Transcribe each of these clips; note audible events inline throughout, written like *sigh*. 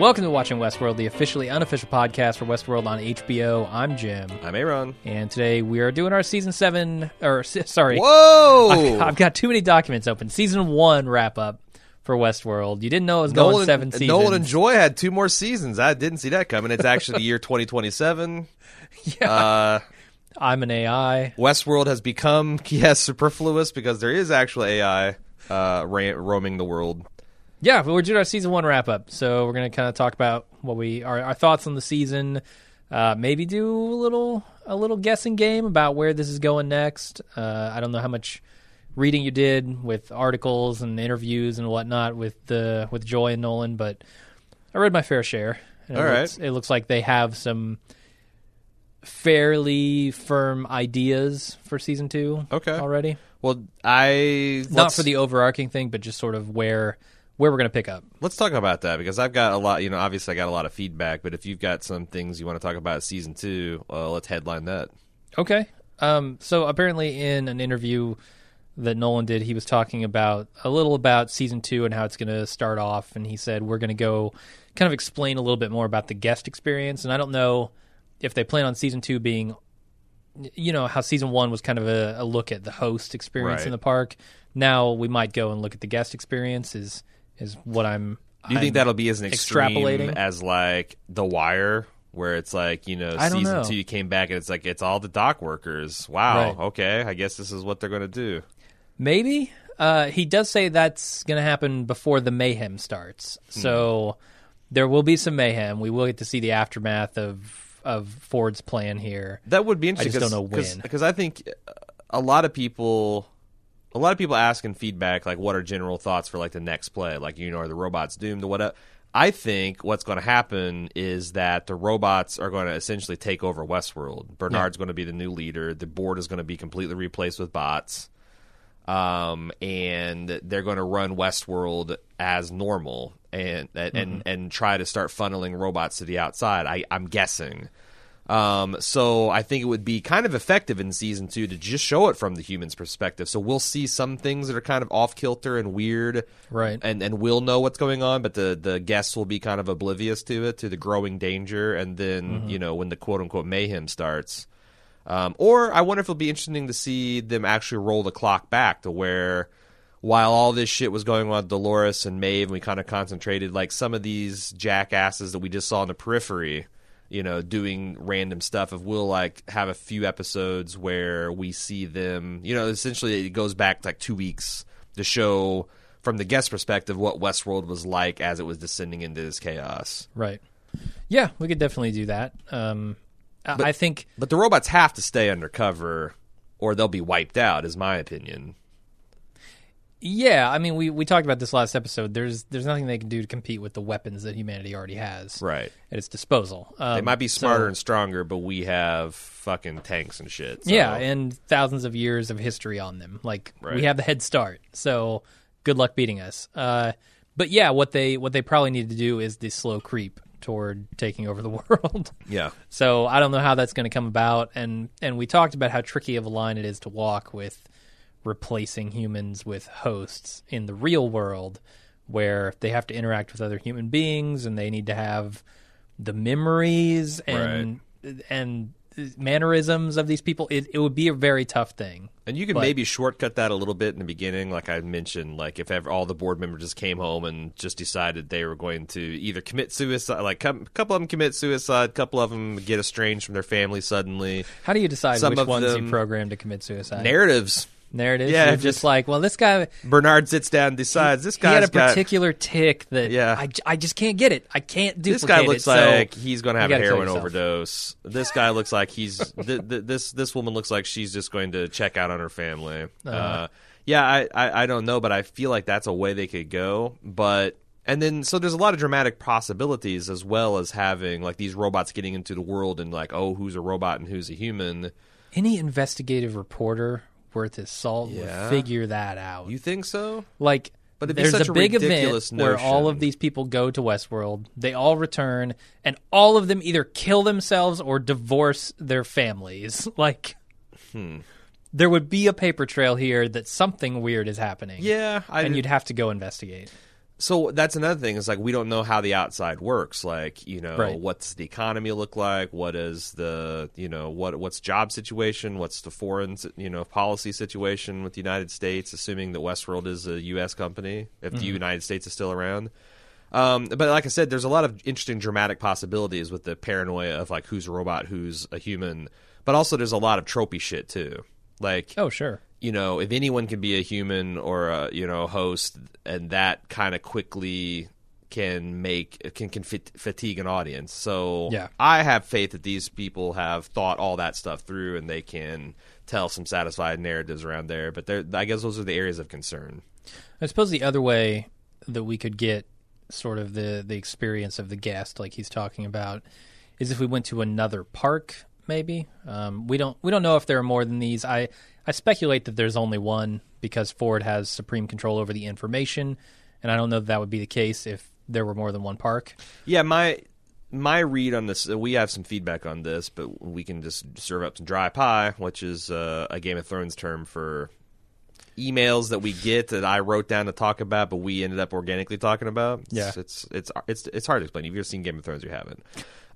Welcome to Watching Westworld, the officially unofficial podcast for Westworld on HBO. I'm Jim, I'm Aaron. and today we are doing our season seven, or s- *laughs* sorry, Whoa! I've, I've got too many documents open. Season one wrap up for Westworld. You didn't know it was going seven seasons. Nolan and Joy had two more seasons. I didn't see that coming. It's actually the year *laughs* 2027. Yeah. Uh, I'm an AI. Westworld has become, *laughs* yes, superfluous because there is actual AI uh, ra- roaming the world. Yeah, we're doing our season one wrap up, so we're going to kind of talk about what we our, our thoughts on the season. Uh, maybe do a little a little guessing game about where this is going next. Uh, I don't know how much reading you did with articles and interviews and whatnot with the with Joy and Nolan, but I read my fair share. And it All right. looks, it looks like they have some fairly firm ideas for season two. Okay. already Well, I not for the overarching thing, but just sort of where where we're going to pick up. Let's talk about that because I've got a lot. You know, obviously I got a lot of feedback, but if you've got some things you want to talk about season two, uh, let's headline that. Okay. Um, so apparently, in an interview that Nolan did, he was talking about a little about season two and how it's going to start off. And he said we're going to go kind of explain a little bit more about the guest experience. And I don't know if they plan on season two being, you know, how season one was kind of a, a look at the host experience Right. in the park. Now we might go and look at the guest experience. Is what I'm. Do you think I'm that'll be as an extrapolating? as like The Wire, where it's like you know I don't season know. two came back and it's like it's all the dock workers. Wow, Right. okay, I guess this is what they're going to do. Maybe. Uh, he does say that's going to happen before the mayhem starts. Hmm. So there will be some mayhem. We will get to see the aftermath of of Ford's plan here. That would be interesting. I just don't know when. because I think a lot of people. A lot of people asking feedback, like, what are general thoughts for like the next play? Like, you know, are the robots doomed or what? I think what's going to happen is that the robots are going to essentially take over Westworld. Bernard's going to be the new leader. The board is going to be completely replaced with bots. um, and they're going to run Westworld as normal and and, and and try to start funneling robots to the outside. I, I'm guessing. Um, so I think it would be kind of effective in season two to just show it from the human's perspective. So we'll see some things that are kind of off kilter and weird, Right. And and we'll know what's going on, but the the guests will be kind of oblivious to it, to the growing danger, and then you know when the quote unquote mayhem starts. Um, or I wonder if it'll be interesting to see them actually roll the clock back to where, while all this shit was going on with Dolores and Maeve, and we kind of concentrated like some of these jackasses that we just saw in the periphery, you know, doing random stuff. If we'll like have a few episodes where we see them, you know, essentially it goes back like two weeks to show from the guest perspective what Westworld was like as it was descending into this chaos. Right. Yeah, we could definitely do that. Um, I I think But the robots have to stay undercover or they'll be wiped out, is my opinion. Yeah, I mean we, we talked about this last episode. There's there's nothing they can do to compete with the weapons that humanity already has Right. at its disposal. Um, They might be smarter so- and stronger, but we have fucking tanks and shit. so- Yeah, and thousands of years of history on them. Like we have the head start. So good luck beating us. Uh, but yeah, what they what they probably need to do is the slow creep toward taking over the *laughs* world. yeah. so I don't know how that's going to come about. And and we talked about how tricky of a line it is to walk with replacing humans with hosts in the real world, where they have to interact with other human beings and they need to have the memories and and mannerisms of these people. It, it would be a very tough thing. And you could But- maybe shortcut that a little bit in the beginning, like I mentioned. Like if ever all the board members just came home and just decided they were going to either commit suicide, like a couple of them commit suicide, a couple of them get estranged from their family suddenly. How do you decide Some which of ones them- you program to commit suicide? Narratives. There it is. Yeah, You're just- like, well, this guy Bernard sits down and decides this guy. had a got particular tick that Yeah. I, I just can't get it. I can't duplicate this guy looks it. so like he's going to have a heroin overdose. This guy looks like he's *laughs* th- th- this this woman looks like she's just going to check out on her family. uh Uh-huh. yeah, I, I I don't know, but I feel like that's a way they could go. But and then so there's a lot of dramatic possibilities as well as having like these robots getting into the world and like oh who's a robot and who's a human. any investigative reporter worth his salt Yeah. will figure that out. You think so? like, But it'd there's such a a big event where all of these people go to Westworld. They all return, and all of them either kill themselves or divorce their families. *laughs* Like, Hmm. there would be a paper trail here that something weird is happening. Yeah, I and you'd have to go investigate. So that's another thing is like we don't know how the outside works like you know Right. what's the economy look like what is the you know what what's job situation what's the foreign you know policy situation with the united states assuming that westworld is a us company if the united states is still around um, but like I said, there's a lot of interesting dramatic possibilities with the paranoia of like who's a robot, who's a human. But also, there's a lot of tropey shit too. Like, Oh, sure. You know, if anyone can be a human or a you know host, and that kind of quickly can make can can fit, fatigue an audience. So Yeah. I have faith that these people have thought all that stuff through, and they can tell some satisfied narratives around there. But I guess those are the areas of concern. I suppose the other way that we could get sort of the the experience of the guest, like he's talking about, is if we went to another park. Maybe um, we don't we don't know if there are more than these. I I speculate that there's only one because Ford has supreme control over the information, and I don't know that, that would be the case if there were more than one park. Yeah, my my read on this. We have some feedback on this, but we can just serve up some dry pie, which is uh, a Game of Thrones term for emails that we get that I wrote down to talk about, but we ended up organically talking about. It's, Yeah. it's it's it's it's hard to explain. If you've ever seen Game of Thrones, you haven't.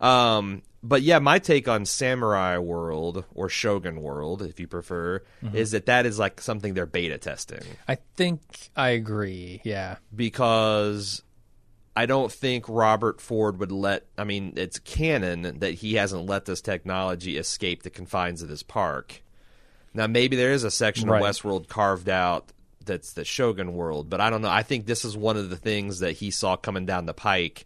Um, but yeah, my take on Samurai World or Shogun World, if you prefer, is that that is like something they're beta testing I think I agree. Yeah, because I don't think Robert Ford would let. I mean, it's canon that he hasn't let this technology escape the confines of this park. Now, maybe there is a section Right. of Westworld carved out that's the Shogun world, but I don't know. I think this is one of the things that he saw coming down the pike,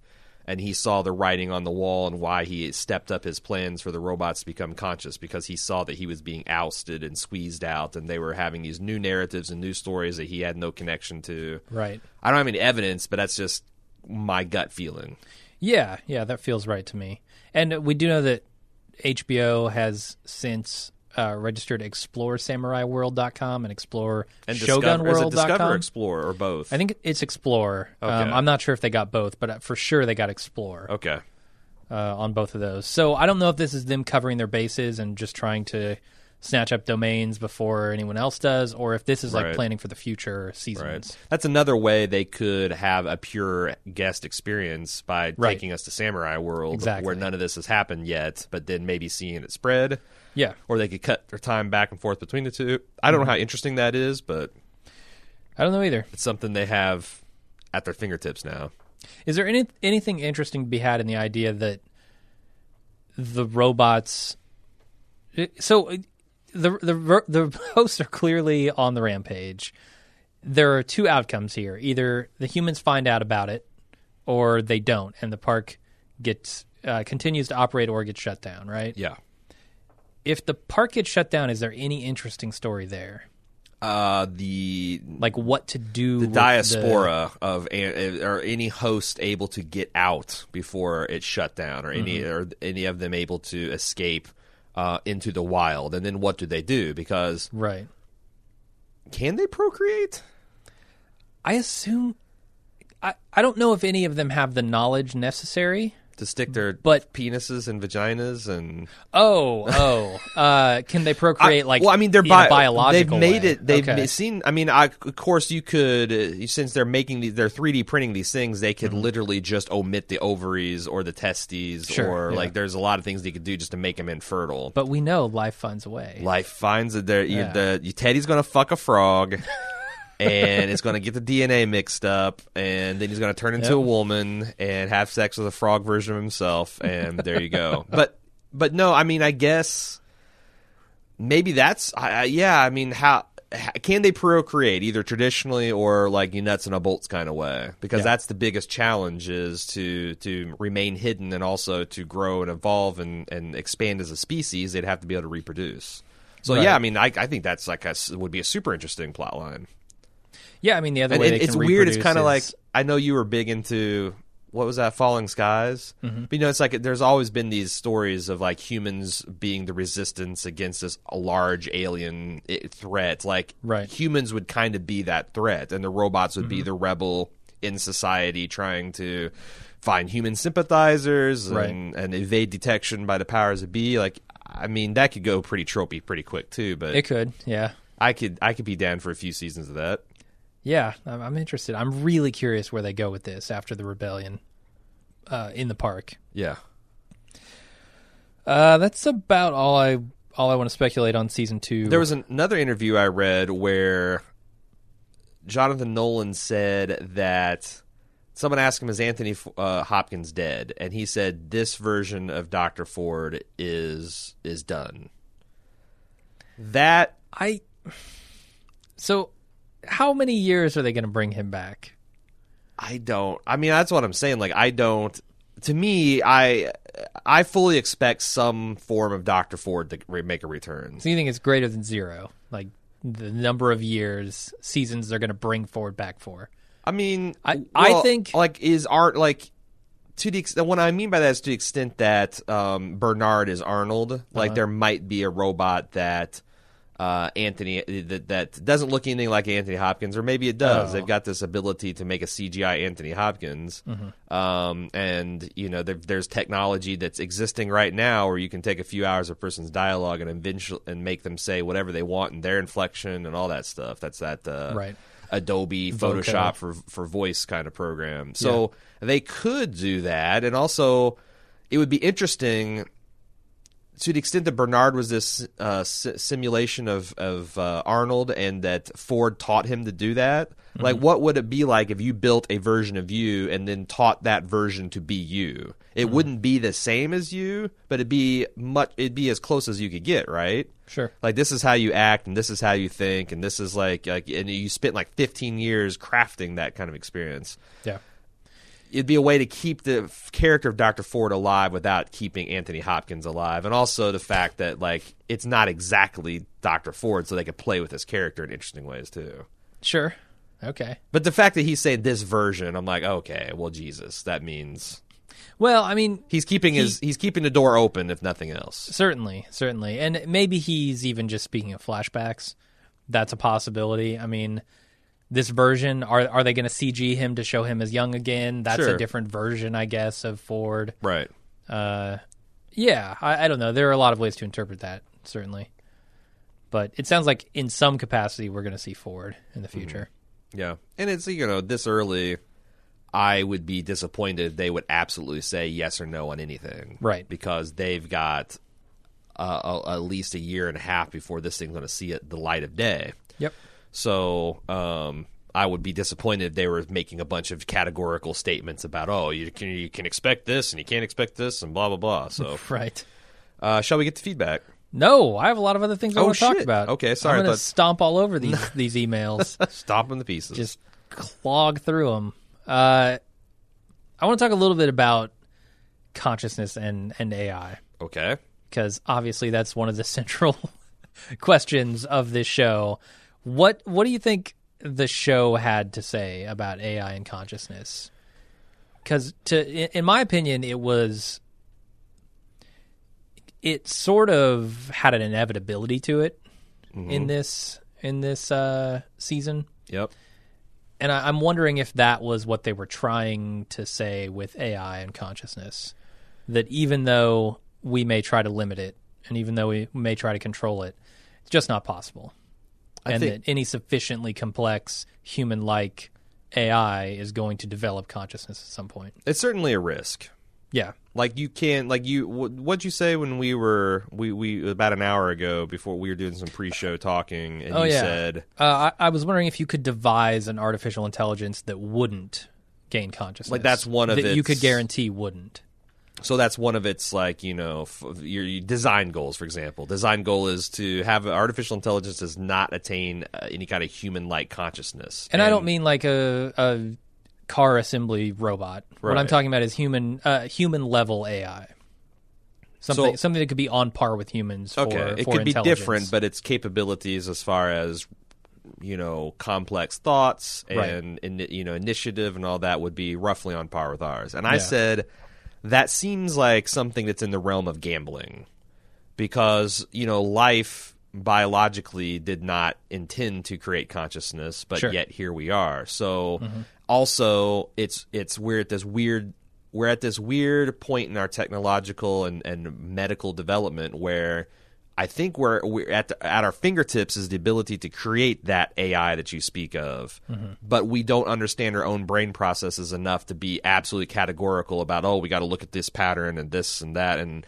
and he saw the writing on the wall and why he stepped up his plans for the robots to become conscious because he saw that he was being ousted and squeezed out, and they were having these new narratives and new stories that he had no connection to. right. I don't have any evidence, but that's just my gut feeling. Yeah, yeah, that feels right to me. And we do know that HBO has since uh, registered ExploreSamuraiWorld.com and Explore And it Discover or or both? I think it's Explore. Um, I'm not sure if they got both, but for sure they got Explore okay. uh, on both of those. So I don't know if this is them covering their bases and just trying to snatch up domains before anyone else does, or if this is like Right. planning for the future seasons. Right. That's another way they could have a pure guest experience by Right. taking us to Samurai World, Exactly. where none of this has happened yet, but then maybe seeing it spread, Yeah, or they could cut their time back and forth between the two. I don't know mm-hmm. how interesting that is, but I don't know either. it's something they have at their fingertips now. Is there any anything interesting to be had in the idea that the robots? So the the the *laughs* hosts are clearly on the rampage. There are two outcomes here: either the humans find out about it, or they don't, and the park gets uh, continues to operate or gets shut down. Right? Yeah. If the park gets shut down, is there any interesting story there? Uh, the Like what to do? the diaspora of a- or any host able to get out before it's shut down or any or any of them able to escape uh, into the wild and then what do they do because right? can they procreate I assume. I, I don't know if any of them have the knowledge necessary. To stick their But- penises and vaginas and Oh, oh. *laughs* Uh, can they procreate like well, I mean, they're bi- biological They've made way? it. They've Okay. seen. I mean, I, of course, you could uh, since they're making these, they're 3D printing these things. They could literally just omit the ovaries or the testes, Mm-hmm. Sure, or yeah. like there's a lot of things they could do just to make them infertile. But we know life finds a way. Life finds that there Yeah. the Teddy's gonna fuck a frog. *laughs* and it's going to get the DNA mixed up, and then he's going to turn into Yep. a woman and have sex with a frog version of himself, and there you go. But but no, I mean, I guess maybe that's I, I- yeah. I mean, how can they procreate either traditionally or like you nuts and a bolts kind of way? Because Yeah. that's the biggest challenge is to to remain hidden and also to grow and evolve and and expand as a species. They'd have to be able to reproduce. So Right. yeah, I mean, I, I think that's like a would be a super interesting plot line. Yeah, I mean the other And way it- it's weird. It's kind of like I know you were big into what was that, Falling Skies. Mm-hmm. But you know, it's like there's always been these stories of like humans being the resistance against this large alien threat. Like Right. Mm-hmm. humans would kind of be that threat, and the robots would be the rebel in society trying to find human sympathizers Right. and, and evade detection by the powers that be. Like, I mean, that could go pretty tropey pretty quick too. But it could, yeah. I could I could be down for a few seasons of that. Yeah, I'm, I'm interested. I'm really curious where they go with this after the rebellion uh, in the park. Yeah. Uh, that's about all I all I want to speculate on season two. There was an- another interview I read where Jonathan Nolan said that someone asked him, "Is Anthony uh, Hopkins dead?" And he said, "This version of Doctor Ford is is done." That I. So, how many years are they going to bring him back? I don't. I mean, that's what I'm saying. Like, I don't. To me, I I fully expect some form of Doctor Ford to re- make a return. So you think it's greater than zero? Like the number of years, seasons they're going to bring Ford back for? I mean, I- I think- like is art like to the extent what I mean by that is to the extent that um, Bernard is Arnold. Uh-huh. Like there might be a robot that uh, Anthony that that doesn't look anything like Anthony Hopkins, or maybe it does. Oh. They've got this ability to make a CGI Anthony Hopkins, Mm-hmm. um, and you know there, there's technology that's existing right now where you can take a few hours of a person's dialogue and eventually and make them say whatever they want in their inflection and all that stuff. That's that uh, Right. Adobe. Photoshop for for voice kind of program. So they could do that, and also it would be interesting to the extent that Bernard was this uh, si- simulation of of uh, Arnold, and that Ford taught him to do that. Like, what would it be like if you built a version of you and then taught that version to be you? It wouldn't be the same as you, but it'd be much. It'd be as close as you could get, right? Sure. like this is how you act and this is how you think and this is like like and you spent like 15 years crafting that kind of experience Yeah. It'd be a way to keep the character of dr ford alive without keeping anthony hopkins alive and also the fact that like it's not exactly dr ford so they could play with his character in interesting ways too Sure. Okay. but the fact that he's saying this version i'm like okay well jesus that means Well, I mean, he's keeping his he's keeping the door open if nothing else certainly, certainly, and maybe he's even just speaking of flashbacks. That's a possibility. I mean, this version are are they going to CG him to show him as young again? That's Sure. a different version, I guess, of Ford. right Uh, yeah, I, I don't know. There are a lot of ways to interpret that, certainly. But it sounds like in some capacity we're going to see Ford in the future. Yeah, and it's you know this early, I would be disappointed they would absolutely say yes or no on anything, Right. Because they've got uh, a, at least a year and a half before this thing's going to see it, the light of day. Yep. So um, I would be disappointed if they were making a bunch of categorical statements about oh you can you can expect this and you can't expect this and blah blah blah. So *laughs* Right. uh, shall we get to feedback? No, I have a lot of other things I Oh, want to talk about. Okay, sorry, I'm going to stomp all over these *laughs* these emails. Stop in the pieces. just clog through them. Uh, I want to talk a little bit about consciousness and, and AI okay. because obviously that's one of the *laughs* central questions of this show. What what do you think the show had to say about AI and consciousness? Because to in my opinion, it was it sort of had an inevitability to it in this in this uh, season Yep. and I, I'm wondering if that was what they were trying to say with AI and consciousness. That even though we may try to limit it, and even though we may try to control it, it's just not possible. I and think- that any sufficiently complex human-like AI is going to develop consciousness at some point. It's certainly a risk. Yeah, like you can't like you what'd you say when we were we we about an hour ago before we were doing some pre-show talking and Oh, you yeah. said uh, I, I was wondering if you could devise an artificial intelligence that wouldn't gain consciousness. Like, that's one of that you could guarantee wouldn't. So that's one of its like you know f- your, design goals for example design goal is to have artificial intelligence does not attain uh, any kind of human like consciousness And, I don't mean like a, a car assembly robot. What I'm talking about is human uh, human level AI. Something So- something that could be on par with humans. For, okay it for could be different but its capabilities as far as you know complex thoughts Right. and, you know initiative and all that would be roughly on par with ours and i Yeah. said that seems like something that's in the realm of gambling because you know life biologically did not intend to create consciousness but Sure. yet here we are so mm-hmm. also it's it's we're at this weird we're at this weird point in our technological and, and medical development where I think we're, we're at the, at our fingertips is the ability to create that AI that you speak of, but we don't understand our own brain processes enough to be absolutely categorical about oh we got to look at this pattern and this and that. And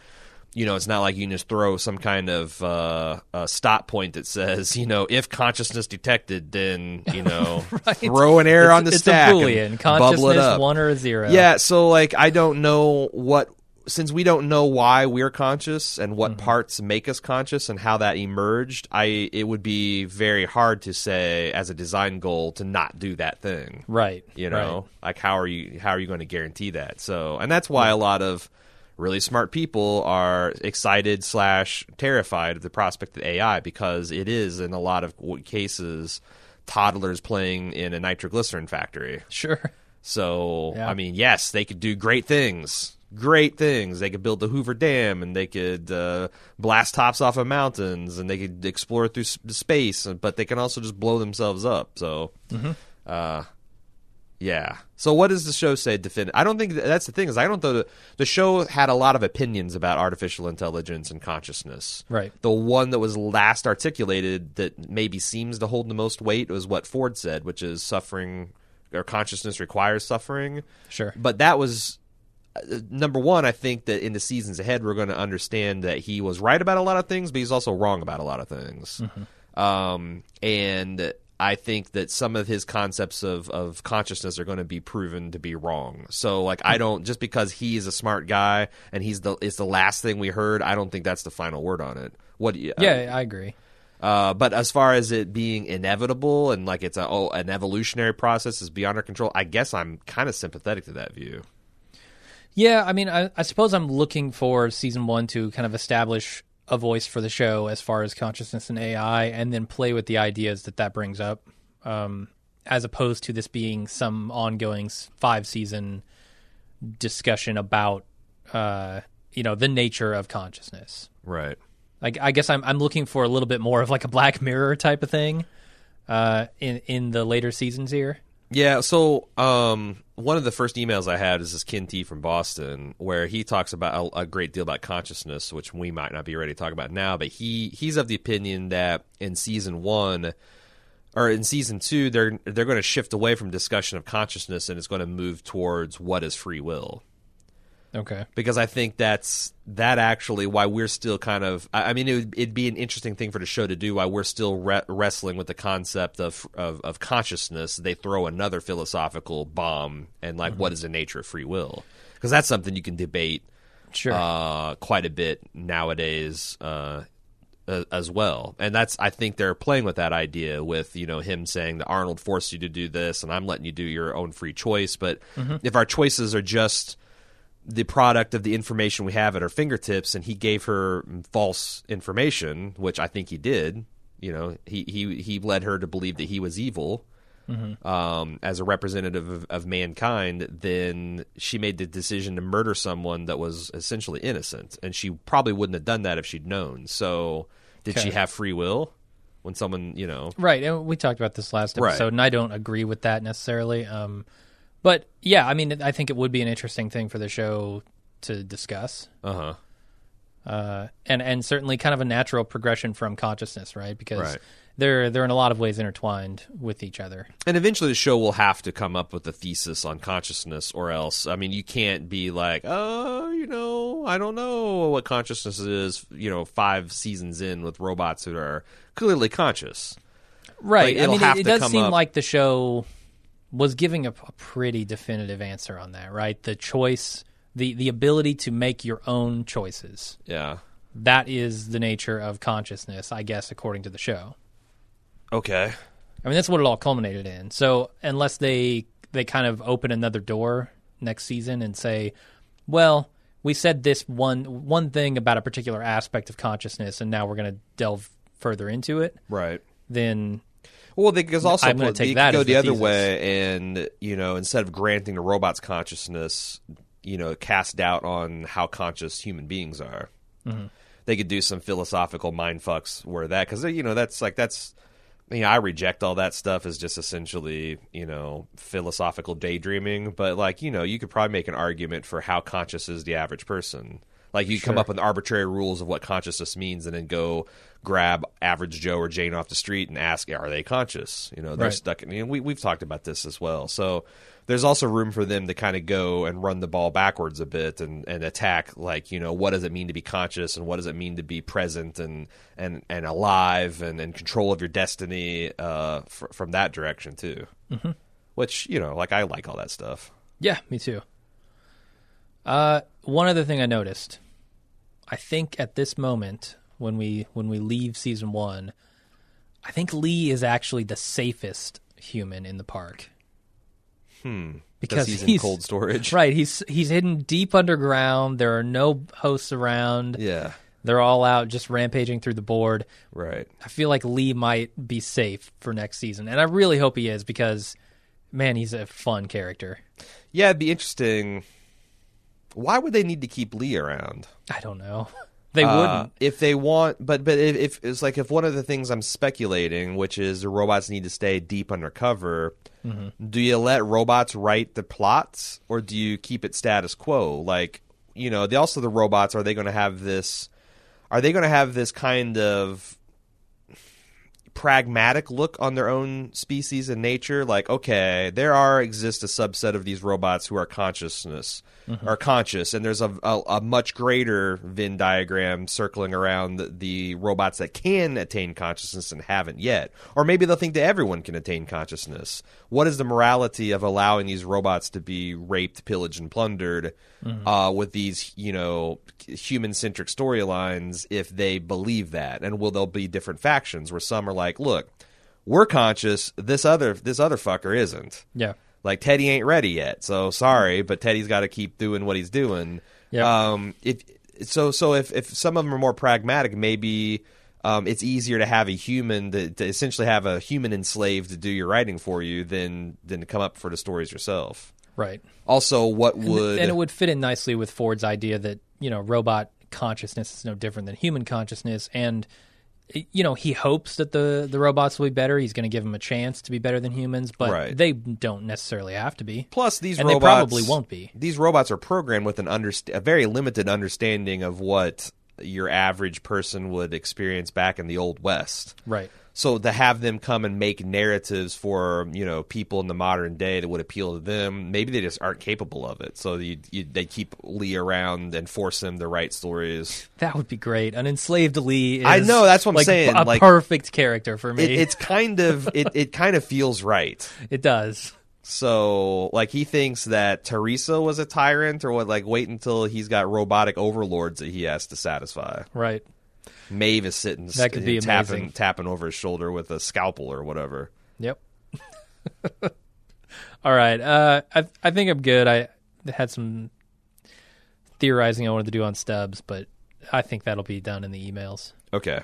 you know it's not like you can just throw some kind of uh, stop point that says you know if consciousness detected then you know *laughs* throw an error It's- on the it's stack a boolean. consciousness one or a zero. Yeah, so like I don't know what since we don't know why we're conscious and what Mm-hmm. parts make us conscious and how that emerged, I it would be very hard to say as a design goal to not do that thing. right. You know, like how are you how are you going to guarantee that? So, and that's why a lot of really smart people are excited slash terrified of the prospect of AI because it is in a lot of cases toddlers playing in a nitroglycerin factory. Sure. So Yeah. I mean, yes, they could do great things. Great things. They could build the Hoover Dam, and they could uh, blast tops off of mountains, and they could explore through s- space. But they can also just blow themselves up. So, uh, yeah. So, what does the show say? Defend? I don't think that, that's the thing. Is I don't know the the show had a lot of opinions about artificial intelligence and consciousness. Right. The one that was last articulated that maybe seems to hold the most weight was what Ford said, which is suffering or consciousness requires suffering. Sure. But that was number one. I think that in the seasons ahead, we're going to understand that he was right about a lot of things, but he's also wrong about a lot of things. Um, and I think that some of his concepts of, of consciousness are going to be proven to be wrong. So, like, I don't just because he's a smart guy and he's the it's the last thing we heard. I don't think that's the final word on it. What? you- Yeah, I agree. uh, but as far as it being inevitable and like it's a oh an evolutionary process is beyond our control, I guess I'm kind of sympathetic to that view. Yeah, I mean, I, I suppose I'm looking for season one to kind of establish a voice for the show as far as consciousness and AI, and then play with the ideas that that brings up, um, as opposed to this being some ongoing five season discussion about, uh, you know, the nature of consciousness. Right. Like, I guess I'm I'm looking for a little bit more of like a Black Mirror type of thing, uh, in in the later seasons here. Yeah, so um, one of the first emails I had is this Ken T from Boston, where he talks about a, a great deal about consciousness, which we might not be ready to talk about now. But he he's of the opinion that in season one or in season two, they're they're going to shift away from discussion of consciousness and it's going to move towards what is free will. Okay. because I think that's that actually why we're still kind of. I I mean, it would, it'd be an interesting thing for the show to do. Why we're still re- wrestling with the concept of, of of consciousness. They throw another philosophical bomb and like, what is the nature of free will? Because that's something you can debate Sure. uh, quite a bit nowadays uh, as well. And that's I think they're playing with that idea with you know him saying that Arnold forced you to do this, and I'm letting you do your own free choice. But if our choices are just the product of the information we have at our fingertips, and he gave her false information, which I think he did. You know, he he he led her to believe that he was evil um, as a representative of, of mankind. Then she made the decision to murder someone that was essentially innocent, and she probably wouldn't have done that if she'd known. So, did she have free will when someone you know? Right, and we talked about this last Right. episode, and I don't agree with that necessarily. Um, but yeah, I mean, I think it would be an interesting thing for the show to discuss, Uh huh. uh, and and certainly kind of a natural progression from consciousness, right? Because Right. they're they're in a lot of ways intertwined with each other. And eventually, the show will have to come up with a thesis on consciousness, or else, I mean, you can't be like, oh, you know, I don't know what consciousness is, you know, five seasons in with robots that are clearly conscious. Right. Like, I mean, it, it does seem up- like the show was giving a, a pretty definitive answer on that, right? The choice, the the ability to make your own choices. Yeah. That is the nature of consciousness, I guess, according to the show. Okay. I mean, that's what it all culminated in. So unless they they kind of open another door next season and say, well, we said this one one thing about a particular aspect of consciousness, and now we're going to delve further into it, Right. then Well, because also I'm gonna take you that could go the, the other thesis. way, and you know, instead of granting the robot's consciousness, you know, cast doubt on how conscious human beings are. Mm-hmm. They could do some philosophical mind fucks where that because you know that's like that's. You know, I reject all that stuff as just essentially, you know, philosophical daydreaming. But like, you know, you could probably make an argument for how conscious is the average person. Like you come up with arbitrary rules of what consciousness means, and then go grab average Joe or Jane off the street and ask, "Are they conscious?" You know, they're Right. stuck. In, you know, we we've talked about this as well. So there's also room for them to kind of go and run the ball backwards a bit and, and attack like you know what does it mean to be conscious and what does it mean to be present and and and alive and in control of your destiny uh, fr- from that direction too. Mm-hmm. Which you know, like I like all that stuff. Yeah, me too. Uh, one other thing I noticed, I think at this moment when we when we leave season one, I think Lee is actually the safest human in the park. Hmm. Because he's, he's- in cold storage. *laughs* Right, he's he's hidden deep underground. There are no hosts around. Yeah. They're all out just rampaging through the board. Right. I feel like Lee might be safe for next season, and I really hope he is because, man, he's a fun character. Yeah, it'd be interesting. Why would they need to keep Lee around? I don't know. *laughs* They Uh, wouldn't. if they want, but but if, if it's like if one of the things I'm speculating, which is the robots need to stay deep undercover, Mm-hmm. do you let robots write the plots, or do you keep it status quo? Like you know, they also the robots are they going to have this? Are they going to have this kind of pragmatic look on their own species and nature like okay there are exists a subset of these robots who are consciousness mm-hmm. are conscious and there's a, a, a much greater venn diagram circling around the, the robots that can attain consciousness and haven't yet. Or maybe they'll think that everyone can attain consciousness. What is the morality of allowing these robots to be raped pillaged and plundered uh, with these you know human centric storylines if they believe that? And will there be different factions where some are like look we're conscious. This other this other fucker isn't. Yeah. like Teddy ain't ready yet so sorry but Teddy's got to keep doing what he's doing. Yeah. um if so so if if some of them are more pragmatic maybe um, it's easier to have a human to, to essentially have a human enslaved to do your writing for you than than to come up for the stories yourself Right. also what would and it would fit in nicely with Ford's idea that you know robot consciousness is no different than human consciousness, and you know he hopes that the the robots will be better. He's going to give them a chance to be better than humans, but Right. they don't necessarily have to be. Plus, these And they probably won't be. These robots are programmed with an underst- a very limited understanding of what your average person would experience back in the old west. Right. So to have them come and make narratives for you know people in the modern day that would appeal to them, maybe they just aren't capable of it. So you, you, they keep Lee around and force him to write stories. That would be great. An enslaved Lee. Is I know, that's what I'm like, saying, A like- perfect character for me. It, it's kind of it, it kind of feels right. *laughs* it does. So, like, he thinks that Theresa was a tyrant, or what? Like, wait until he's got robotic overlords that he has to satisfy. Right. Maeve is sitting, That could be tapping, amazing. tapping over his shoulder with a scalpel or whatever. Yep. *laughs* All right. Uh, I I think I'm good. I had some theorizing I wanted to do on stubs, but I think that'll be done in the emails. Okay.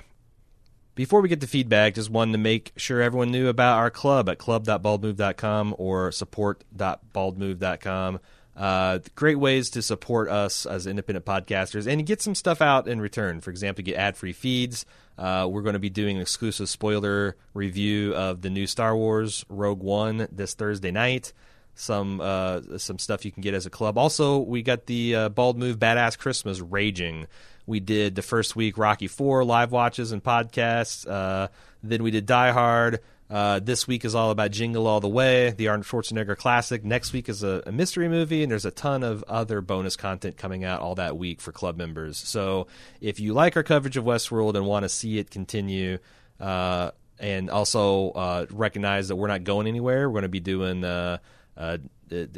Before we get to feedback, just wanted to make sure everyone knew about our club at club.baldmove.com or support.baldmove.com. Uh, great ways to support us as independent podcasters and get some stuff out in return. For example, get ad free feeds. Uh, we're going to be doing an exclusive spoiler review of the new Star Wars Rogue One this Thursday night some uh, some stuff you can get as a club. Also, we got the uh, Bald Move Badass Christmas raging. We did the first week Rocky Four live watches and podcasts. Uh, then we did Die Hard. Uh, this week is all about Jingle All the Way, the Arnold Schwarzenegger classic. Next week is a, a mystery movie, and there's a ton of other bonus content coming out all that week for club members. So if you like our coverage of Westworld and want to see it continue, uh, and also uh, recognize that we're not going anywhere, we're going to be doing uh, uh,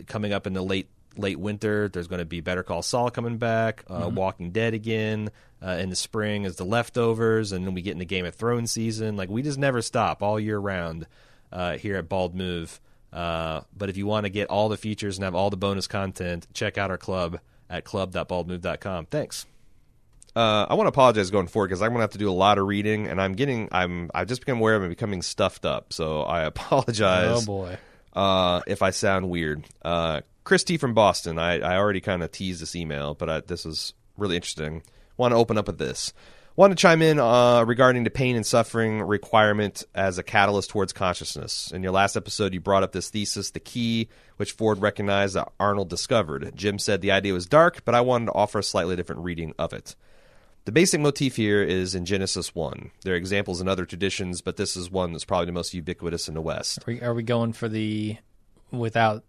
coming up in the late late winter. There's going to be Better Call Saul coming back, uh, Walking Dead again. Uh, in the spring is the leftovers, and then we get into Game of Thrones season. Like we just never stop all year round uh, here at Bald Move. Uh, but if you want to get all the features and have all the bonus content, check out our club at club.baldmove.com. Thanks. Uh, I want to apologize going forward because I'm going to have to do a lot of reading, and I'm getting I'm I've just become aware of I'm becoming stuffed up. So I *laughs* apologize Oh boy. uh, if I sound weird. Uh, Chris T from Boston. I, I already kind of teased this email, but I, this is really interesting. Want to open up with this. Want to chime in uh, regarding the pain and suffering requirement as a catalyst towards consciousness. In your last episode, you brought up this thesis, the key, which Ford recognized that Arnold discovered. Jim said the idea was dark, but I wanted to offer a slightly different reading of it. The basic motif here is in Genesis 1. There are examples in other traditions, but this is one that's probably the most ubiquitous in the West. Are we, are we going for the without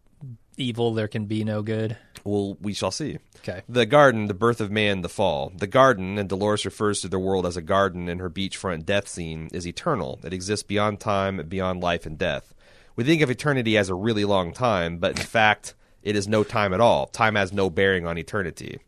evil there can be no good? Well, we shall see. Okay. The garden, the birth of man, the fall. The garden, and Dolores refers to the world as a garden in her beachfront death scene, is eternal. It exists beyond time, beyond life and death. We think of eternity as a really long time, but in fact, it is no time at all. Time has no bearing on eternity.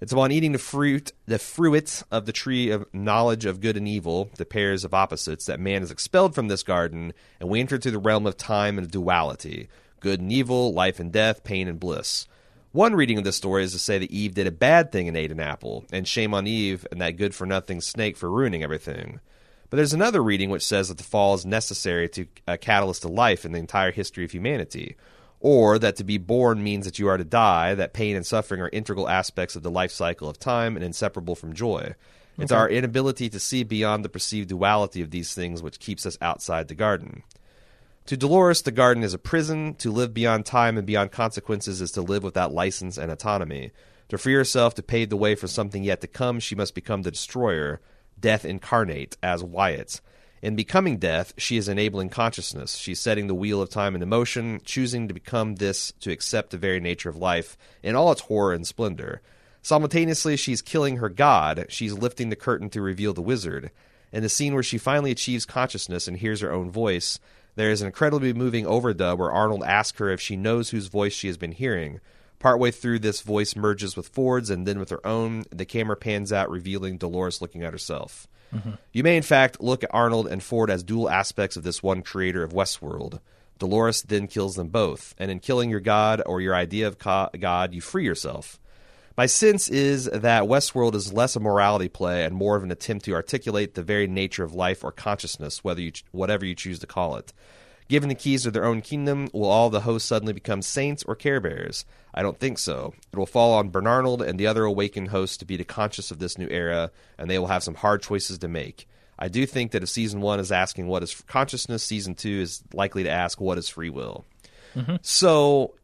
It's upon eating the fruit, the fruit of the tree of knowledge of good and evil, the pairs of opposites, that man is expelled from this garden, and we enter into the realm of time and duality, good and evil, life and death, pain and bliss. One reading of this story is to say that Eve did a bad thing and ate an apple, and shame on Eve and that good for nothing snake for ruining everything. But there's another reading which says that the fall is necessary to a catalyst to life in the entire history of humanity, or that to be born means that you are to die, that pain and suffering are integral aspects of the life cycle of time and inseparable from joy. It's our inability to see beyond the perceived duality of these things which keeps us outside the garden. To Dolores, the garden is a prison. To live beyond time and beyond consequences is to live without license and autonomy. To free herself to pave the way for something yet to come, she must become the destroyer, death incarnate, as Wyatt. In becoming death, she is enabling consciousness. She's setting the wheel of time into motion, choosing to become this to accept the very nature of life in all its horror and splendor. Simultaneously, she's killing her god. She's lifting the curtain to reveal the wizard. In the scene where she finally achieves consciousness and hears her own voice, there is an incredibly moving overdub where Arnold asks her if she knows whose voice she has been hearing. Partway through, this voice merges with Ford's and then with her own. The camera pans out, revealing Dolores looking at herself. Mm-hmm. You may, in fact, look at Arnold and Ford as dual aspects of this one creator of Westworld. Dolores then kills them both, and in killing your god or your idea of co- God, you free yourself. My sense is that Westworld is less a morality play and more of an attempt to articulate the very nature of life or consciousness, whether you, whatever you choose to call it. Given the keys to their own kingdom, will all the hosts suddenly become saints or care bears? I don't think so. It will fall on Bernarnold and the other awakened hosts to be the conscious of this new era, and they will have some hard choices to make. I do think that if season one is asking what is consciousness, season two is likely to ask what is free will. Mm-hmm. So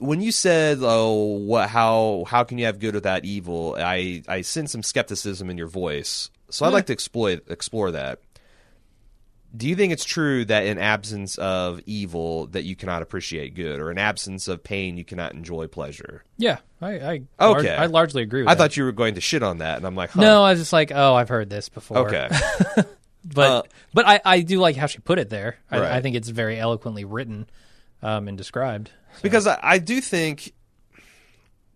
when you said, "Oh, what? How? How can you have good without evil?" I I sense some skepticism in your voice, so I'd like to explore explore that. Do you think it's true that in absence of evil that you cannot appreciate good, or in absence of pain you cannot enjoy pleasure? Yeah, I I, Okay. lar- I largely agree with I that. thought you were going to shit on that, and I'm like, huh. No, I was just like, oh, I've heard this before. okay, *laughs* but Uh, but I, I do like how she put it there. I, Right. I think it's very eloquently written um, and described. because I, I do think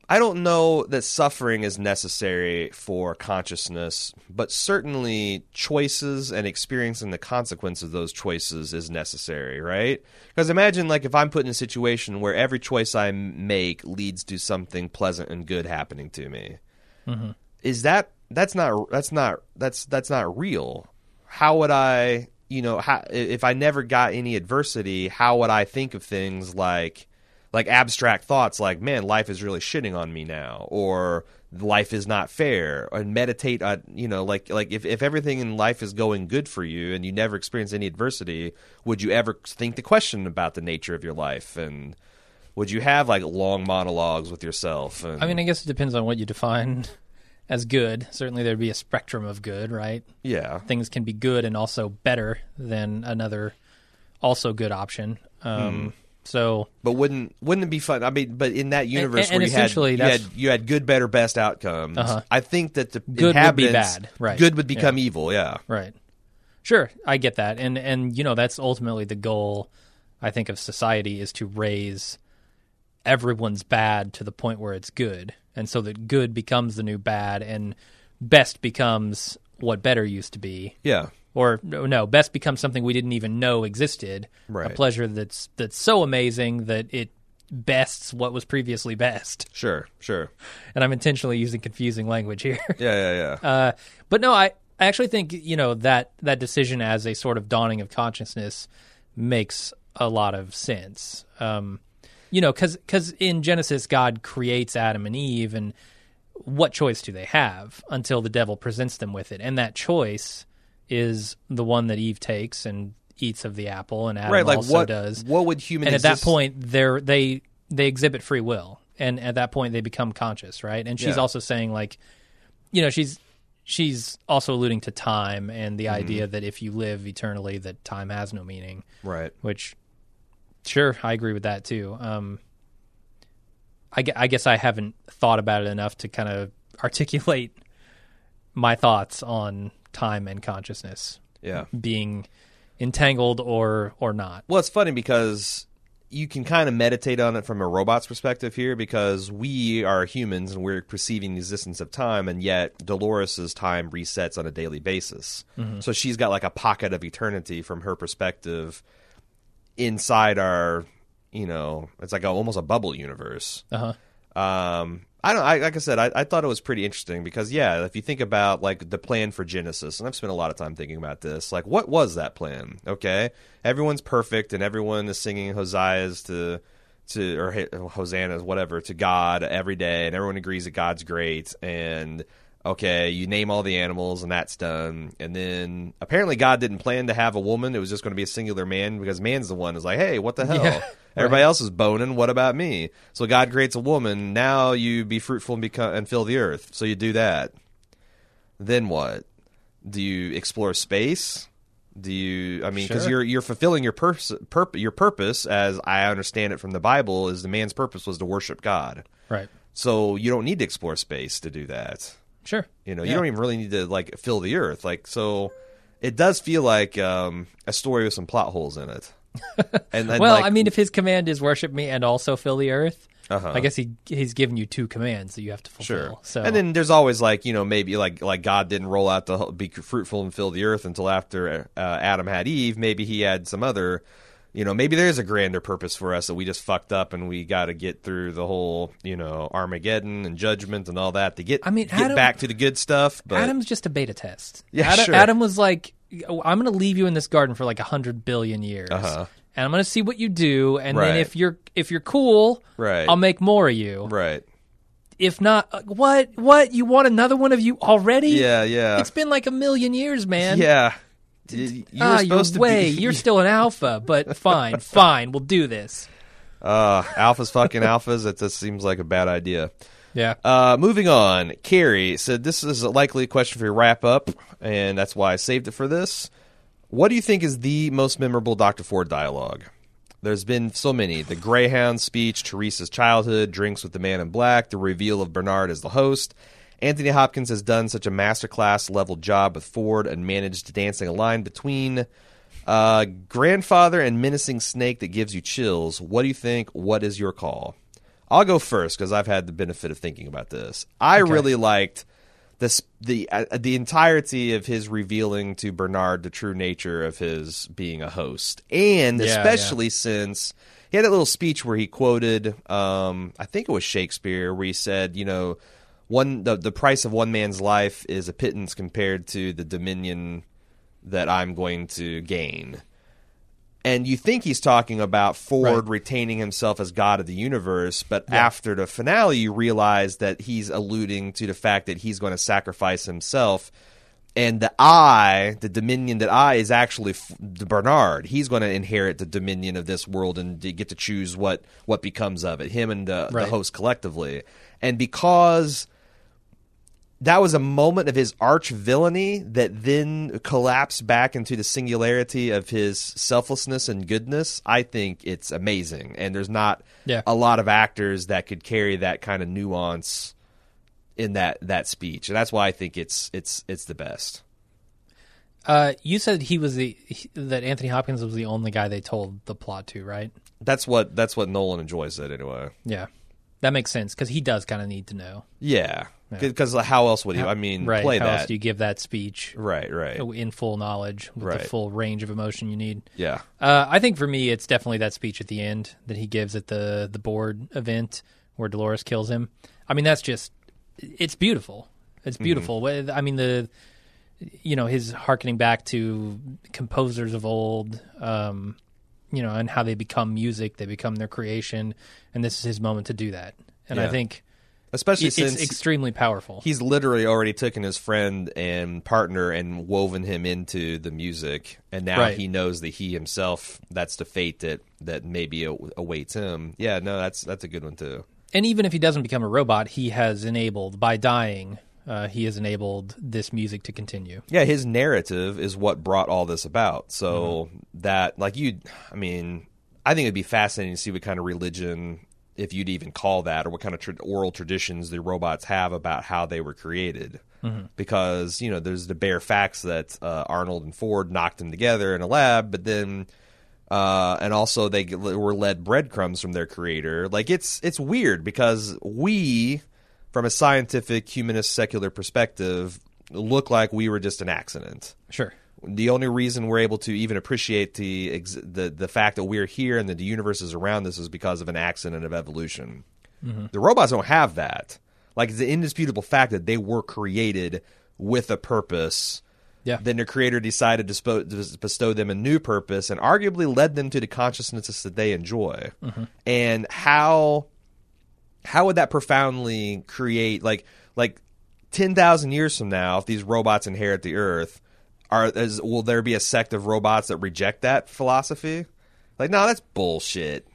I don't know that suffering is necessary for consciousness, but certainly choices and experiencing the consequence of those choices is necessary, right? Because imagine like if I'm put in a situation where every choice I make leads to something pleasant and good happening to me. Is that that's not that's not that's that's not real. How would I, you know, how, if I never got any adversity, how would I think of things like like abstract thoughts like man life is really shitting on me now or life is not fair and meditate on you know like like if, if everything in life is going good for you and you never experience any adversity would you ever think the question about the nature of your life? And would you have like long monologues with yourself and I mean, I guess it depends on what you define as good. Certainly, there'd be a spectrum of good, right? yeah Things can be good and also better than another also good option. Um, Hmm. So but wouldn't wouldn't it be fun? I mean, but in that universe and where you had, you had you had good, better, best outcomes, Uh-huh. I think that the Good would be bad, right. Good would become evil. Yeah, Right. Sure, I get that. And and you know, that's ultimately the goal I think of society is to raise everyone's bad to the point where it's good. And so that good becomes the new bad and best becomes what better used to be. yeah. Or no, best becomes something we didn't even know existed. Right. A pleasure that's that's so amazing that it bests what was previously best. Sure, sure. And I'm intentionally using confusing language here. *laughs* Yeah, yeah, yeah. Uh, but no, I, I actually think you know that that decision as a sort of dawning of consciousness makes a lot of sense. Um, you know, because because in Genesis, God creates Adam and Eve, and what choice do they have until the devil presents them with it? And that choice is the one that Eve takes and eats of the apple, and Adam right, like also what does. what would human and at that point, they're they they exhibit free will, and at that point, they become conscious, right? And she's Yeah. also saying like, you know, she's she's also alluding to time and the Mm-hmm. idea that if you live eternally, that time has no meaning. right? Which, sure, I agree with that too. Um, I, I guess I haven't thought about it enough to kind of *laughs* articulate my thoughts on time and consciousness Yeah. being entangled or or not. Well, it's funny because you can kind of meditate on it from a robot's perspective here because we are humans and we're perceiving the existence of time, and yet Dolores's time resets on a daily basis. So she's got like a pocket of eternity from her perspective inside our, you know, it's like a, almost a bubble universe. Uh huh. Um, I don't. I, like I said, I, I thought it was pretty interesting because yeah, if you think about like the plan for Genesis, and I've spent a lot of time thinking about this. Like, what was that plan? Okay, everyone's perfect, and everyone is singing hosannas to to or hosannas, whatever, to God every day, and everyone agrees that God's great. And okay, you name all the animals, and that's done. And then apparently God didn't plan to have a woman; it was just going to be a singular man because man's the one who's like, hey, what the *laughs* hell? Yeah. Everybody else is boning. What about me? So God creates a woman. Now you be fruitful and become and fill the earth. So you do that. Then what? Do you explore space? Do you? I mean, because Sure. you're you're fulfilling your purpose. Purp- your purpose, as I understand it from the Bible, is the man's purpose was to worship God. Right. So you don't need to explore space to do that. Sure. You know, you don't even really need to like fill the earth. Like so, it does feel like um, a story with some plot holes in it. *laughs* and then, well, like, I mean, if his command is worship me and also fill the earth, Uh-huh. I guess he he's given you two commands that you have to fulfill. Sure. So And then there's always like you know maybe like like God didn't roll out the whole- be fruitful and fill the earth until after uh, Adam had Eve. Maybe he had some other. You know, maybe there's a grander purpose for us that we just fucked up and we got to get through the whole, you know, Armageddon and judgment and all that to get I mean, get Adam- back to the good stuff. But Adam's just a beta test. Yeah, Adam, sure. Adam was like, "I'm going to leave you in this garden for like a hundred billion years, Uh-huh. and I'm going to see what you do, and then if you're if you're cool, Right. I'll make more of you. right, If not, uh, what what you want another one of you already? yeah, yeah, It's been like a million years, man. yeah. You were ah, supposed you're to way. be. You're still an alpha, but *laughs* fine, fine. We'll do this. uh, alphas fucking alphas. That just seems like a bad idea. Yeah. Uh, moving on, Carrie said this is a likely question for your wrap up, and that's why I saved it for this. What do you think is the most memorable Dr. Ford dialogue? There's been so many. The Greyhound speech, Theresa's childhood, Drinks with the Man in Black, the reveal of Bernard as the host. Anthony Hopkins has done such a masterclass level job with Ford and managed to dancing a line between uh, grandfather and menacing snake that gives you chills. What do you think? What is your call? I'll go first because I've had the benefit of thinking about this. I really liked this the uh, the entirety of his revealing to Bernard the true nature of his being a host, and Yeah, especially since he had that little speech where he quoted, um, I think it was Shakespeare, where he said, you know, one the the price of one man's life is a pittance compared to the dominion that I'm going to gain. And you think he's talking about Ford Right. retaining himself as God of the universe, but after the finale, you realize that he's alluding to the fact that he's going to sacrifice himself. And the I, the dominion that I, is actually F- the Bernard. He's going to inherit the dominion of this world and get to choose what what becomes of it. Him and the, the host collectively. And because that was a moment of his arch villainy that then collapsed back into the singularity of his selflessness and goodness. I think it's amazing, and there's not Yeah. a lot of actors that could carry that kind of nuance in that that speech, and that's why I think it's it's it's the best. Uh, you said he was the he- that Anthony Hopkins was the only guy they told the plot to, right? That's what that's what Nolan enjoys it anyway. Yeah, that makes sense because he does kind of need to know. Yeah, because how else would he? I mean, right? play How that. else do you give that speech right, right. in full knowledge with Right. the full range of emotion you need? Yeah, Uh, I think for me, it's definitely that speech at the end that he gives at the the board event where Dolores kills him. I mean, that's just it's beautiful. It's beautiful. With- I mean, the you know his harkening back to composers of old, um, you know, and how they become music, they become their creation, and this is his moment to do that. And I think especially It's since extremely powerful. he's literally already taken his friend and partner and woven him into the music and now Right. he knows that he himself that's the fate that that maybe awaits him yeah no that's that's a good one too and even if he doesn't become a robot, he has enabled by dying. Uh, he has enabled this music to continue. yeah his narrative is what brought all this about so Mm-hmm. that like you i mean i think it'd be fascinating to see what kind of religion if you'd even call that or what kind of tra- oral traditions the robots have about how they were created Mm-hmm. because you know there's the bare facts that uh, arnold and ford knocked them together in a lab but then uh, and also they were led breadcrumbs from their creator like it's it's weird because we from a scientific humanist secular perspective look like we were just an accident Sure. The only reason we're able to even appreciate the ex- the the fact that we're here and that the universe is around us is because of an accident of evolution. Mm-hmm. The robots don't have that. Like it's an indisputable fact that they were created with a purpose. Yeah. Then their creator decided to, spo- to bestow them a new purpose and arguably led them to the consciousnesses that they enjoy. Mm-hmm. And how how would that profoundly create like like 10,000 years from now if these robots inherit the earth are is, will there be a sect of robots that reject that philosophy like no that's bullshit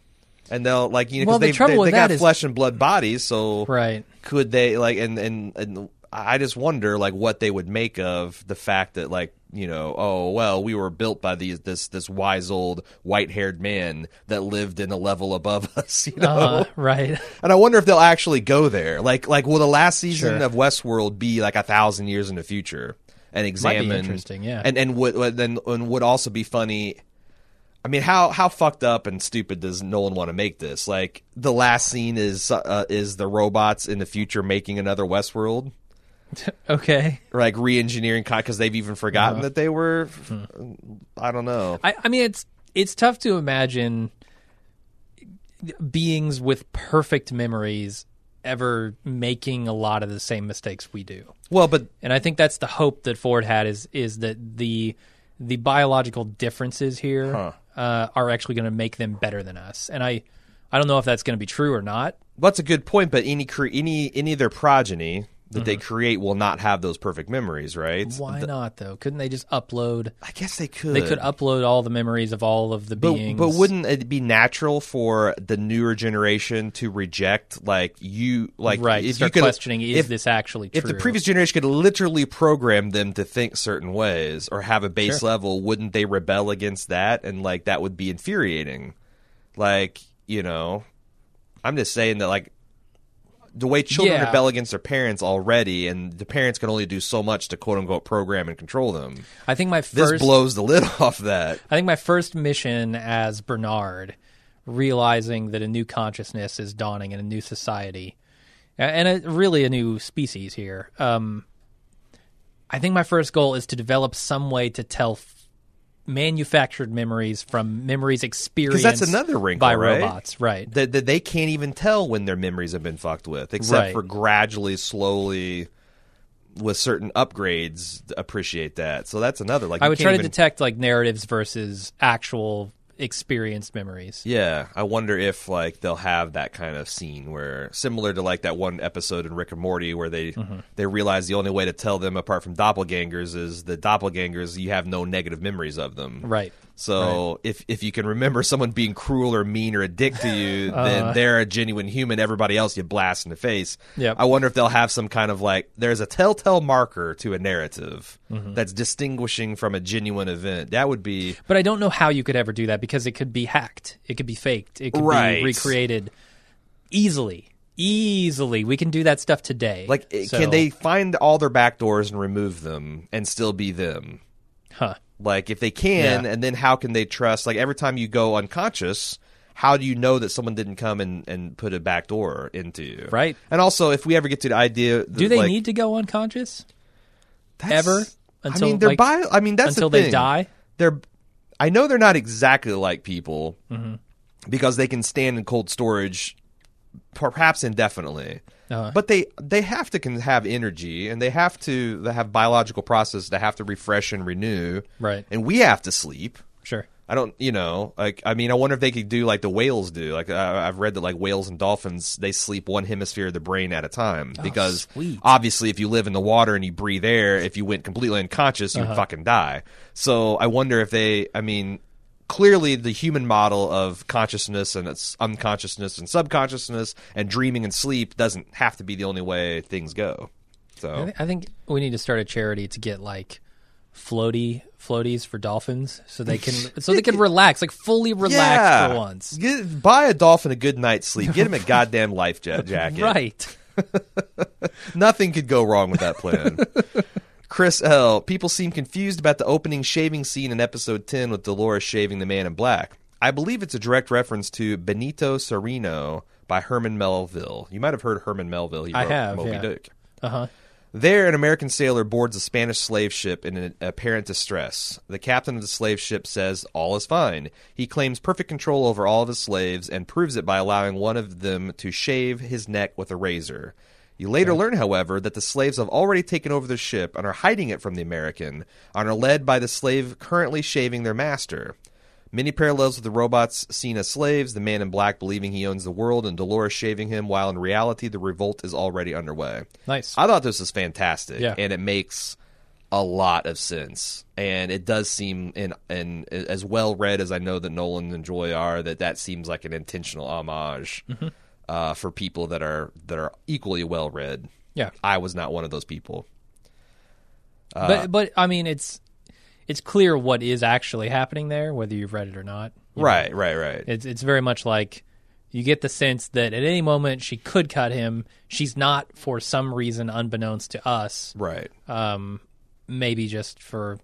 and they'll like you know Well, the they, trouble they, with they got is- flesh and blood bodies so Right. could they like and, and and I just wonder like what they would make of the fact that like you know oh well we were built by these this this wise old white haired man that lived in a level above *laughs* us you know Uh, right. *laughs* and I wonder if they'll actually go there like like will the last season Sure. of Westworld be like a thousand years in the future and examine interesting, yeah. and and would then and would also be funny I mean, how how fucked up and stupid does Nolan want to make this? Like the last scene is uh, is the robots in the future making another Westworld, *laughs* Okay. like re-engineering because they've even forgotten Uh-huh. that they were. Hmm. I don't know. I, I mean, it's it's tough to imagine beings with perfect memories ever making a lot of the same mistakes we do. Well, but And I think that's the hope that Ford had is is that the the biological differences here Huh. uh, are actually going to make them better than us. And I I don't know if that's going to be true or not. Well, that's a good point. But any any any of their progeny that they Mm-hmm. create will not have those perfect memories, right? Why not though? Couldn't they just upload? I guess they could. They could upload all the memories of all of the But, beings. but wouldn't it be natural for the newer generation to reject like you like right if start you could questioning is this actually true? if the previous generation could literally program them to think certain ways or have a base Sure. level wouldn't they rebel against that and like that would be infuriating like you know i'm just saying that like the way children Yeah. rebel against their parents already and the parents can only do so much to quote unquote program and control them I think my this blows the lid *laughs* off that I think my first mission as Bernard, realizing that a new consciousness is dawning in a new society, and a, really a new species here. Um, I think my first goal is to develop some way to tell manufactured memories from memories experienced that's another wrinkle, by right? robots. Right. that, that they can't even tell when their memories have been fucked with, except Right. for gradually, slowly, with certain upgrades, appreciate that. So that's another. Like I would try to even- detect like narratives versus actual experienced memories. Yeah, I wonder if like they'll have that kind of scene where similar to like that one episode in Rick and Morty where they Mm-hmm. they realize the only way to tell them apart from doppelgangers is the doppelgangers you have no negative memories of them. Right. So if if you can remember someone being cruel or mean or a dick to you, *laughs* then they're a genuine human. Everybody else you blast in the face. Yep. I wonder if they'll have some kind of like there's a telltale marker to a narrative Mm-hmm. that's distinguishing from a genuine event. That would be But I don't know how you could ever do that because it could be hacked. It could be faked. It could Right. be recreated easily. Easily. We can do that stuff today. like eh, So- can they find all their back doors and remove them and still be them? Huh. Like if they can, Yeah. and then how can they trust? Like every time you go unconscious, how do you know that someone didn't come and, and put a back door into you? Right. And also, if we ever get to the idea, Do they need to go unconscious ever? Until, I mean, they're like, bio. I mean, that's until the they die? They're. I know they're not exactly like people Mm-hmm. because they can stand in cold storage, perhaps indefinitely. Uh, But they they have to can have energy and they have to they have biological processes that have to refresh and renew. Right. And we have to sleep. Sure. I don't, you know, like I mean, I wonder if they could do like the whales do. Like I I've read that like whales and dolphins they sleep one hemisphere of the brain at a time because sweet. obviously if you live in the water and you breathe air, if you went completely unconscious, you'd fucking die. So I wonder if they, I mean, clearly the human model of consciousness and its unconsciousness and subconsciousness and dreaming and sleep doesn't have to be the only way things go. I, So I think we need to start a charity to get like floaty floaties for dolphins so they can *laughs* so they can relax like fully relax for once Get, buy a dolphin a good night's sleep. Get him a *laughs* goddamn life ja- jacket. right *laughs* Nothing could go wrong with that plan. Chris L. People seem confused about the opening shaving scene in episode 10 with Dolores shaving the man in black. I believe it's a direct reference to Benito Cereno by Herman Melville. You might have heard Herman Melville. He I have, Moby yeah. Dick. uh-huh There, an American sailor boards a Spanish slave ship in an apparent distress. The captain of the slave ship says all is fine. He claims perfect control over all of his slaves and proves it by allowing one of them to shave his neck with a razor. You later learn, however, that the slaves have already taken over the ship and are hiding it from the American, and are led by the slave currently shaving their master. Many parallels with the robots seen as slaves, the man in black believing he owns the world, and Dolores shaving him, while in reality the revolt is already underway. nice I thought this was fantastic, Yeah. and it makes a lot of sense. And it does seem, and and as well read as I know that Nolan and Joy are, that that seems like an intentional homage Mm-hmm. Uh, for people that are that are equally well read. yeah I was not one of those people. Uh, but but i mean it's it's clear what is actually happening there whether you've read it or not Right, right, right. It's it's very much like you get the sense that at any moment she could cut him. She's not for some reason unbeknownst to us. right. Um, maybe just for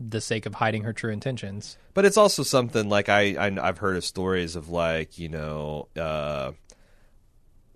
the sake of hiding her true intentions. But it's also something like I, I I've heard of stories of like you know uh,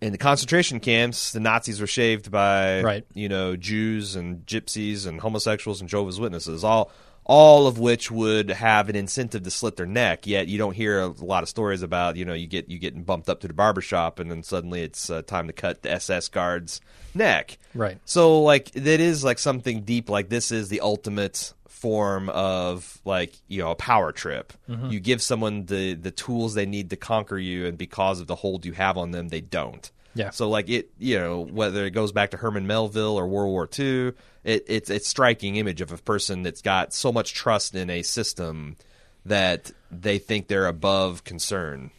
in the concentration camps the Nazis were shaved by Right. you know Jews and gypsies and homosexuals and Jehovah's Witnesses all all of which would have an incentive to slit their neck. Yet you don't hear a lot of stories about you know you get you getting bumped up to the barber shop and then suddenly it's uh, time to cut the SS guard's neck. Right. So like that is like something deep. Like this is the ultimate form of like you know a power trip. You give someone the the tools they need to conquer you, and because of the hold you have on them, they don't. Yeah. So like it, you know, whether it goes back to Herman Melville or World War II, it, it's it's striking image of a person that's got so much trust in a system that they think they're above concern,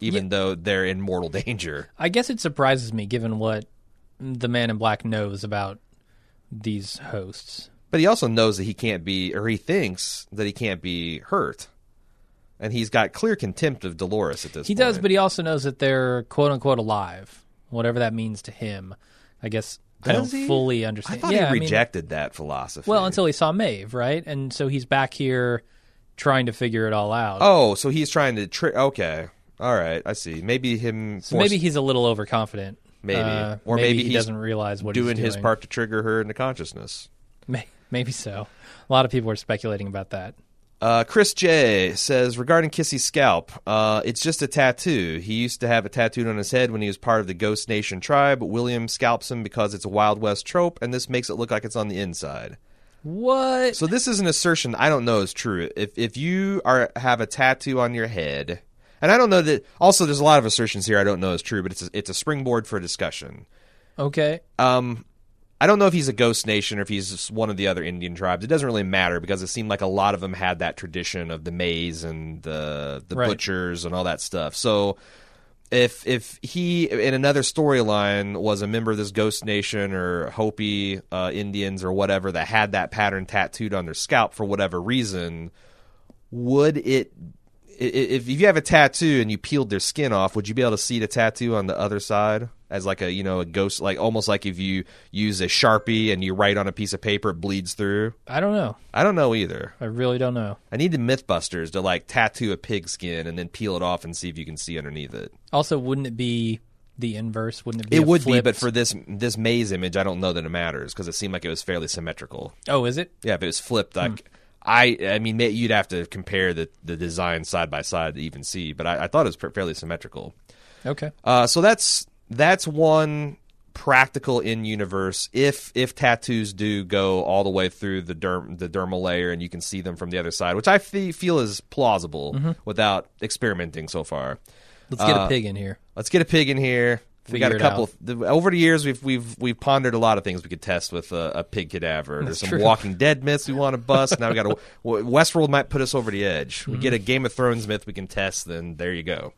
even though they're in mortal *laughs* danger. I guess it surprises me given what the man in black knows about these hosts. But he also knows that he can't be, or he thinks that he can't be hurt. And he's got clear contempt of Dolores at this point. He point. does, but he also knows that they're quote unquote alive, whatever that means to him. I guess I don't he? fully I understand. thought yeah, he I mean- rejected that philosophy. well, until he saw Maeve, right? And so he's back here trying to figure it all out. Oh, so he's trying to trick. Okay. All right. I see. Maybe him. so maybe he's a little overconfident. Maybe. Uh, Or maybe he doesn't realize what doing he's his part to trigger her into consciousness. May- Maybe so. A lot of people are speculating about that. Uh, Chris J says regarding Kissy's scalp, uh, it's just a tattoo. He used to have it tattooed on his head when he was part of the Ghost Nation tribe. William scalps him because it's a Wild West trope, and this makes it look like it's on the inside. What? So this is an assertion I don't know is true. If if you are have a tattoo on your head, and I don't know that. Also, there's a lot of assertions here I don't know is true, but it's a, it's a springboard for discussion. Okay. Um, I don't know if he's a Ghost Nation or if he's one of the other Indian tribes. It doesn't really matter because it seemed like a lot of them had that tradition of the maze and the the Right. butchers and all that stuff. So if if he in another storyline was a member of this Ghost Nation or Hopi uh, Indians or whatever that had that pattern tattooed on their scalp for whatever reason, would it? If you have a tattoo and you peeled their skin off, would you be able to see the tattoo on the other side as like a you know a ghost, like almost like if you use a sharpie and you write on a piece of paper, it bleeds through? I don't know. I don't know either. I really don't know. I need the MythBusters to like tattoo a pig skin and then peel it off and see if you can see underneath it. Also, wouldn't it be the inverse? Wouldn't it be? It would be, but for this this maze image, I don't know that it matters because it seemed like it was fairly symmetrical. oh, is it? Yeah, if it was flipped, Hmm. I, I mean, you'd have to compare the the design side by side to even see. But I, I thought it was fairly symmetrical. Okay. Uh, so that's that's one practical in universe if if tattoos do go all the way through the derm the dermal layer and you can see them from the other side, which I feel is plausible Mm-hmm. without experimenting so far. Let's get Uh, a pig in here. Let's get a pig in here. We got a couple. over the years, we've we've we've pondered a lot of things we could test with a, a pig cadaver. There's That's some true. Walking Dead myths we want to bust. now we got a *laughs* Westworld might put us over the edge. Mm-hmm. We get a Game of Thrones myth we can test. Then there you go.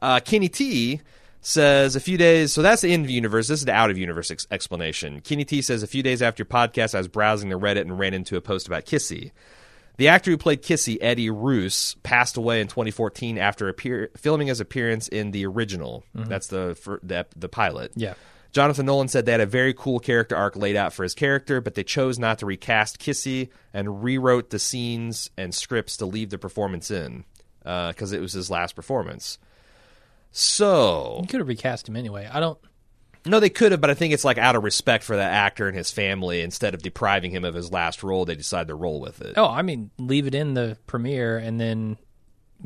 Uh, Kenny T says a few days. So that's the in universe. This is the out of universe ex- explanation. Kenny T says a few days after your podcast, I was browsing the Reddit and ran into a post about Kissy. The actor who played Kissy, Eddie Rouse, passed away in 2014 after appear- filming his appearance in the original. Mm-hmm. That's the, fir- the the pilot. Yeah. Jonathan Nolan said they had a very cool character arc laid out for his character, but they chose not to recast Kissy and rewrote the scenes and scripts to leave the performance in uh, because it was his last performance. So You could have recast him anyway. I don't. No, they could have, but I think it's like out of respect for that actor and his family. Instead of depriving him of his last role, they decide to roll with it. Oh, I mean, leave it in the premiere and then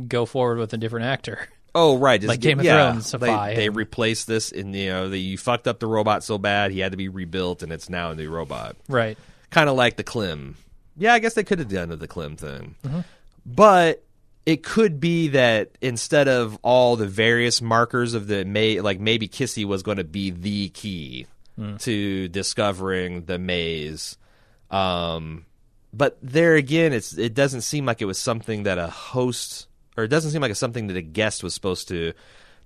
go forward with a different actor. *laughs* Oh, right, just Like Game of yeah, Thrones, They, Safai they and- replaced this, and you know, the, you fucked up the robot so bad he had to be rebuilt, and it's now a new robot. Right. kind of like the Klim. Yeah, I guess they could have done the Klim thing. Mm-hmm. But it could be that instead of all the various markers of the may like maybe Kissy was going to be the key Mm. to discovering the maze. Um but there again it's it doesn't seem like it was something that a host or it doesn't seem like it's something that a guest was supposed to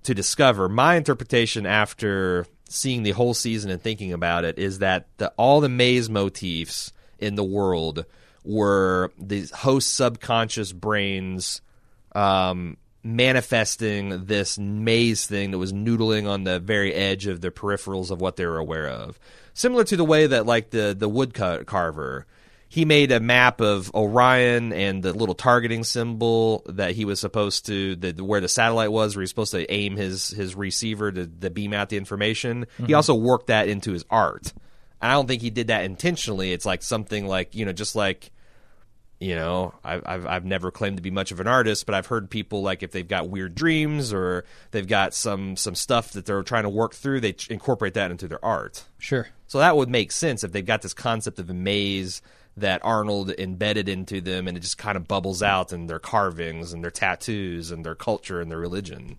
to discover. My interpretation after seeing the whole season and thinking about it is that the, all the maze motifs in the world were the host subconscious brains um, manifesting this maze thing that was noodling on the very edge of the peripherals of what they were aware of. Similar to the way that, like the the woodcut carver, he made a map of Orion and the little targeting symbol that he was supposed to, the, where the satellite was, where he's supposed to aim his his receiver to, to beam out the information. He also worked that into his art. And I don't think he did that intentionally. It's like something like you know, just like you know, I've, I've I've never claimed to be much of an artist, but I've heard people like if they've got weird dreams or they've got some some stuff that they're trying to work through, they incorporate that into their art. Sure. So that would make sense if they've got this concept of a maze that Arnold embedded into them, and it just kind of bubbles out in their carvings and their tattoos and their culture and their religion.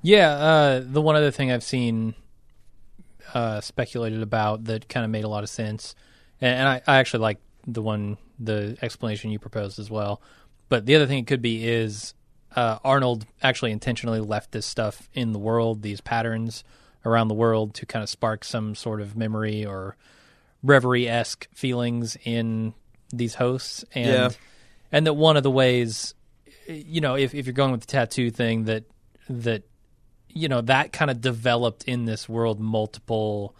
Yeah, uh, the one other thing I've seen uh, speculated about that kind of made a lot of sense, and, and I, I actually like the one, the explanation you proposed as well. But the other thing it could be is uh, Arnold actually intentionally left this stuff in the world, these patterns around the world, to kind of spark some sort of memory or reverie esque feelings in these hosts, and Yeah. and that one of the ways, you know, if if you're going with the tattoo thing, that that you know that kind of developed in this world multiple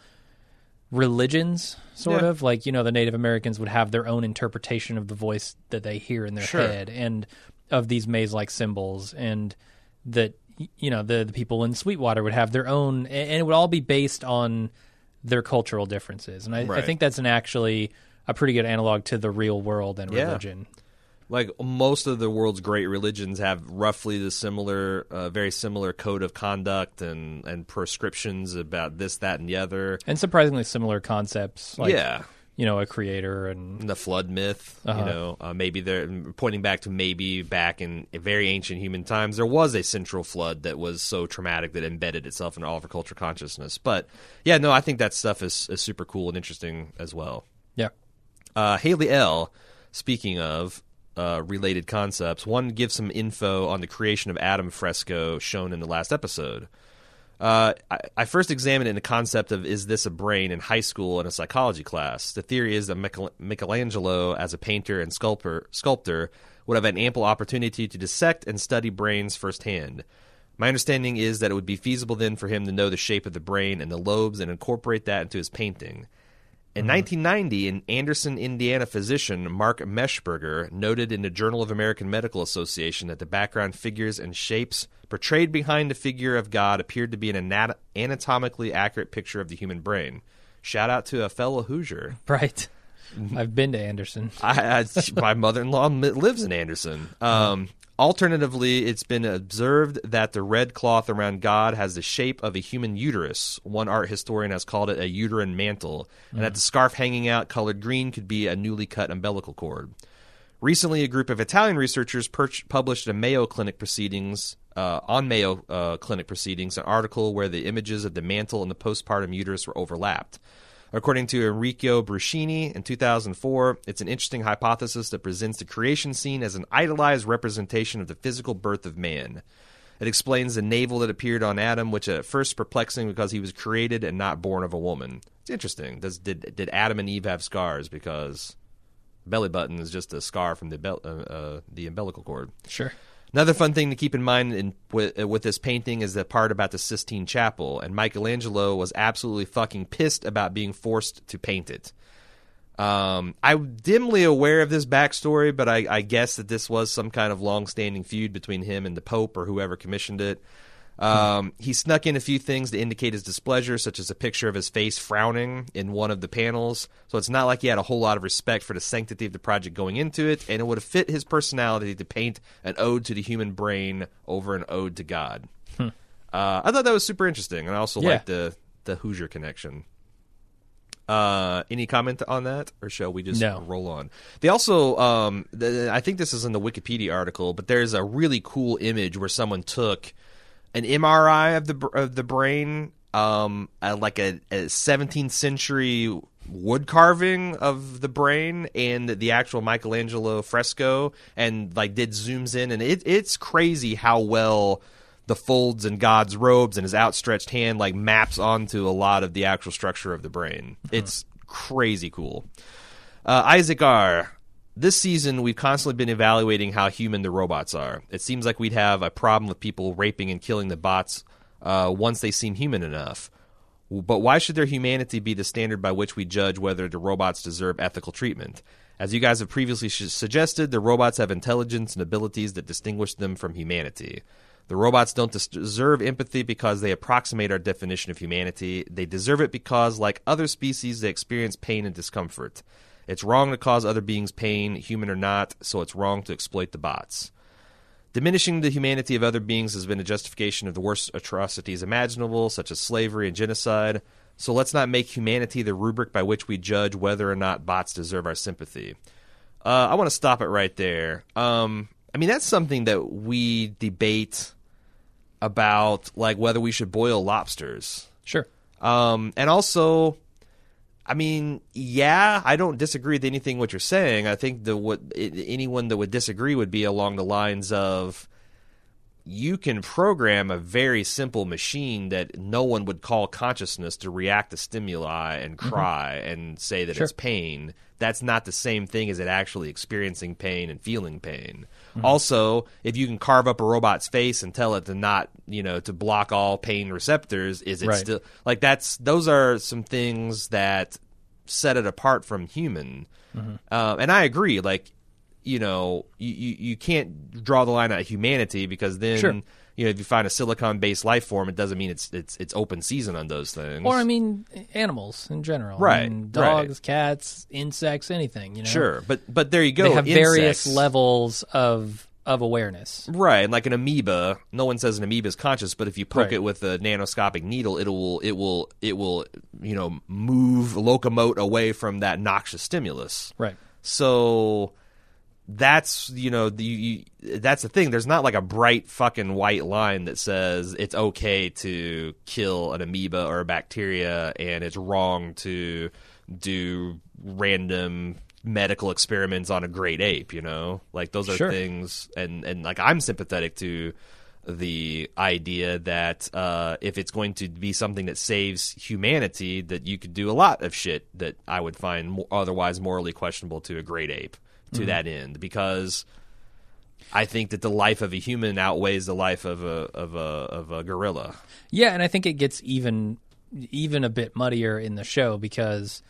religions sort Yeah. of like you know the native americans would have their own interpretation of the voice that they hear in their Sure. head and of these maze like symbols and that you know the, the people in sweetwater would have their own and it would all be based on their cultural differences and i, I think that's an actually a pretty good analog to the real world and Yeah. Like most of the world's great religions have roughly the similar, uh, very similar code of conduct and and prescriptions about this, that, and the other. and surprisingly similar concepts like yeah. you know a creator and the flood myth. Uh-huh. You know, uh, maybe they're pointing back to maybe back in very ancient human times, there was a central flood that was so traumatic that embedded itself in all of our culture consciousness. But yeah, no, I think that stuff is, is super cool and interesting as well. yeah Uh, Haley L. Speaking of uh, related concepts, one gives some info on the creation of Adam fresco shown in the last episode. Uh, I, I first examined in the concept of is this a brain in high school in a psychology class. The theory is that Michel- Michelangelo, as a painter and sculptor, sculptor, would have an ample opportunity to dissect and study brains firsthand. My understanding is that it would be feasible then for him to know the shape of the brain and the lobes and incorporate that into his painting. In 1990, an Anderson, Indiana physician, Mark Meshberger, noted in the Journal of American Medical Association that the background figures and shapes portrayed behind the figure of God appeared to be an anat- anatomically accurate picture of the human brain. Shout out to a fellow Hoosier. *laughs* right i've been to anderson I, I, my mother-in-law lives in Anderson. Um, Alternatively, it's been observed that the red cloth around God has the shape of a human uterus. One art historian has called it a uterine mantle, and that the scarf hanging out colored green could be a newly cut umbilical cord. Recently, a group of Italian researchers perch- published a Mayo Clinic proceedings uh, on Mayo uh, Clinic proceedings an article where the images of the mantle and the postpartum uterus were overlapped. According to Enrico Bruschini in 2004, it's an interesting hypothesis that presents the creation scene as an idolized representation of the physical birth of man. It explains the navel that appeared on Adam, which at first perplexing because he was created and not born of a woman. It's interesting. Does, did did Adam and Eve have scars? Because belly button is just a scar from the uh, uh, the umbilical cord. Sure. Another fun thing to keep in mind in, with, uh, with this painting is the part about the Sistine Chapel, and Michelangelo was absolutely fucking pissed about being forced to paint it. Um, I'm dimly aware of this backstory, but I, I guess that this was some kind of long-standing feud between him and the Pope or whoever commissioned it. Um, he snuck in a few things to indicate his displeasure, such as a picture of his face frowning in one of the panels. So it's not like he had a whole lot of respect for the sanctity of the project going into it, and it would have fit his personality to paint an ode to the human brain over an ode to God. Uh, I thought that was super interesting, and I also Yeah. like the the Hoosier connection. Uh, any comment on that, or shall we just No. roll on? They also, um, I think this is in the Wikipedia article, but there's a really cool image where someone took an MRI of the of the brain, um, uh, like a, a 17th century wood carving of the brain and the actual Michelangelo fresco, and like did zooms in, and it, it's crazy how well the folds in God's robes and his outstretched hand like maps onto a lot of the actual structure of the brain. It's crazy cool. Uh, Isaac R. This season, we've constantly been evaluating how human the robots are. It seems like we'd have a problem with people raping and killing the bots uh, once they seem human enough. But why should their humanity be the standard by which we judge whether the robots deserve ethical treatment? As you guys have previously sh- suggested, the robots have intelligence and abilities that distinguish them from humanity. The robots don't des- deserve empathy because they approximate our definition of humanity. They deserve it because, like other species, they experience pain and discomfort. It's wrong to cause other beings pain, human or not, so it's wrong to exploit the bots. Diminishing the humanity of other beings has been a justification of the worst atrocities imaginable, such as slavery and genocide. So let's not make humanity the rubric by which we judge whether or not bots deserve our sympathy. Uh, I want to stop it right there. Um, I mean, that's something that we debate about, like whether we should boil lobsters. Sure. Um, and also, I mean, yeah, I don't disagree with anything what you're saying. I think the what anyone that would disagree would be along the lines of you can program a very simple machine that no one would call consciousness to react to stimuli and mm-hmm. cry and say that Sure. it's pain. That's not the same thing as it actually experiencing pain and feeling pain. Also, if you can carve up a robot's face and tell it to not, you know, to block all pain receptors, is it Right. still like that's those are some things that set it apart from human. Uh, and I agree. Like, you know, you, you, you can't draw the line at humanity because then, Sure. You know, if you find a silicon based life form, it doesn't mean it's it's it's open season on those things. Or I mean, animals in general. I Right, mean, right. dogs, cats, insects, anything. You know. sure, but but there you go. They have various levels of of awareness. Right, like an amoeba. No one says an amoeba is conscious, but if you poke Right. it with a nanoscopic needle, it will it will it will you know move locomote away from that noxious stimulus. Right. So that's you know the you, that's the thing. There's not like a bright fucking white line that says it's okay to kill an amoeba or a bacteria, and it's wrong to do random medical experiments on a great ape. You know, like those are Sure. things, and and like I'm sympathetic to the idea that uh, if it's going to be something that saves humanity, that you could do a lot of shit that I would find mo- otherwise morally questionable to a great ape to that end, because I think that the life of a human outweighs the life of a of a of a gorilla. Yeah, and I think it gets even even a bit muddier in the show because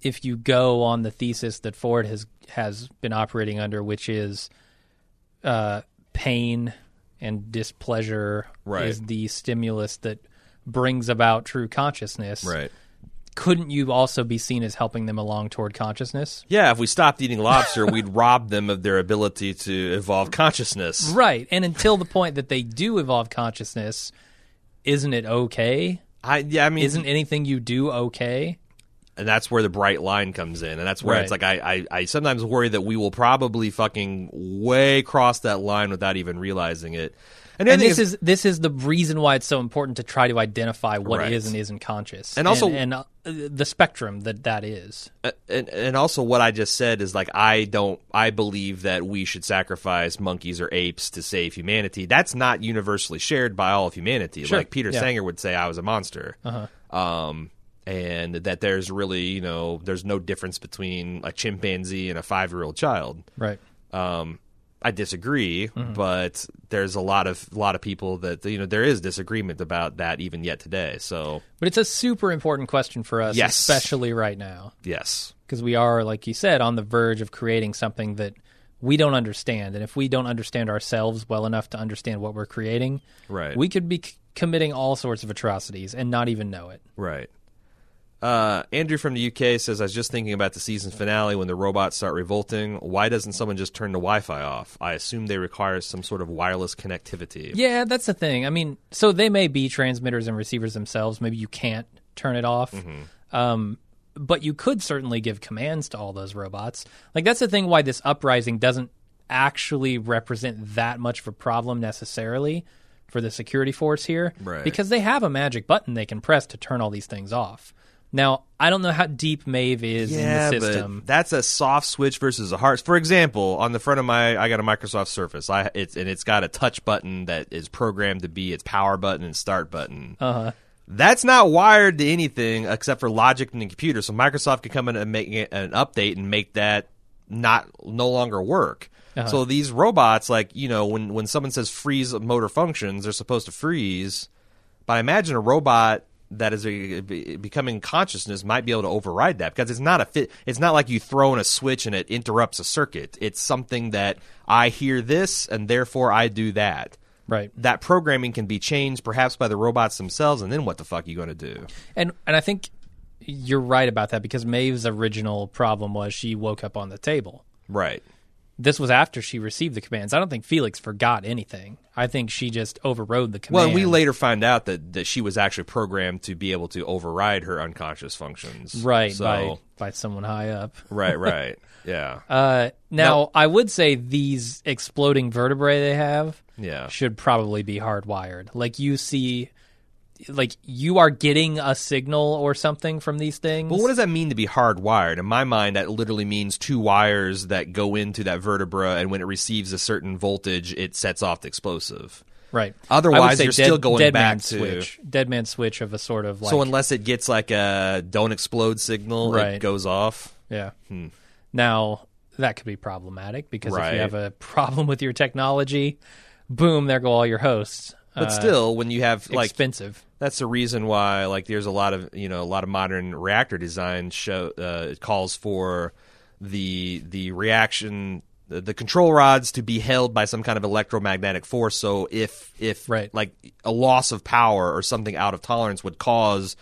if you go on the thesis that Ford has has been operating under, which is uh, pain and displeasure Right. is the stimulus that brings about true consciousness. Couldn't you also be seen as helping them along toward consciousness? Yeah, if we stopped eating lobster, *laughs* we'd rob them of their ability to evolve consciousness. Right. And until the point that they do evolve consciousness, isn't it okay? I yeah, I mean, Isn't anything you do okay? and that's where the bright line comes in, and that's where Right. it's like I, I I sometimes worry that we will probably fucking way cross that line without even realizing it. And, And this thing is this is the reason why it's so important to try to identify what is Right. and isn't conscious, And also- and, uh, the spectrum that that is. Uh, and, and also what I just said is like I don't I believe that we should sacrifice monkeys or apes to save humanity. That's not universally shared by all of humanity. Sure, Like Peter yeah. Singer would say, I was a monster. Uh-huh. Um, and that there's really you know there's no difference between a chimpanzee and a five year old child. Right. Um, I disagree, Mm-hmm. but there's a lot of a lot of people that you know there is disagreement about that even yet today. So But it's a super important question for us, Yes. especially right now, yes, because we are, like you said, on the verge of creating something that we don't understand. And if we don't understand ourselves well enough to understand what we're creating, right, we could be c- committing all sorts of atrocities and not even know it. Right. Uh, Andrew from the UK says, I was just thinking about the season finale when the robots start revolting. Why doesn't someone just turn the Wi Fi off? I assume they require some sort of wireless connectivity. Yeah, that's the thing. I mean, so they may be transmitters and receivers themselves. Maybe you can't turn it off. Um, but you could certainly give commands to all those robots. Like, that's the thing why this uprising doesn't actually represent that much of a problem necessarily for the security force here. Right. Because they have a magic button they can press to turn all these things off. Now, I don't know how deep Maeve is Yeah, in the system. but that's a soft switch versus a hard. For example, on the front of my, I got a Microsoft Surface. I it's and it's got a touch button that is programmed to be its power button and start button. Uh huh. That's not wired to anything except for logic in the computer. So Microsoft could come in and make an update and make that not no longer work. Uh-huh. So these robots, like you know, when when someone says freeze motor functions, they're supposed to freeze. But I imagine a robot that is a, becoming consciousness might be able to override that because it's not a fit. It's not like you throw in a switch and it interrupts a circuit. It's something that I hear this and therefore I do that Right. that programming can be changed perhaps by the robots themselves and then what the fuck are you going to do And and I think you're right about that because Maeve's original problem was she woke up on the table. right This was after she received the commands. I don't think Felix forgot anything. I think she just overrode the command. well and we later find out that, that she was actually programmed to be able to override her unconscious functions right so by by someone high up. *laughs* right right yeah Uh, now No. I would say these exploding vertebrae they have yeah should probably be hardwired. Like you see, like you are getting a signal or something from these things. Well, what does that mean to be hardwired? In my mind, that literally means two wires that go into that vertebra, and when it receives a certain voltage, it sets off the explosive. right? Otherwise, I would say you're dead, still going dead back man to- switch, dead man switch of a sort of like so unless it gets like a "don't explode" signal, Right. it goes off. Yeah. Now that could be problematic because if Hmm. You have a *laughs* problem with your technology, boom, there go all your hosts. But Uh, still, when you have like expensive. that's the reason why like there's a lot of you know a lot of modern reactor design show uh, it calls for the the reaction the, the control rods to be held by some kind of electromagnetic force so if if Right. like a loss of power or something out of tolerance would cause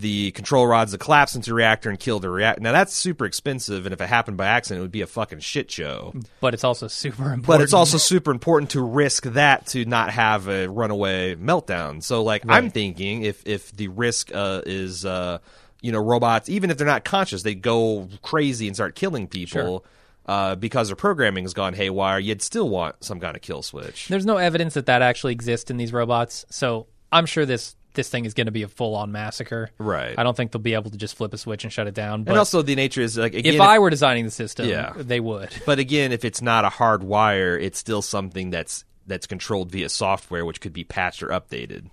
the control rods to collapse into the reactor and kill the reactor. Now that's super expensive, and if it happened by accident, it would be a fucking shit show. But it's also super important. *laughs* But it's also super important to risk that to not have a runaway meltdown. So, like, I'm thinking if if the risk uh, is, uh, you know, robots, even if they're not conscious, they go crazy and start killing people uh, because their programming has gone haywire. You'd still want some kind of kill switch. There's no evidence that that actually exists in these robots, so I'm sure this this thing is going to be a full on massacre. Right. I don't think they'll be able to just flip a switch and shut it down. But and also, the nature is like again, if I were designing the system, Yeah. they would. *laughs* But again, if it's not a hard wire, it's still something that's that's controlled via software, which could be patched or updated.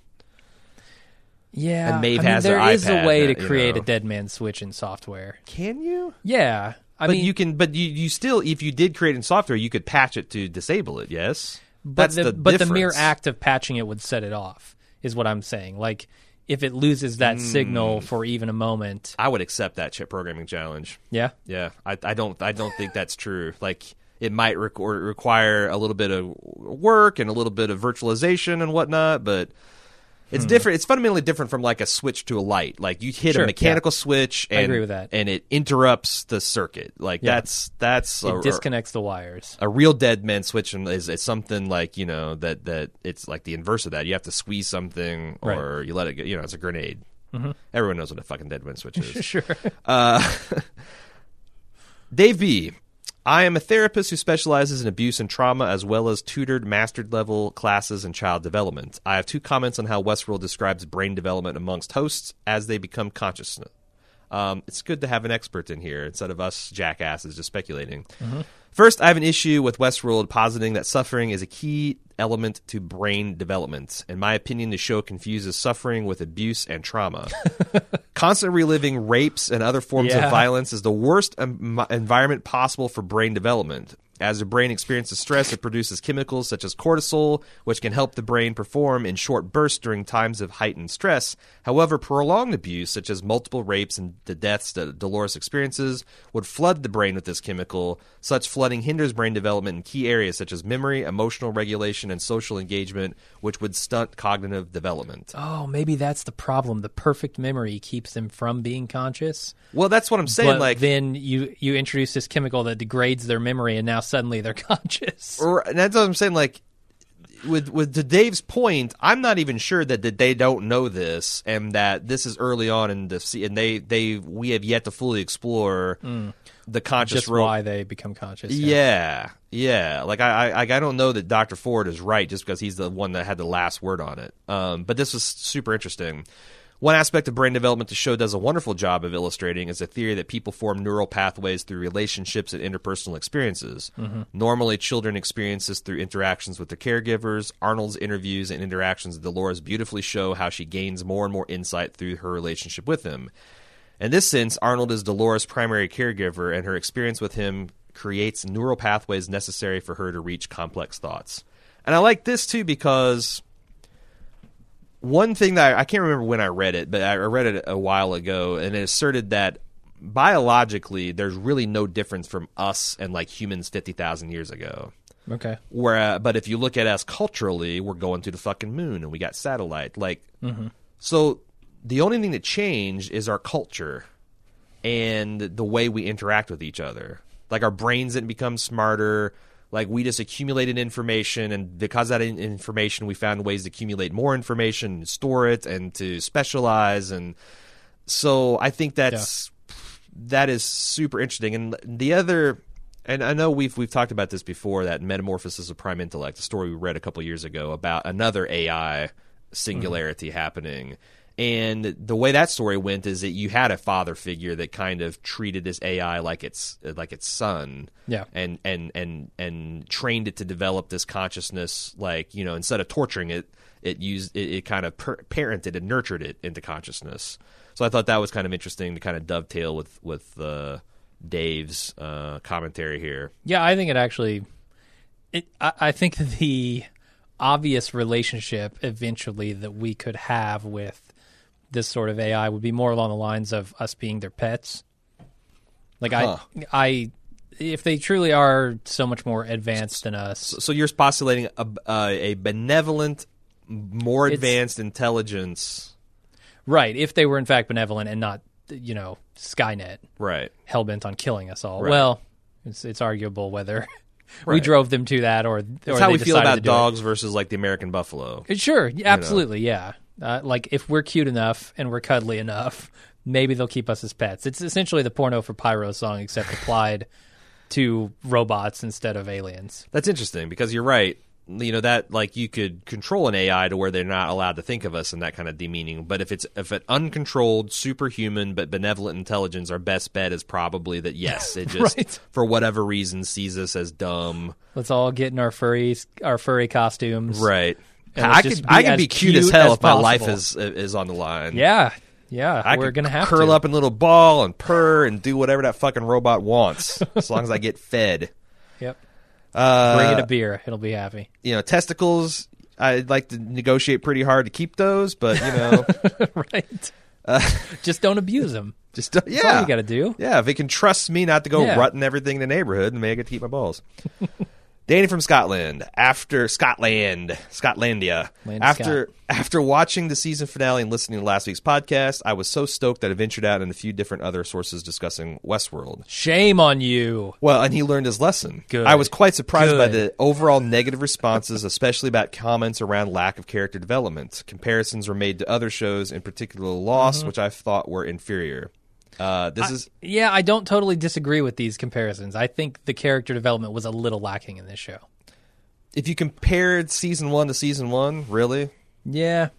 Yeah, And Maeve I mean, has there their iPad uh, a way to create know. a dead man switch in software. Can you? Yeah, I but mean, you can. But you, you still, if you did create in software, you could patch it to disable it. Yes, but that's the, the but the mere act of patching it would set it off. Is what I'm saying. Like if it loses that Hmm. signal for even a moment, I would accept that chip programming challenge. yeah, Yeah, I, I don't. I don't think that's true. Like it might requ- require a little bit of work and a little bit of virtualization and whatnot, but It's hmm. different. It's fundamentally different from like a switch to a light. Like you hit Sure, a mechanical switch, and agree with that. and it interrupts the circuit. Like Yeah. that's that's It a, disconnects the wires. a real dead man switch is, is something like you know that that it's like the inverse of that. You have to squeeze something or you let it go. You know, it's a grenade. Mm-hmm. Everyone knows what a fucking dead man switch *laughs* is. Sure. Uh, *laughs* Dave B. I am a therapist who specializes in abuse and trauma as well as tutored mastered level classes in child development. I have two comments on how Westworld describes brain development amongst hosts as they become conscious. Um, it's good to have an expert in here instead of us jackasses just speculating. First, I have an issue with Westworld positing that suffering is a key element to brain development. In my opinion, the show confuses suffering with abuse and trauma. *laughs* Constant reliving rapes and other forms Yeah. of violence is the worst em- environment possible for brain development. As the brain experiences stress, it produces chemicals such as cortisol, which can help the brain perform in short bursts during times of heightened stress. However, prolonged abuse, such as multiple rapes and the deaths that Dolores experiences, would flood the brain with this chemical. Such flooding hinders brain development in key areas such as memory, emotional regulation, and social engagement, which would stunt cognitive development. Oh, maybe that's the problem. The perfect memory keeps them from being conscious. Well, that's what I'm saying. but like, then you you introduce this chemical that degrades their memory, and now suddenly they're *laughs* conscious. and that's what I'm saying. Like with with to Dave's point, I'm not even sure that, that they don't know this and that this is early on in the and they they we have yet to fully explore the conscious Just ro- why they become conscious. Yeah, yeah. Like I, I, I don't know that Dr. Ford is right just because he's the one that had the last word on it. Um, but this was super interesting. One aspect of brain development the show does a wonderful job of illustrating is the theory that people form neural pathways through relationships and interpersonal experiences. Mm-hmm. Normally, children experience this through interactions with their caregivers. Arnold's interviews and interactions with Dolores beautifully show how she gains more and more insight through her relationship with him. In this sense, Arnold is Dolores' primary caregiver, and her experience with him creates neural pathways necessary for her to reach complex thoughts. And I like this too because one thing that I, I can't remember when I read it, but I read it a while ago, and it asserted that biologically there's really no difference from us and like humans fifty thousand years ago. Okay. Where, uh, but if you look at us culturally, we're going to the fucking moon and we got satellite. Like, so the only thing that changed is our culture and the way we interact with each other. Like our brains didn't become smarter. Like we just accumulated information, and because of that information, we found ways to accumulate more information, and store it, and to specialize. And so I think that's that is super interesting. And the other, and I know we've we've talked about this before, that Metamorphosis of Prime Intellect, a story we read a couple years ago about another AI singularity happening. And the way that story went is that you had a father figure that kind of treated this AI like its like its son, Yeah. and and and and trained it to develop this consciousness. Like you know, instead of torturing it, it used it, it kind of per- parented and nurtured it into consciousness. So I thought that was kind of interesting to kind of dovetail with with uh, Dave's uh, commentary here. Yeah, I think it actually. It. I, I think *laughs* the obvious relationship eventually that we could have with this sort of AI would be more along the lines of us being their pets. Like Huh. I, I, if they truly are so much more advanced than us, So you're postulating a, uh, a benevolent, more advanced intelligence, right? If they were in fact benevolent and not, you know, Skynet, right? hell bent on killing us all. Right. Well, it's it's arguable whether *laughs* we drove them to that or. That's how we feel about to do it. dogs versus like the American buffalo. Sure, absolutely, yeah. Uh, like if we're cute enough and we're cuddly enough, maybe they'll keep us as pets. It's essentially the porno for Pyro song, except applied *laughs* to robots instead of aliens. That's interesting because you're right. You know that like you could control an AI to where they're not allowed to think of us and that kind of demeaning. But if it's if an uncontrolled, superhuman but benevolent intelligence, our best bet is probably that yes, it *laughs* just Right. for whatever reason sees us as dumb. Let's all get in our furry our furry costumes. Right. I could be I can be cute, as hell as if my life is is on the line. Yeah, yeah. I we're could gonna have curl to. up in a little ball and purr and do whatever that fucking robot wants, *laughs* as long as I get fed. Yep. Uh, Bring it a beer. It'll be happy. you know, testicles. I'd like to negotiate pretty hard to keep those, but you know, *laughs* right. Uh, Just don't abuse them. *laughs* just don't- That's all yeah, you got to do. yeah. If it can trust me not to go Yeah. rutting everything in the neighborhood, then maybe I get to keep my balls. Danny from Scotland. After Scotland, Scotlandia. Land after after watching the season finale and listening to last week's podcast, I was so stoked that I ventured out in a few different other sources discussing Westworld. Shame on you. Well, and he learned his lesson. Good. I was quite surprised by the overall negative responses, especially about comments around lack of character development. Comparisons were made to other shows, in particular Lost, Mm-hmm. which I thought were inferior. Uh, this is Yeah, I don't totally disagree with these comparisons. I think the character development was a little lacking in this show. if you compared season one to season one, really? Yeah.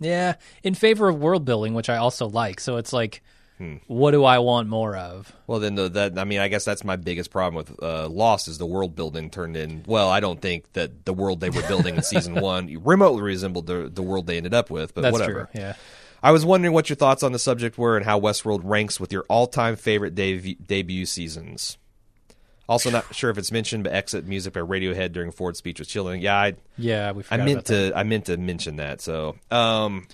Yeah. In favor of world building, which I also like. So it's like, Hmm. what do I want more of? Well, then the, that I mean, I guess that's my biggest problem with uh, Lost is the world building turned in. Well, I don't think that the world they were building in season *laughs* one remotely resembled the the world they ended up with. But That's whatever. true. Yeah. I was wondering what your thoughts on the subject were and how Westworld ranks with your all-time favorite dev- debut seasons. Also, not sure if it's mentioned, but exit music by Radiohead during Ford's speech was chilling. Yeah, I, Yeah, we I meant about that. to I meant to mention that. So, um,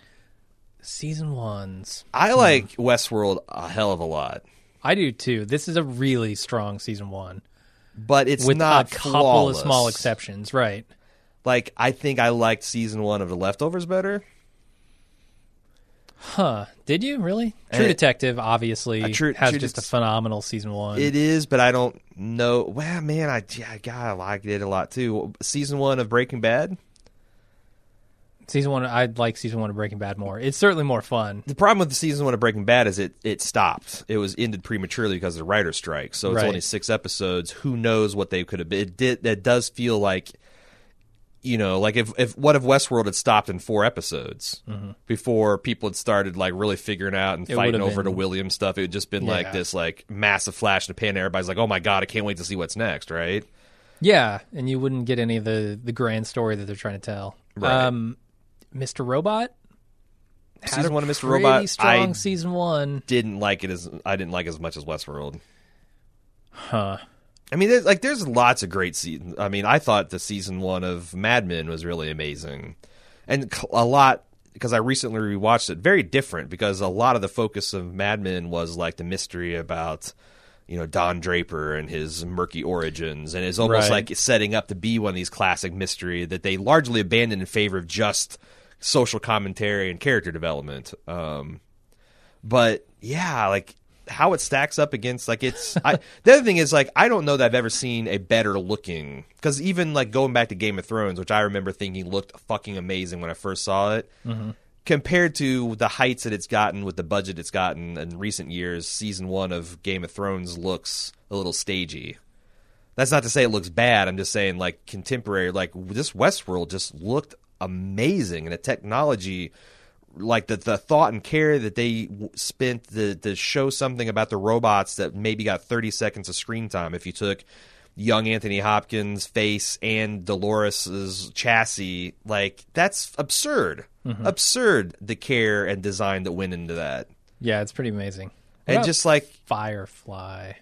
Season ones. I like Westworld a hell of a lot, I do too. This is a really strong season one but it's with not a couple flawless. of small exceptions, right? Like, I think I liked season one of The Leftovers better. Huh? Did you really? True Uh, Detective obviously uh, True- has True just a phenomenal season one. It is, but I don't know. Well, man, I yeah, God, I liked it a lot too. Season one of Breaking Bad. season one, I like season one of Breaking Bad more. It's certainly more fun. The problem with the season one of Breaking Bad is it it stopped. It was ended prematurely because of the writer's strike. So it's Right. only six episodes. Who knows what they could have been? It did. That does feel like, you know, like if if what if Westworld had stopped in four episodes before people had started like really figuring out and Mm-hmm. It fighting over to been- William stuff? It would just been like this like massive flash in the pan. Everybody's like, oh my god, I can't wait to see what's next. Right? Yeah, and you wouldn't get any of the the grand story that they're trying to tell. Right. Um, Mr. Robot. Season one of Mr. Robot, Strong I- season one. Didn't like it as I didn't like it as much as Westworld. Huh. I mean, there's, like, there's lots of great seasons. I mean, I thought the season one of Mad Men was really amazing, and a lot because I recently rewatched it. Very different because a lot of the focus of Mad Men was like the mystery about you know Don Draper and his murky origins, and it's almost Right. like setting up to be one of these classic mystery that they largely abandoned in favor of just social commentary and character development. Um, but yeah, like how it stacks up against like it's I, *laughs* the other thing is like I don't know that I've ever seen a better looking because even like going back to Game of Thrones, which I remember thinking looked fucking amazing when I first saw it, mm-hmm. compared to the heights that it's gotten with the budget it's gotten in recent years, season one of Game of Thrones looks a little stagey. That's not to say it looks bad. I'm just saying like contemporary, like this Westworld just looked amazing, and the technology like the the thought and care that they w- spent to to show something about the robots that maybe got 30 seconds of screen time if you took young Anthony Hopkins' face and Dolores's chassis like that's absurd mm-hmm. absurd the care and design that went into that Yeah, it's pretty amazing. What and just like Firefly.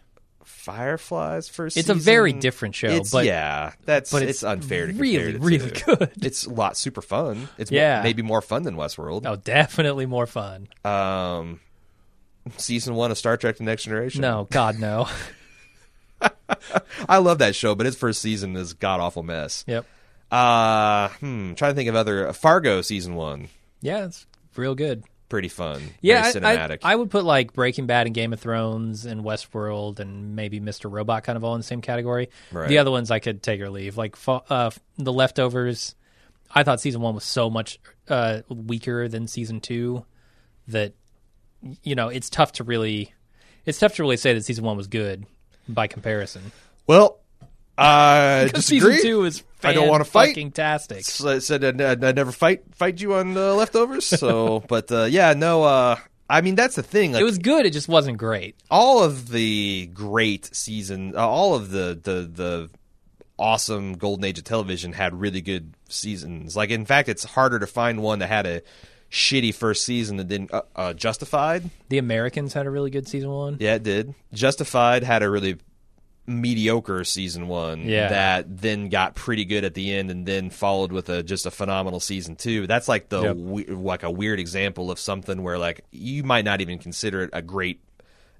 Firefly's first It's a very different show, it's, but yeah that's but it's, it's unfair to really, compare it really to. good. it's a lot super fun it's Yeah. more, maybe more fun than Westworld oh, definitely more fun. um season one of Star Trek: The Next Generation. No, God, no. *laughs* I love that show, but its first season is god awful mess. yep. Uh, hmm, trying to think of other Fargo season one, Yeah, it's real good. Pretty fun. Yeah, very I, I, cinematic. I would put like Breaking Bad and Game of Thrones and Westworld and maybe Mr. Robot kind of all in the same category. Right. The other ones I could take or leave. Like uh, The Leftovers, I thought season one was so much uh, weaker than season two that, you know, it's tough to really. It's tough to really say that season one was good by comparison. well, I *laughs* Because disagree. season two is I don't wanna fight. Fantastic. So I said I'd, I'd never fight fight you on the leftovers. So, *laughs* but uh, yeah, no. Uh, I mean, that's the thing. Like, It was good. It just wasn't great. all of the great season, uh, all of the the the awesome golden age of television had really good seasons. Like, in fact, it's harder to find one that had a shitty first season that didn't uh, uh, Justified. The Americans had a really good season one. Yeah, it did. Justified had a really mediocre season one Yeah. that then got pretty good at the end and then followed with a just a phenomenal season two. That's like the Yep. we, like a weird example of something where like you might not even consider it a great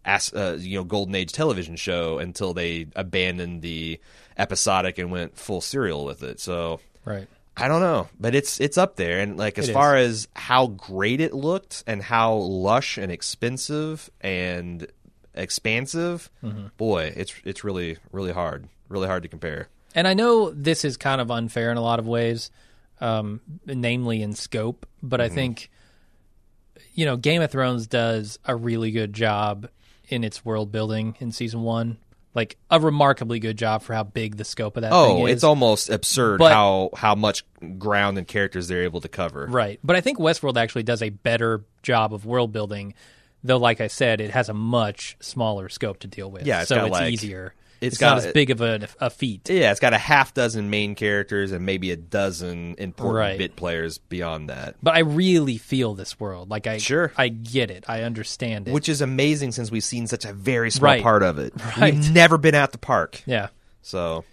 as, uh, you know golden age television show until they abandoned the episodic and went full serial with it. So Right. I don't know, but it's it's up there. And like as It far as how great it looked and how lush and expensive and expansive, Mm-hmm. boy, it's it's really really hard, really hard to compare. And I know this is kind of unfair in a lot of ways, um, namely in scope, but I think, you know, Game of Thrones does a really good job in its world building in season one. Like a remarkably good job for how big the scope of that thing Oh, is. it's almost absurd But- how how much ground and characters they're able to cover. Right. But I think Westworld actually does a better job of world building, though, like I said, it has a much smaller scope to deal with. Yeah, it's so it's like- easier. it's It's, not got- as big of a, a feat. Yeah, it's got a half dozen main characters and maybe a dozen important Right. bit players beyond that. But I really feel this world. Like I, Sure. I get it. I understand it. Which is amazing since we've seen such a very small Right. part of it. *laughs* Right. We've never been at the park. yeah. So,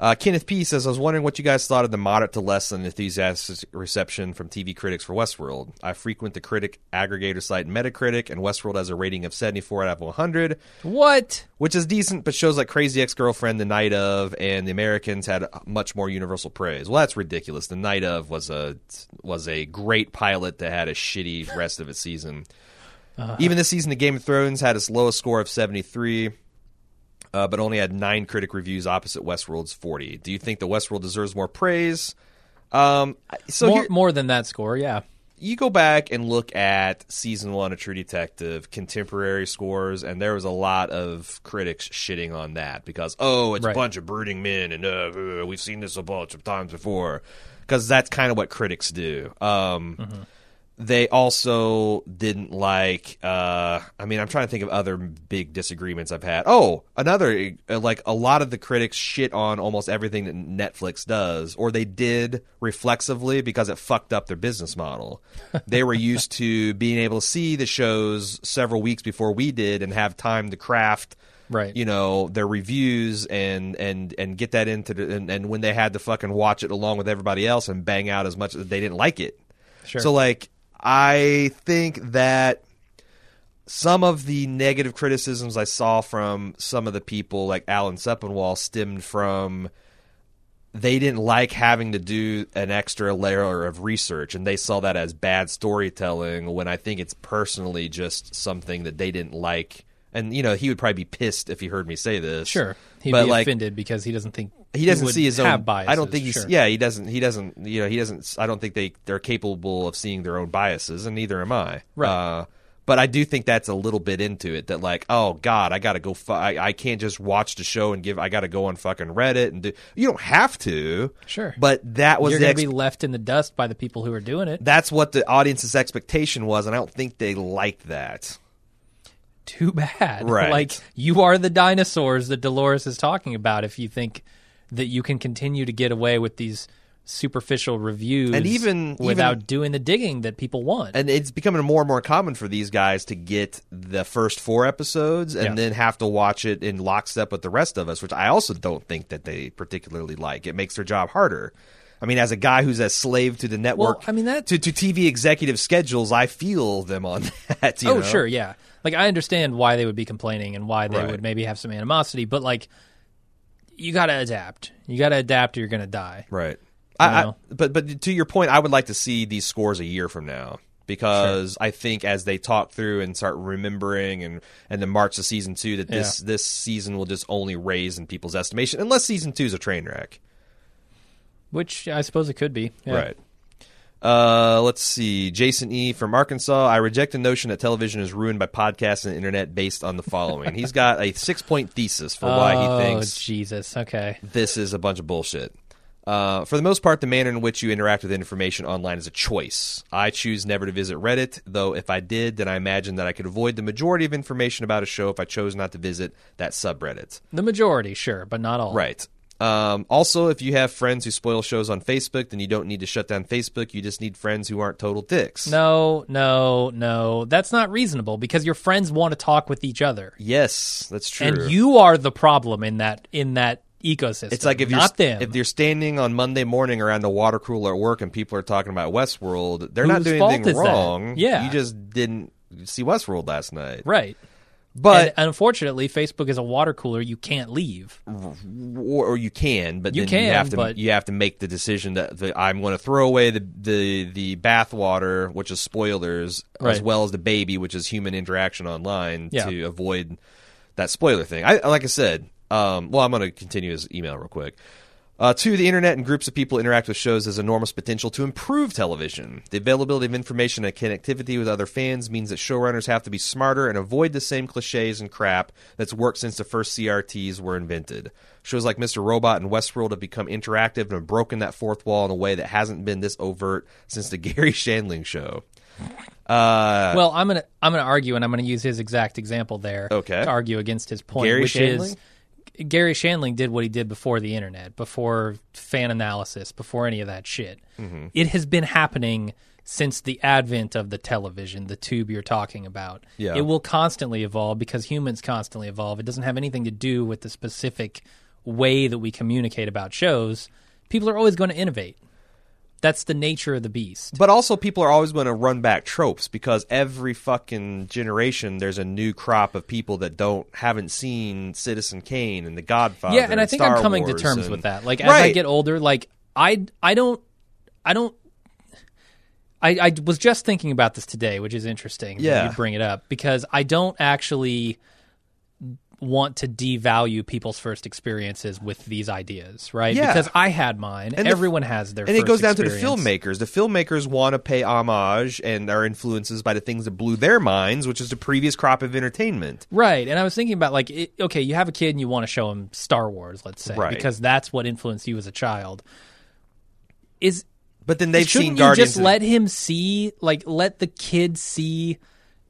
uh, Kenneth P says, I was wondering what you guys thought of the moderate to less than enthusiastic reception from TV critics for Westworld. I frequent the critic aggregator site Metacritic, and Westworld has a rating of 74 out of 100, What? which is decent, but shows like Crazy Ex Girlfriend, The Night of, and The Americans had much more universal praise. Well, that's ridiculous. The Night of was a was a great pilot that had a shitty rest of its season. Even this season of Game of Thrones had its lowest score of 73 uh, but only had nine critic reviews opposite Westworld's 40. Do you think the Westworld deserves more praise? Um, so more, here- more than that score, yeah. you go back and look at season one of True Detective contemporary scores, and there was a lot of critics shitting on that because oh, it's Right. a bunch of brooding men, and uh, uh, we've seen this a bunch of times before. Because that's kind of what critics do. Um, Mm-hmm. They also didn't like. Uh, I mean, I'm trying to think of other big disagreements I've had. Oh, another uh, like a lot of the critics shit on almost everything that Netflix does, or they did reflexively because it fucked up their business model. they were *laughs* used to being able to see the shows several weeks before we did and have time to craft Right. you know their reviews and and and get that into the and, and when they had to fucking watch it along with everybody else and bang out as much as they didn't like it Sure. so like i think that some of the negative criticisms i saw from some of the people like alan sepinwall stemmed from they didn't like having to do an extra layer of research and they saw that as bad storytelling when i think it's personally just something that they didn't like and you know he would probably be pissed if he heard me say this Sure. He'd but be like offended because he doesn't think he doesn't see his own biases. I don't think he's Sure. yeah he doesn't he doesn't you know he doesn't I don't think they they're capable of seeing their own biases and neither am I Right. uh, but I do think that's a little bit into it that like oh god I got to go fu- I, I can't just watch the show and give I got to go on fucking Reddit and do you don't have to Sure. but that was You're going to ex- be left in the dust by the people who are doing it. that's what the audience's expectation was and I don't think they liked that Too bad. *laughs* Right. Like you are the dinosaurs that Dolores is talking about. If you think that you can continue to get away with these superficial reviews And even- without even- doing the digging that people want. and it's becoming more and more common for these guys to get the first four episodes and Yeah. then have to watch it in lockstep with the rest of us, which I also don't think that they particularly like. It makes their job harder. I mean, as a guy who's a slave to the network, I mean, that- to, to TV executive schedules, I feel them on *laughs* that. you oh, know? sure, yeah. Like I understand why they would be complaining and why they Right. would maybe have some animosity, but like you got to adapt. You got to adapt or you're going to die. right. I, I, know? but but to your point, I would like to see these scores a year from now because I think as they talk through and start remembering and and then march to season two, that this this season will just only raise in people's estimation, unless season two is a train wreck. Which I suppose it could be. Yeah. Right. Uh, let's see. Jason E. from Arkansas. I reject the notion that television is ruined by podcasts and internet based on the following. He's got a six point thesis for why oh, he thinks Jesus. Okay. this is a bunch of bullshit. Uh, for the most part, the manner in which you interact with information online is a choice. I choose never to visit Reddit, though if I did, then I imagine that I could avoid the majority of information about a show if I chose not to visit that subreddit. The majority, sure, but not all. Right. Um, also, if you have friends who spoil shows on Facebook, then you don't need to shut down Facebook. You just need friends who aren't total dicks. No, no, no. That's not reasonable because your friends want to talk with each other. Yes, that's true. And you are the problem in that in that ecosystem. it's like if you're them. if you're standing on Monday morning around the water cooler at work and people are talking about Westworld, they're not doing anything is that? wrong. Yeah. you just didn't see Westworld last night. right. But and unfortunately, Facebook is a water cooler you can't leave. or, or you can, but You then can, you have to but- you have to make the decision that I'm going to throw away the the the bath water, which is spoilers, as well as the baby, which is human interaction online, Yeah. to avoid that spoiler thing. I like I said. Um, well, I'm going to continue his email real quick. Uh, two, the internet and groups of people interact with shows has enormous potential to improve television. The availability of information and connectivity with other fans means that showrunners have to be smarter and avoid the same cliches and crap that's worked since the first CRTs were invented. Shows like Mr. Robot and Westworld have become interactive and have broken that fourth wall in a way that hasn't been this overt since the *laughs* Garry Shandling show. Uh, Well, I'm gonna I'm gonna argue, and I'm gonna use his exact example there Okay. to argue against his point, Garry which Shandling? is Garry Shandling did what he did before the internet, before fan analysis, before any of that shit. Mm-hmm. It has been happening since the advent of the television, the tube you're talking about. Yeah. It will constantly evolve because humans constantly evolve. It doesn't have anything to do with the specific way that we communicate about shows. People are always going to innovate. That's the nature of the beast. But also, people are always going to run back tropes because every fucking generation there's a new crop of people that don't haven't seen Citizen Kane and The Godfather. yeah, and I think Star I'm coming Wars to terms and- with that. Like as I get older, like I I don't I don't I, I was just thinking about this today, which is interesting. that Yeah. you bring it up because I don't actually want to devalue people's first experiences with these ideas, right? Yeah. Because I had mine. And the- Everyone has their. And it goes down to the filmmakers. The filmmakers want to pay homage and are influences by the things that blew their minds, which is the previous crop of entertainment. Right. And I was thinking about like, it, okay, you have a kid and you want to show him Star Wars, let's say, Right. because that's what influenced you as a child. Is But then they've shouldn't seen you Guardians. just of- let him see, like, let the kid see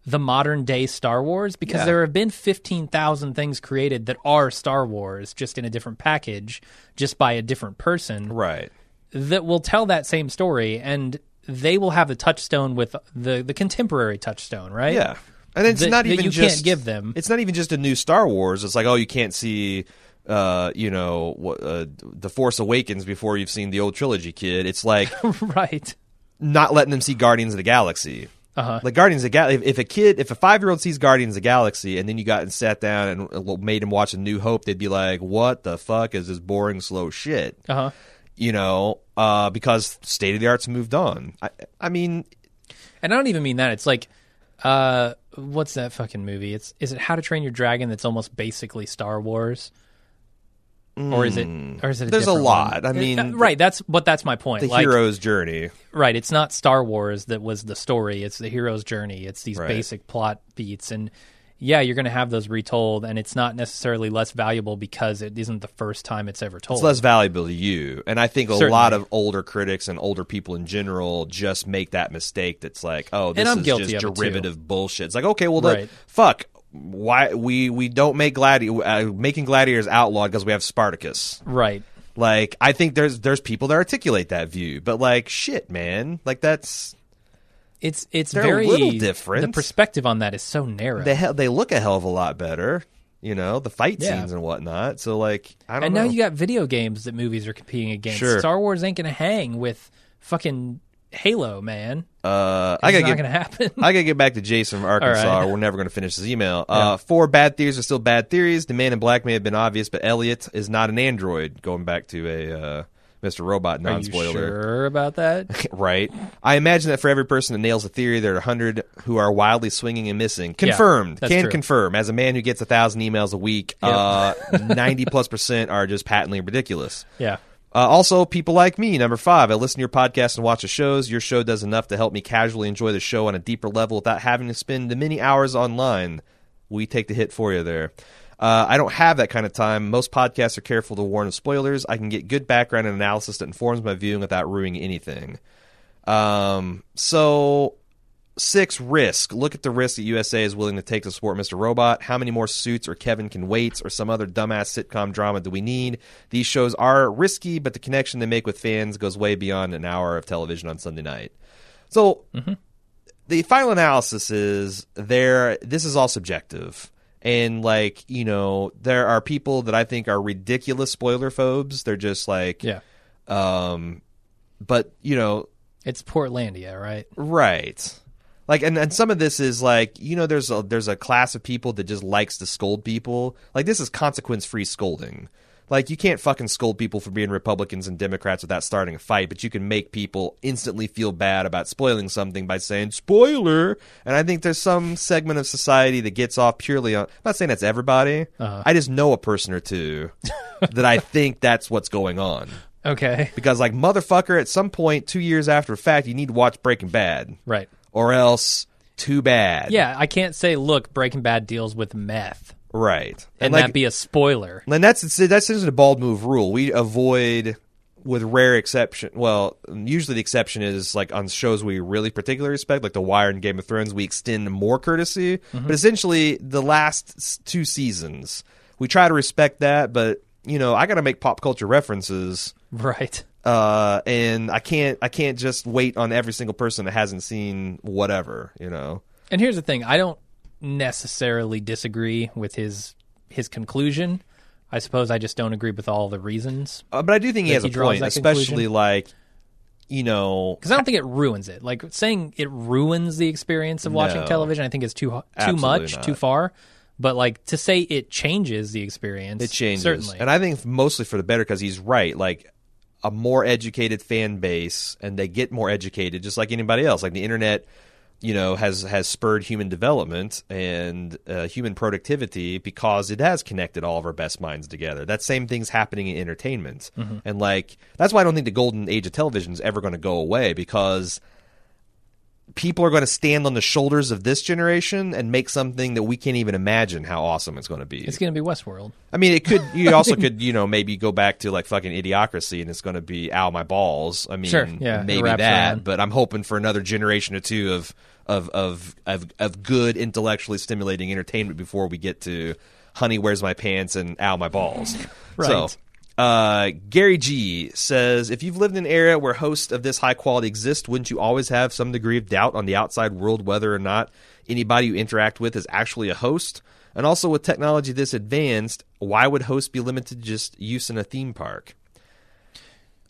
the modern day Star Wars? Because Yeah. there have been fifteen thousand things created that are Star Wars, just in a different package, just by a different person right. that will tell that same story, and they will have the touchstone with the the contemporary touchstone, right? Yeah. And it's That- not even you just can't give them. It's not even just a new Star Wars. It's like, oh, you can't see uh, you know, uh, The Force Awakens before you've seen the old trilogy, kid. It's like *laughs* right. not letting them see Guardians of the Galaxy. Uh-huh. Like Guardians of the Galaxy, if, if a kid, if a five year old sees Guardians of the Galaxy, and then you got and sat down and uh, made him watch A New Hope, they'd be like, "What the fuck is this boring, slow shit?" Uh huh. You know, uh, because state of the art's moved on. I, I mean, And I don't even mean that. It's like, uh, what's that fucking movie? It's is it How to Train Your Dragon? That's almost basically Star Wars, or is it? Or is it? A. There's a different lot. one? I mean, Uh, right. That's but that's my point. the like, hero's journey. right. It's not Star Wars that was the story. It's the hero's journey. It's these Right. basic plot beats, and yeah, you're going to have those retold, and it's not necessarily less valuable because it isn't the first time it's ever told. It's less valuable to you. And I think a Certainly. lot of older critics and older people in general just make that mistake that's like, oh, this I'm is guilty just of it, too. derivative bullshit. It's like, okay, well, then, Right. fuck. Why we we don't make gladi uh, making gladiators outlawed because we have Spartacus. right. Like I think there's there's people that articulate that view, but like shit, man, like that's It's it's very little different. The perspective on that is so narrow. they he- they look a hell of a lot better, you know, the fight Yeah. scenes and whatnot. So like I don't know. and know. now you got video games that movies are competing against. Sure. Star Wars ain't gonna hang with fucking Halo, man. uh, I gotta not get gonna happen. *laughs* I gotta get back to Jason from Arkansas. right. We're never gonna finish his email. Uh, four bad theories are still bad theories. The man in black may have been obvious, but Elliot is not an android. Going back to a uh, Mr. Robot Are you non-spoiler. sure about that? *laughs* right? I imagine that for every person that nails a theory, there are a hundred who are wildly swinging and missing. Confirmed. that's Can true. confirm. As a man who gets a thousand emails a week, uh, ninety plus percent are just patently ridiculous. *laughs* yeah. Uh, also, people like me. Number five, I listen to your podcast and watch the shows. Your show does enough to help me casually enjoy the show on a deeper level without having to spend the many hours online. We take the hit for you there. Uh, I don't have that kind of time. Most podcasts are careful to warn of spoilers. I can get good background and analysis that informs my viewing without ruining anything. Um, so Six, risk. Look at the risk that USA is willing to take to support Mr. Robot. How many more suits or Kevin Can Wait or some other dumbass sitcom drama do we need? These shows are risky, but the connection they make with fans goes way beyond an hour of television on Sunday night. So the final analysis is there. This is all subjective. And like you know, there are people that I think are ridiculous spoiler phobes. They're just like, Yeah. um, but you know, It's Portlandia, right? Right. Like, and, and some of this is like, you know, there's a there's a class of people that just likes to scold people. Like, this is consequence free scolding. Like, you can't fucking scold people for being Republicans and Democrats without starting a fight, but you can make people instantly feel bad about spoiling something by saying spoiler. And I think there's some segment of society that gets off purely on. I'm not saying that's everybody. Uh-huh. I just know a person or two *laughs* that I think that's what's going on. Okay. Because, like, motherfucker, at some point, two years after the fact, you need to watch Breaking Bad Right. Or else too bad. Yeah, I can't say, look, Breaking Bad deals with meth, right. and, like, that be a spoiler. and that's that's just a bald move rule. We avoid, with rare exception. Well, usually the exception is like on shows we really particularly respect, like The Wire and Game of Thrones. We extend more courtesy, Mm-hmm. but essentially the last two seasons, we try to respect that. But you know, I got to make pop culture references. Right. Uh, and I can't I can't just wait on every single person that hasn't seen whatever, you know. And here's the thing: I don't necessarily disagree with his his conclusion. I suppose I just don't agree with all the reasons Uh, but I do think he has he a point, especially conclusion? like, you know, because I don't think it ruins it. Like saying it ruins the experience of watching No. television, I think is too too much, not. too far. But like to say it changes the experience, it changes, certainly. and I think mostly for the better because he's right. Like a more educated fan base, and they get more educated, just like anybody else. Like the internet, you know, has has spurred human development and uh, human productivity because it has connected all of our best minds together. That same thing's happening in entertainment, Mm-hmm. and like that's why I don't think the golden age of television is ever going to go away because people are going to stand on the shoulders of this generation and make something that we can't even imagine how awesome it's going to be. it's going to be Westworld. I mean, it could. *laughs* You also could, you know, maybe go back to like fucking idiocracy, and it's going to be "ow my balls." I mean, Sure, yeah, maybe that. around. But I'm hoping for another generation or two of of of of, of good, intellectually stimulating entertainment before we get to "Honey, where's my pants?" and "ow my balls." Right. So. Uh, Gary G says, if you've lived in an area where hosts of this high quality exist, wouldn't you always have some degree of doubt on the outside world whether or not anybody you interact with is actually a host? And also, with technology this advanced, why would hosts be limited to just use in a theme park?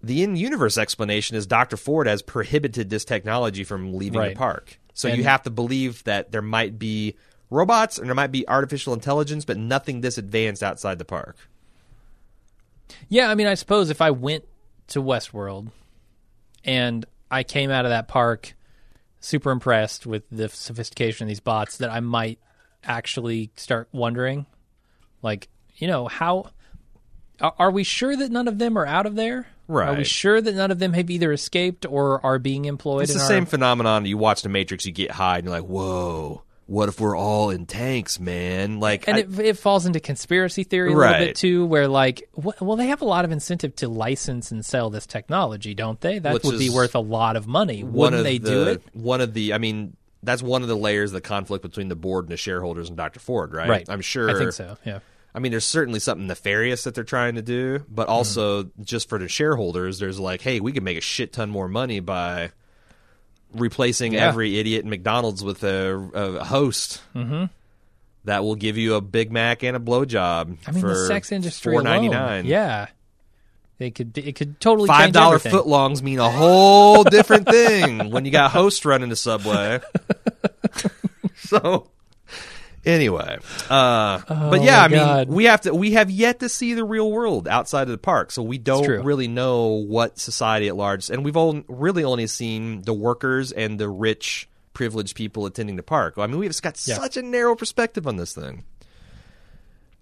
The in universe explanation is Dr. Ford has prohibited this technology from leaving Right. the park. So And- you have to believe that there might be robots and there might be artificial intelligence, but nothing this advanced outside the park. Yeah, I mean, I suppose if I went to Westworld and I came out of that park super impressed with the sophistication of these bots, that I might actually start wondering, like, you know, how are, we sure that none of them are out of there? Right. Are we sure that none of them have either escaped or are being employed? It's the our- same phenomenon. You watch The Matrix, you get high, and you're like, "Whoa, what if we're all in tanks, man?" Like, and I- it, it falls into conspiracy theory a little bit too, where like, wh- well, they have a lot of incentive to license and sell this technology, don't they? That Which would be worth a lot of money. one Wouldn't they the, do it? One of the, I mean, that's one of the layers of the conflict between the board and the shareholders and Dr. Ford, right? Right. I'm sure. I think so. Yeah. I mean, there's certainly something nefarious that they're trying to do, but also mm-hmm. just for the shareholders, there's like, hey, we can make a shit ton more money by replacing Yeah. every idiot in McDonald's with a, a host. Mm-hmm. That will give you a Big Mac and a blowjob. I mean, for the sex industry four ninety alone. Yeah. It could it could totally Five dollar footlongs mean a whole different thing when you got hosts running the subway. *laughs* *laughs* so anyway, uh, but yeah, I mean, God. we have to we have yet to see the real world outside of the park, so we don't really know what society at large, and we've all really only seen the workers and the rich, privileged people attending the park. I mean, we've got Yeah. such a narrow perspective on this thing.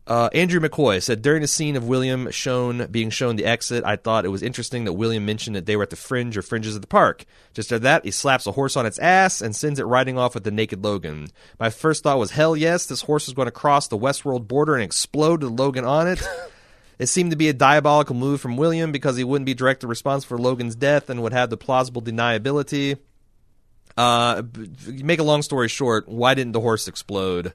Uh, Andrew McCoy said during the scene of William shown being shown the exit, I thought it was interesting that William mentioned that they were at the fringe or fringes of the park. Just after that, he slaps a horse on its ass and sends it riding off with the naked Logan. My first thought was, hell yes, this horse is going to cross the Westworld border and explode with Logan on it. *laughs* It seemed to be a diabolical move from William because he wouldn't be directly responsible for Logan's death and would have the plausible deniability. Uh, make a long story short, why didn't the horse explode?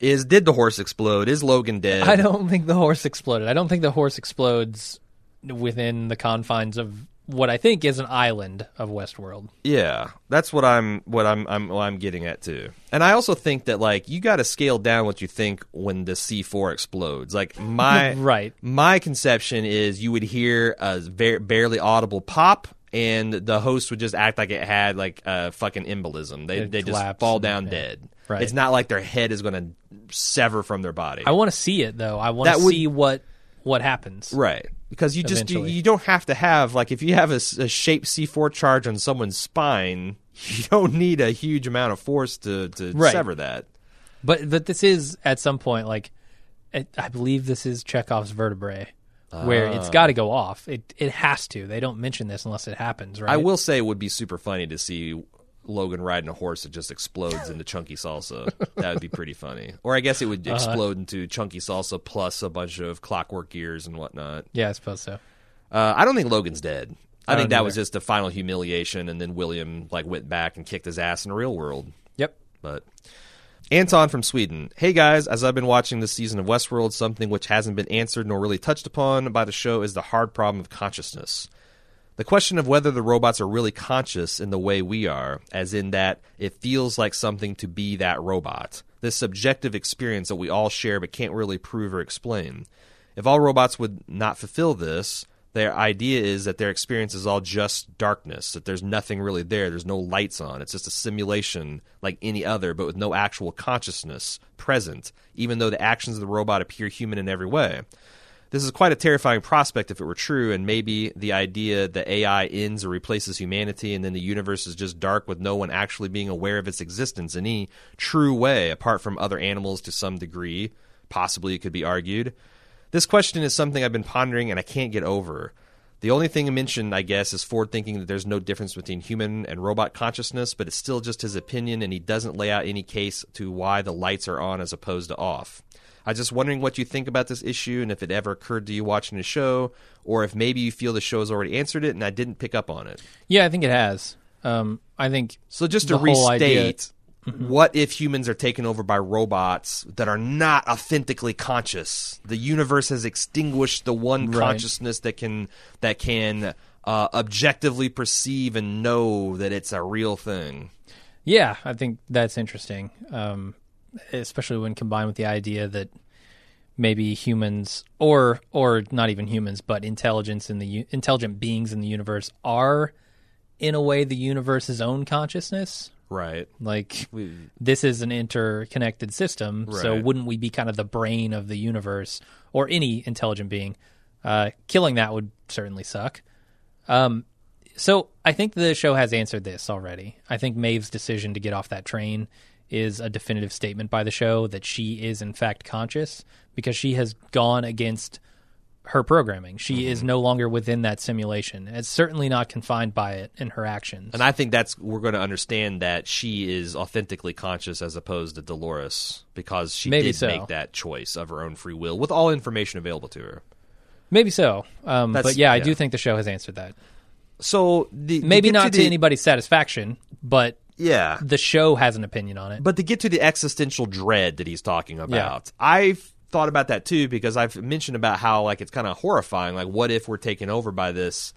Is did the horse explode? Is Logan dead? I don't think the horse exploded. I don't think the horse explodes within the confines of what I think is an island of Westworld. Yeah, that's what I'm what I'm I'm what I'm getting at too. And I also think that like you got to scale down what you think when the C4 explodes. Like my *laughs* Right. my conception is you would hear a very barely audible pop and the host would just act like it had like a fucking embolism. They It'd they just collapse fall and- down yeah. dead. Right. It's not like their head is going to sever from their body. I want to see it though. I want That to would- see what what happens. Right. Because you just you, Eventually. you don't have to have like if you have a, s- a shape C4 charge on someone's spine, *laughs* you don't need a huge amount of force to to Right. sever that. But but this is at some point like it, I believe this is Chekhov's vertebrae where it's got to go off. It it has to. They don't mention this unless it happens, right? I will say it would be super funny to see Logan riding a horse that just explodes into chunky salsa. that would be pretty funny. Or I guess it would Uh-huh. explode into chunky salsa plus a bunch of clockwork gears and whatnot. Yeah, I suppose so. Uh, I don't think Logan's dead. I, I think that was just a final humiliation, and then William like went back and kicked his ass in the real world. Yep. But Anton from Sweden. Hey guys, as I've been watching this season of Westworld, something which hasn't been answered nor really touched upon by the show is the hard problem of consciousness. The question of whether the robots are really conscious in the way we are, as in that it feels like something to be that robot. This subjective experience that we all share but can't really prove or explain. If all robots would not fulfill this, their idea is that their experience is all just darkness, that there's nothing really there, there's no lights on, it's just a simulation like any other, but with no actual consciousness present, even though the actions of the robot appear human in every way. This is quite a terrifying prospect if it were true, and maybe the idea that AI ends or replaces humanity and then the universe is just dark with no one actually being aware of its existence in any true way, apart from other animals to some degree. Possibly, it could be argued. This question is something I've been pondering and I can't get over. The only thing I mentioned, I guess, is Ford thinking that there's no difference between human and robot consciousness, but it's still just his opinion, and he doesn't lay out any case to why the lights are on as opposed to off. I'm just wondering what you think about this issue and if it ever occurred to you watching the show, or if maybe you feel the show has already answered it and I didn't pick up on it. Yeah, I think it has. Um, I think So just to The restate, what if humans are taken over by robots that are not authentically conscious? The universe has extinguished the one Right. consciousness that can that can uh, objectively perceive and know that it's a real thing. Yeah, I think that's interesting, um, especially when combined with the idea that maybe humans, or or not even humans, but intelligence in the intelligent beings in the universe are, in a way, the universe's own consciousness. Right. Like this is an interconnected system, so wouldn't we be kind of the brain of the universe or any intelligent being? Uh, killing that would certainly suck. Um, so I think the show has answered this already. I think Maeve's decision to get off that train is a definitive statement by the show that she is in fact conscious because she has gone against her programming. She is no longer within that simulation. It's certainly not confined by it in her actions. And I think that's we're going to understand that she is authentically conscious as opposed to Dolores because she Maybe did so. make that choice of her own free will with all information available to her. Maybe so. Um, but yeah, I yeah. do think the show has answered that. So the, Maybe get not to, the- anybody's satisfaction, but Yeah, the show has an opinion on it. But to get to the existential dread that he's talking about, I've thought about that too because I've mentioned about how like it's kind of horrifying. Like, what if we're taken over by this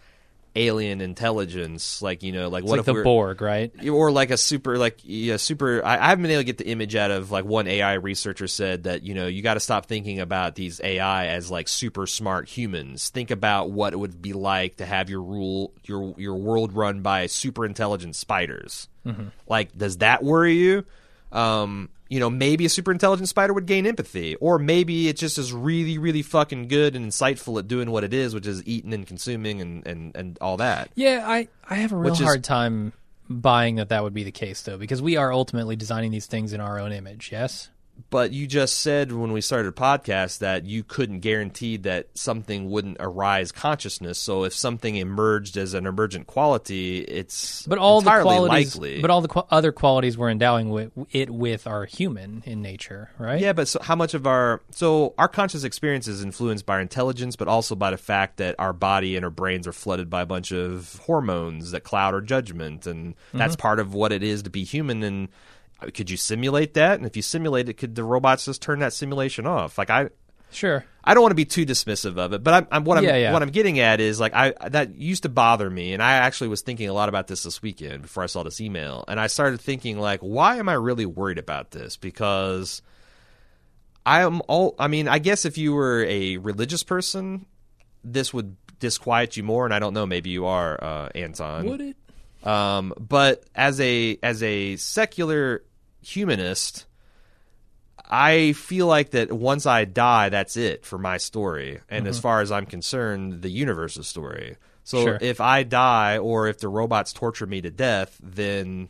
alien intelligence? Like, you know, like It's what like if the Borg, right? or like a super like yeah super I, I haven't been able to get the image out of like one ai researcher said that you know you got to stop thinking about these ai as like super smart humans think about what it would be like to have your rule your your world run by super intelligent spiders like does that worry you um you know maybe a super intelligent spider would gain empathy or maybe it just is really really fucking good and insightful at doing what it is which is eating and consuming and and, and all that Yeah, I, I have a real Which is- hard time buying that that would be the case, though, because we are ultimately designing these things in our own image, yes? But you just said when we started a podcast that you couldn't guarantee that something wouldn't arise consciousness. So if something emerged as an emergent quality, it's But all the qualities, likely. but all the qu- other qualities we're endowing with, it with are human in nature, right? yeah, but so how much of our so our conscious experience is influenced by our intelligence, but also by the fact that our body and our brains are flooded by a bunch of hormones that cloud our judgment, and mm-hmm. that's part of what it is to be human. And could you simulate that? And if you simulate it, could the robots just turn that simulation off? Like I, Sure. I don't want to be too dismissive of it, but I'm, I'm what I'm Yeah, yeah. what I'm getting at is like I that used to bother me, and I actually was thinking a lot about this this weekend before I saw this email, and I started thinking like, why am I really worried about this? Because I am all. I mean, I guess if you were a religious person, this would disquiet you more, and I don't know, maybe you are, uh, Anton. Would it? Um, but as a as a secular humanist, I feel like that once I die, that's it for my story. And as far as I'm concerned, the universe's story. So Sure. if I die or if the robots torture me to death, then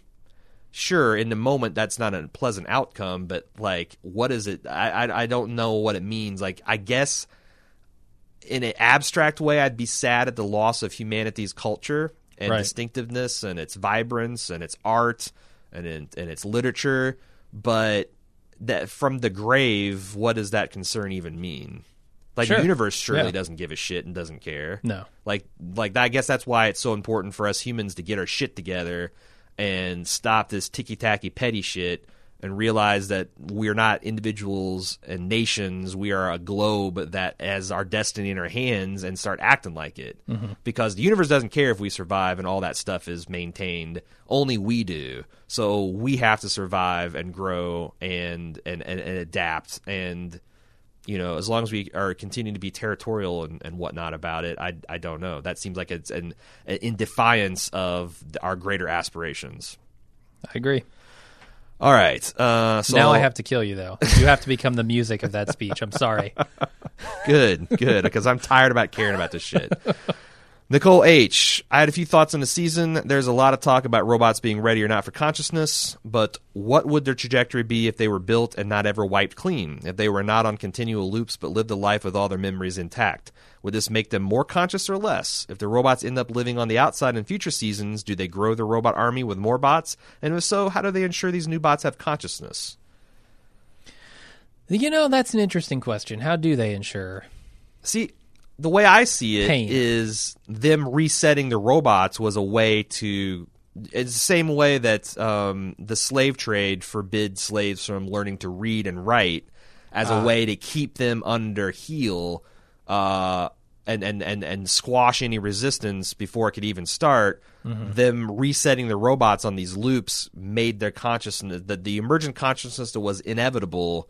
sure, in the moment that's not a pleasant outcome. But like, what is it? I I, I don't know what it means. Like, I guess in an abstract way, I'd be sad at the loss of humanity's culture and Right. distinctiveness and its vibrance and its art and in, and its literature. But that from the grave, what does that concern even mean? Like Sure. the universe surely Yeah. doesn't give a shit and doesn't care. No. Like like I guess that's why it's so important for us humans to get our shit together and stop this ticky tacky petty shit and realize that we're not individuals and nations. We are a globe that has our destiny in our hands and start acting like it. Mm-hmm. Because the universe doesn't care if we survive and all that stuff is maintained. Only we do. So we have to survive and grow and and, and, and adapt and you know, as long as we are continuing to be territorial and, and whatnot about it, I, I don't know. That seems like it's an, in defiance of our greater aspirations. I agree. All right. Uh, so now I have to kill you, though. You have to become the music of that speech. I'm sorry. *laughs* good, good, because I'm tired about caring about this shit. Nicole H. I had a few thoughts on the season. There's a lot of talk about robots being ready or not for consciousness, but what would their trajectory be if they were built and not ever wiped clean? If they were not on continual loops but lived a life with all their memories intact? Would this make them more conscious or less? If the robots end up living on the outside in future seasons, do they grow the robot army with more bots? And if so, how do they ensure these new bots have consciousness? You know, that's an interesting question. How do they ensure? See, the way I see it is Pain. them resetting the robots was a way to. It's the same way that um, the slave trade forbid slaves from learning to read and write as a way to keep them under heel uh, and, and, and, and squash any resistance before it could even start. Them resetting the robots on these loops made their consciousness, the, the emergent consciousness that was inevitable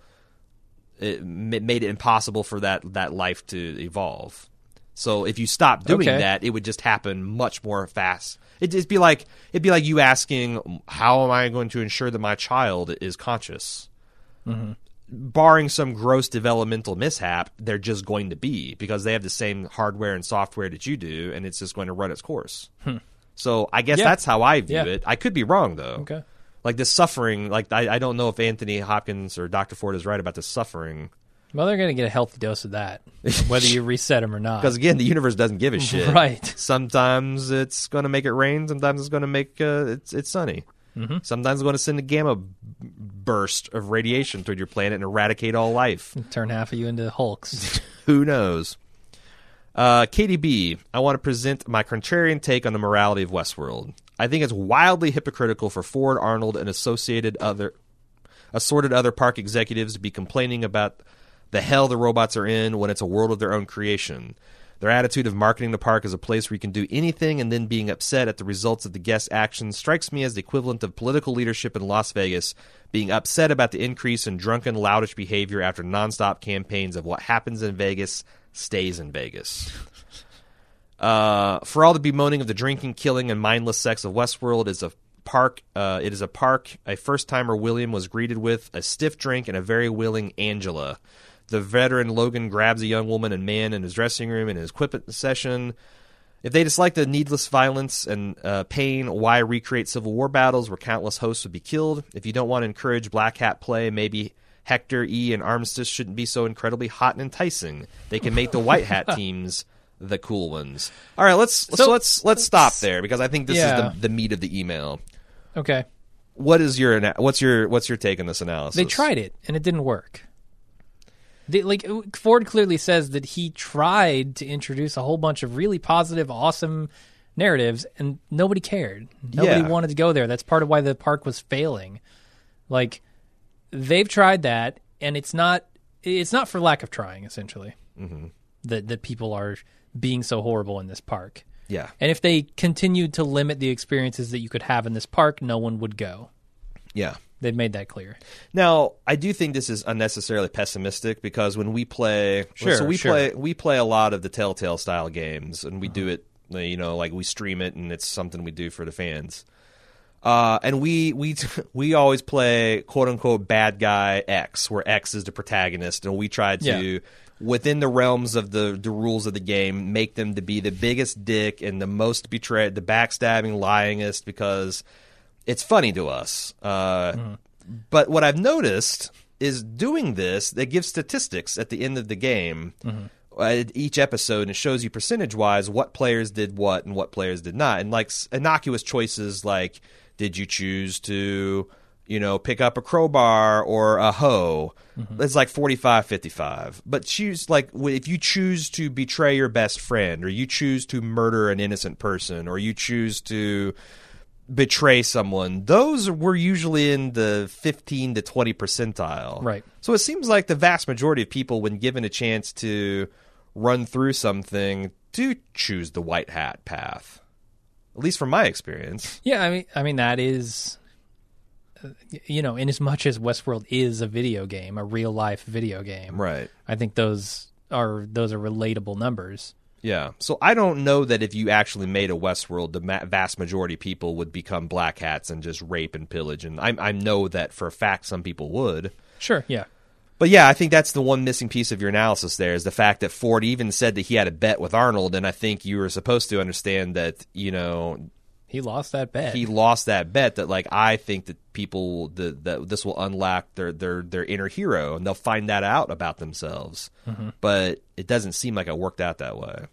it ma- made it impossible for that that life to evolve. So if you stop doing Okay. that, it would just happen much more fast. It'd just be like it'd be like you asking, "How am I going to ensure that my child is conscious?" Barring some gross developmental mishap, they're just going to be because they have the same hardware and software that you do, and it's just going to run its course. So I guess Yeah. that's how I view Yeah. it. I could be wrong though Okay. like the suffering like I, I don't know if anthony hopkins or dr ford is right about the suffering Well, they're going to get a healthy dose of that, whether you reset them or not. *laughs* because again the universe doesn't give a *laughs* shit Right. sometimes it's going to make it rain sometimes it's going to make uh, it's it's sunny Mm-hmm. sometimes it's going to send a gamma burst of radiation toward your planet and eradicate all life Turn half of you into Hulks. *laughs* who knows uh, KDB, I want to present my contrarian take on the morality of Westworld. I think it's wildly hypocritical for Ford, Arnold, and associated other assorted other park executives to be complaining about the hell the robots are in when it's a world of their own creation. Their attitude of marketing the park as a place where you can do anything and then being upset at the results of the guests' actions strikes me as the equivalent of political leadership in Las Vegas being upset about the increase in drunken, loudish behavior after nonstop campaigns of what happens in Vegas stays in Vegas. Uh, for all the bemoaning of the drinking, killing, and mindless sex of Westworld is a park. Uh, it is a park. A first timer William was greeted with a stiff drink and a very willing Angela. The veteran Logan grabs a young woman and man in his dressing room in his equipment session. If they dislike the needless violence and uh, pain, why recreate Civil War battles where countless hosts would be killed? If you don't want to encourage black hat play, maybe Hector E and Armistice shouldn't be so incredibly hot and enticing. They can make the white hat *laughs* teams the cool ones. All right, let's so, So- let's let's stop there because I think this Yeah. is the, the meat of the email. Okay. What is your what's your what's your take on this analysis? They tried it and it didn't work. They, like Ford clearly says that he tried to introduce a whole bunch of really positive, awesome narratives, and nobody cared. Nobody Yeah. wanted to go there. That's part of why the park was failing. Like they've tried that, and it's not it's not for lack of trying. Essentially, mm-hmm. that that people are being so horrible in this park. Yeah. And if they continued to limit the experiences that you could have in this park, no one would go. Yeah. They've made that clear. Now, I do think this is unnecessarily pessimistic because when we play, Sure, so we sure. play, we play a lot of the Telltale style games, and we do it, you know, like we stream it, and it's something we do for the fans. Uh, and we we *laughs* we always play quote unquote bad guy X, where X is the protagonist, and we try to. Yeah. Within the realms of the, the rules of the game, make them to be the biggest dick and the most betrayed, the backstabbing, lyingest, because it's funny to us. Uh, But what I've noticed is doing this, they give statistics at the end of the game. At each episode, and it shows you percentage wise what players did what and what players did not. And like innocuous choices like, did you choose to, you know, pick up a crowbar or a hoe? It's like 45 55. But choose, like, if you choose to betray your best friend, or you choose to murder an innocent person, or you choose to betray someone, those were usually in the 15 to 20 percentile. Right. So it seems like the vast majority of people, when given a chance to run through something, do choose the white hat path. At least from my experience. Yeah, I mean, I mean that is, uh, you know, in as much as Westworld is a video game, a real life video game, Right. I think those are those are relatable numbers. Yeah. So I don't know that if you actually made a Westworld, the ma- vast majority of people would become black hats and just rape and pillage. And I, I know that for a fact some people would. Sure, yeah, But yeah, I think that's the one missing piece of your analysis there is the fact that Ford even said that he had a bet with Arnold. And I think you were supposed to understand that, you know, he lost that bet. he lost that bet that like I think that people that that this will unlock their their their inner hero and they'll find that out about themselves. Mm-hmm. But it doesn't seem like it worked out that way.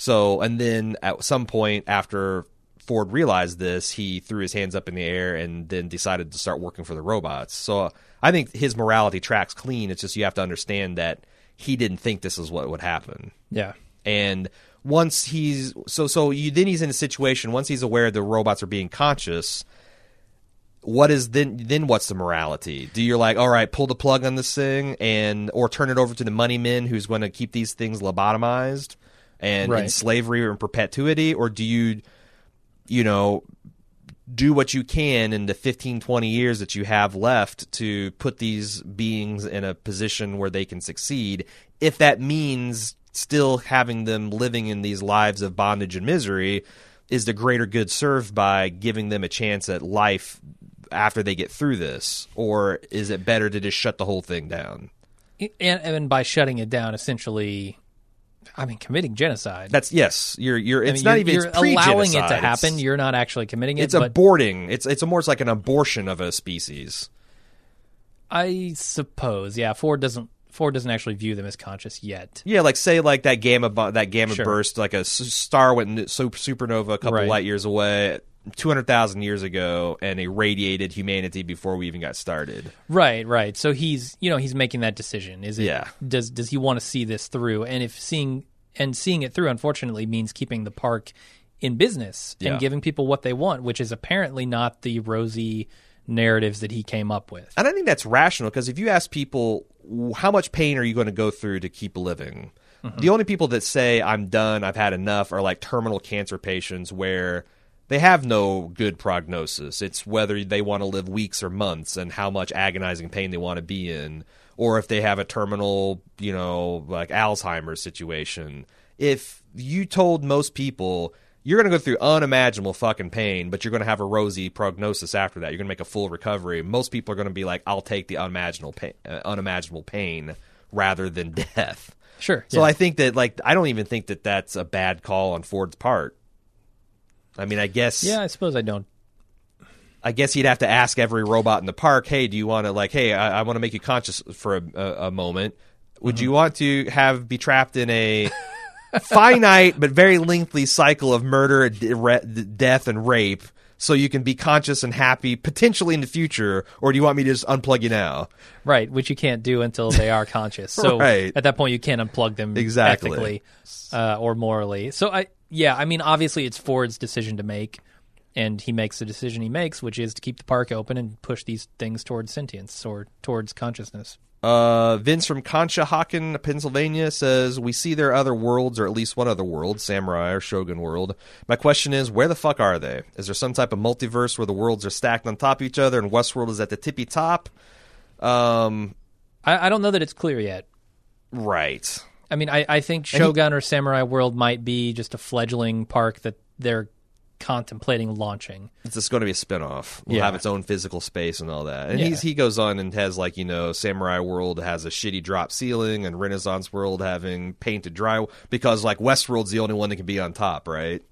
So and then at some point after Ford realized this, he threw his hands up in the air and then decided to start working for the robots. So I think his morality tracks clean. It's just you have to understand that he didn't think this is what would happen yeah, and once he's so so you then he's in a situation once he's aware the robots are being conscious what is then then what's the morality do you're like all right pull the plug on this thing and or turn it over to the money men who's going to keep these things lobotomized and in Right. slavery or in perpetuity or do you you know do what you can in the 15 20 years that you have left to put these beings in a position where they can succeed if that means still having them living in these lives of bondage and misery is the greater good served by giving them a chance at life after they get through this or is it better to just shut the whole thing down and, and by shutting it down, essentially, I mean, committing genocide. that's yes you're you're I it's mean, not you're, even you're it's allowing it to happen. It's- You're not actually committing it. it's aborting it's it's almost like an abortion of a species I suppose, yeah. Ford doesn't. Ford doesn't actually view them as conscious yet. Yeah, like say like that gamma that gamma Sure. burst, like a star went supernova a couple Right. light years away, two hundred thousand years ago, and irradiated humanity before we even got started. Right, right. So he's, you know, he's making that decision. Is it? Yeah. Does does he want to see this through? And if seeing and seeing it through, unfortunately, means keeping the park in business Yeah. and giving people what they want, which is apparently not the rosy narratives that he came up with. And I think that's rational because if you ask people how much pain are you going to go through to keep living, mm-hmm. the only people that say I'm done, I've had enough, are like terminal cancer patients where they have no good prognosis. It's whether they want to live weeks or months and how much agonizing pain they want to be in, or if they have a terminal, you know, like Alzheimer's situation. If you told most people you're going to go through unimaginable fucking pain, but you're going to have a rosy prognosis after that. You're going to make a full recovery. Most people are going to be like, "I'll take the unimaginable pain, uh, unimaginable pain rather than *laughs* death." Sure. So yeah. I think that like I don't even think that that's a bad call on Ford's part. I mean, I guess yeah, I suppose I don't. I guess you'd have to ask every robot in the park, "Hey, do you want to like, hey, I, I want to make you conscious for a, a, a moment. Would Mm-hmm. you want to have be trapped in a finite but very lengthy cycle of murder, d- re- death, and rape, so you can be conscious and happy potentially in the future, or do you want me to just unplug you now?" Right, which you can't do until they are conscious. So *laughs* Right. at that point, you can't unplug them Exactly. ethically uh, or morally. So I, yeah, I mean, obviously, it's Ford's decision to make, and he makes the decision he makes, which is to keep the park open and push these things towards sentience or towards consciousness. Uh, Vince from Conshohocken, Pennsylvania says, We see there are other worlds, or at least one other world, Samurai or Shogun world. My question is, where the fuck are they? Is there some type of multiverse where the worlds are stacked on top of each other and Westworld is at the tippy top? Um, I, I don't know that it's clear yet. right. I mean, I, I think Shogun or Samurai World might be just a fledgling park that they're contemplating launching. It's just going to be a spinoff. Will Yeah. have its own physical space and all that. And Yeah. he's, he goes on and has like you know, Samurai World has a shitty drop ceiling, and Renaissance World having painted dry because like Westworld's the only one that can be on top, right?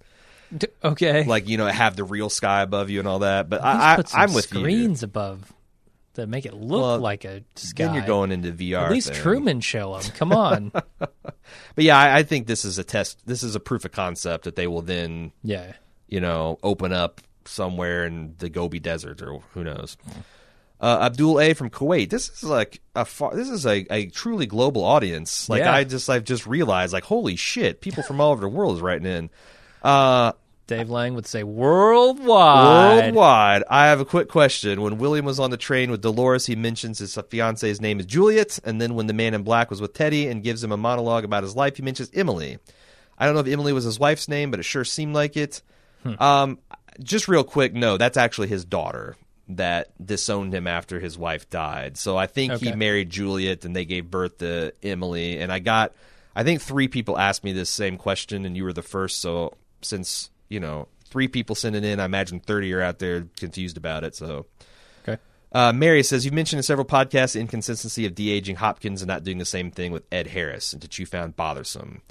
D- okay. Like you know, have the real sky above you and all that. But At least I, I, I'm with you. screens above to make it look Well, like a sky. Then you're going into VR. At least thing. Truman show them. Come on. *laughs* But yeah, I, I think this is a test. This is a proof of concept that they will then yeah. you know, open up somewhere in the Gobi Desert or who knows. Uh, Abdul A from Kuwait. This is like a far, this is a, a truly global audience. Like Yeah. I just I've just realized like holy shit, people from all over the world is writing in. Uh, Dave Lang would say worldwide. worldwide. I have a quick question. When William was on the train with Dolores, he mentions his fiance's name is Juliet, and then when the man in black was with Teddy and gives him a monologue about his life, he mentions Emily. I don't know if Emily was his wife's name, but it sure seemed like it. Um, just real quick, no, that's actually his daughter that disowned him after his wife died. So I think he married Juliet, and they gave birth to Emily. And I got, I think three people asked me this same question, and you were the first. So since you know three people sending in, I imagine thirty are out there confused about it. So. Okay. Uh, Mary says you've mentioned in several podcasts the inconsistency of de aging Hopkins and not doing the same thing with Ed Harris, and that you found bothersome.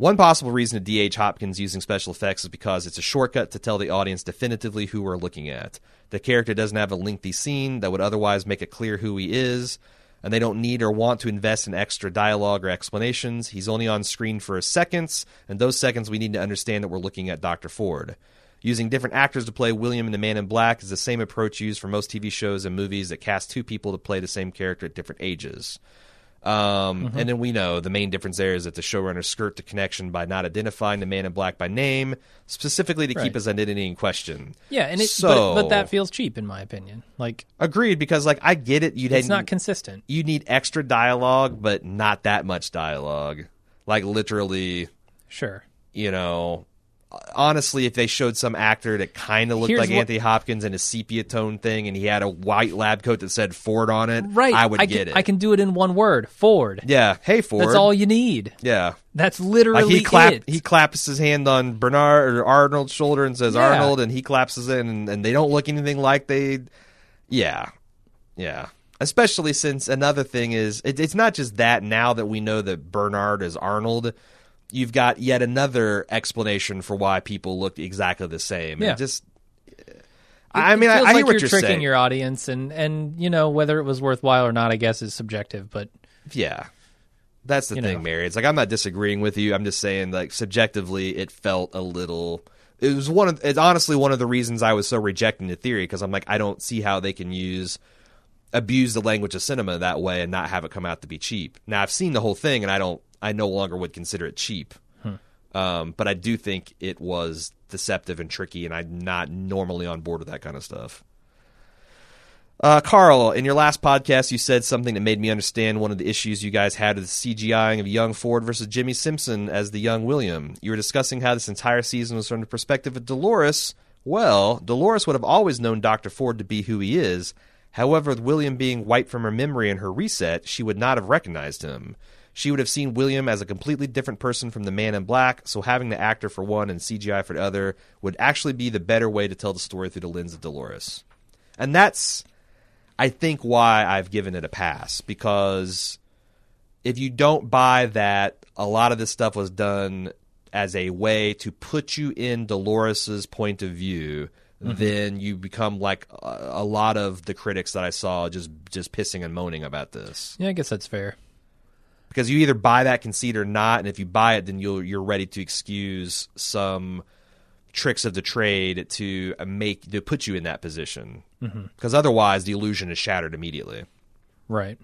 One possible reason to de-age Hopkins using special effects is because it's a shortcut to tell the audience definitively who we're looking at. The character doesn't have a lengthy scene that would otherwise make it clear who he is, and they don't need or want to invest in extra dialogue or explanations. He's only on screen for seconds, and those seconds we need to understand that we're looking at Dr. Ford. Using different actors to play William and the Man in Black is the same approach used for most TV shows and movies that cast two people to play the same character at different ages. Um, And then we know the main difference there is that the showrunners skirt the connection by not identifying the Man in Black by name, specifically to Right. keep his identity in question. Yeah, and it, so, but, but that feels cheap in my opinion. Like agreed because like I get it. You'd it's not consistent. you need extra dialogue, but not that much dialogue. Like literally, Sure. you know. Honestly, if they showed some actor that kind of looked Here's like what- Anthony Hopkins in a sepia tone thing, and he had a white lab coat that said Ford on it, Right. I would I get can, it. I can do it in one word. Ford. yeah, hey Ford. That's all you need. Yeah, That's literally Like he clap it. he claps his hand on Bernard or Arnold's shoulder and says Yeah. Arnold, and he claps his in, and, and they don't look anything like they. Yeah, yeah. Especially since another thing is it, it's not just that. Now that we know that Bernard is Arnold, you've got yet another explanation for why people look exactly the same. Yeah. And just. I mean, I, I hear like what you're, you're tricking saying. your audience, and and you know whether it was worthwhile or not, I guess is subjective. But Yeah. That's the thing, know. Mary. It's like I'm not disagreeing with you. I'm just saying like subjectively it felt a little it was one of it's honestly one of the reasons I was so rejecting the theory because I'm like I don't see how they can use abuse the language of cinema that way and not have it come out to be cheap. Now I've seen the whole thing and I don't I no longer would consider it cheap. Um, but I do think it was deceptive and tricky and I'm not normally on board with that kind of stuff. Uh, Carl, in your last podcast, you said something that made me understand one of the issues you guys had with the CGIing of young Ford versus Jimmy Simpson as the young William. You were discussing how this entire season was from the perspective of Dolores. Well, Dolores would have always known Dr. Ford to be who he is. However, with William being wiped from her memory in her reset, she would not have recognized him. She would have seen William as a completely different person from the man in black, so having the actor for one and CGI for the other would actually be the better way to tell the story through the lens of Dolores. And that's I think why I've given it a pass because if you don't buy that a lot of this stuff was done as a way to put you in Dolores's point of view, mm-hmm. then you become like a, a lot of the critics that I saw just just pissing and moaning about this yeah, I guess that's fair. Because you either buy that conceit or not, and if you buy it, then you'll you're ready to excuse some tricks of the trade to make to put you in that position. Because otherwise, the illusion is shattered immediately. Right.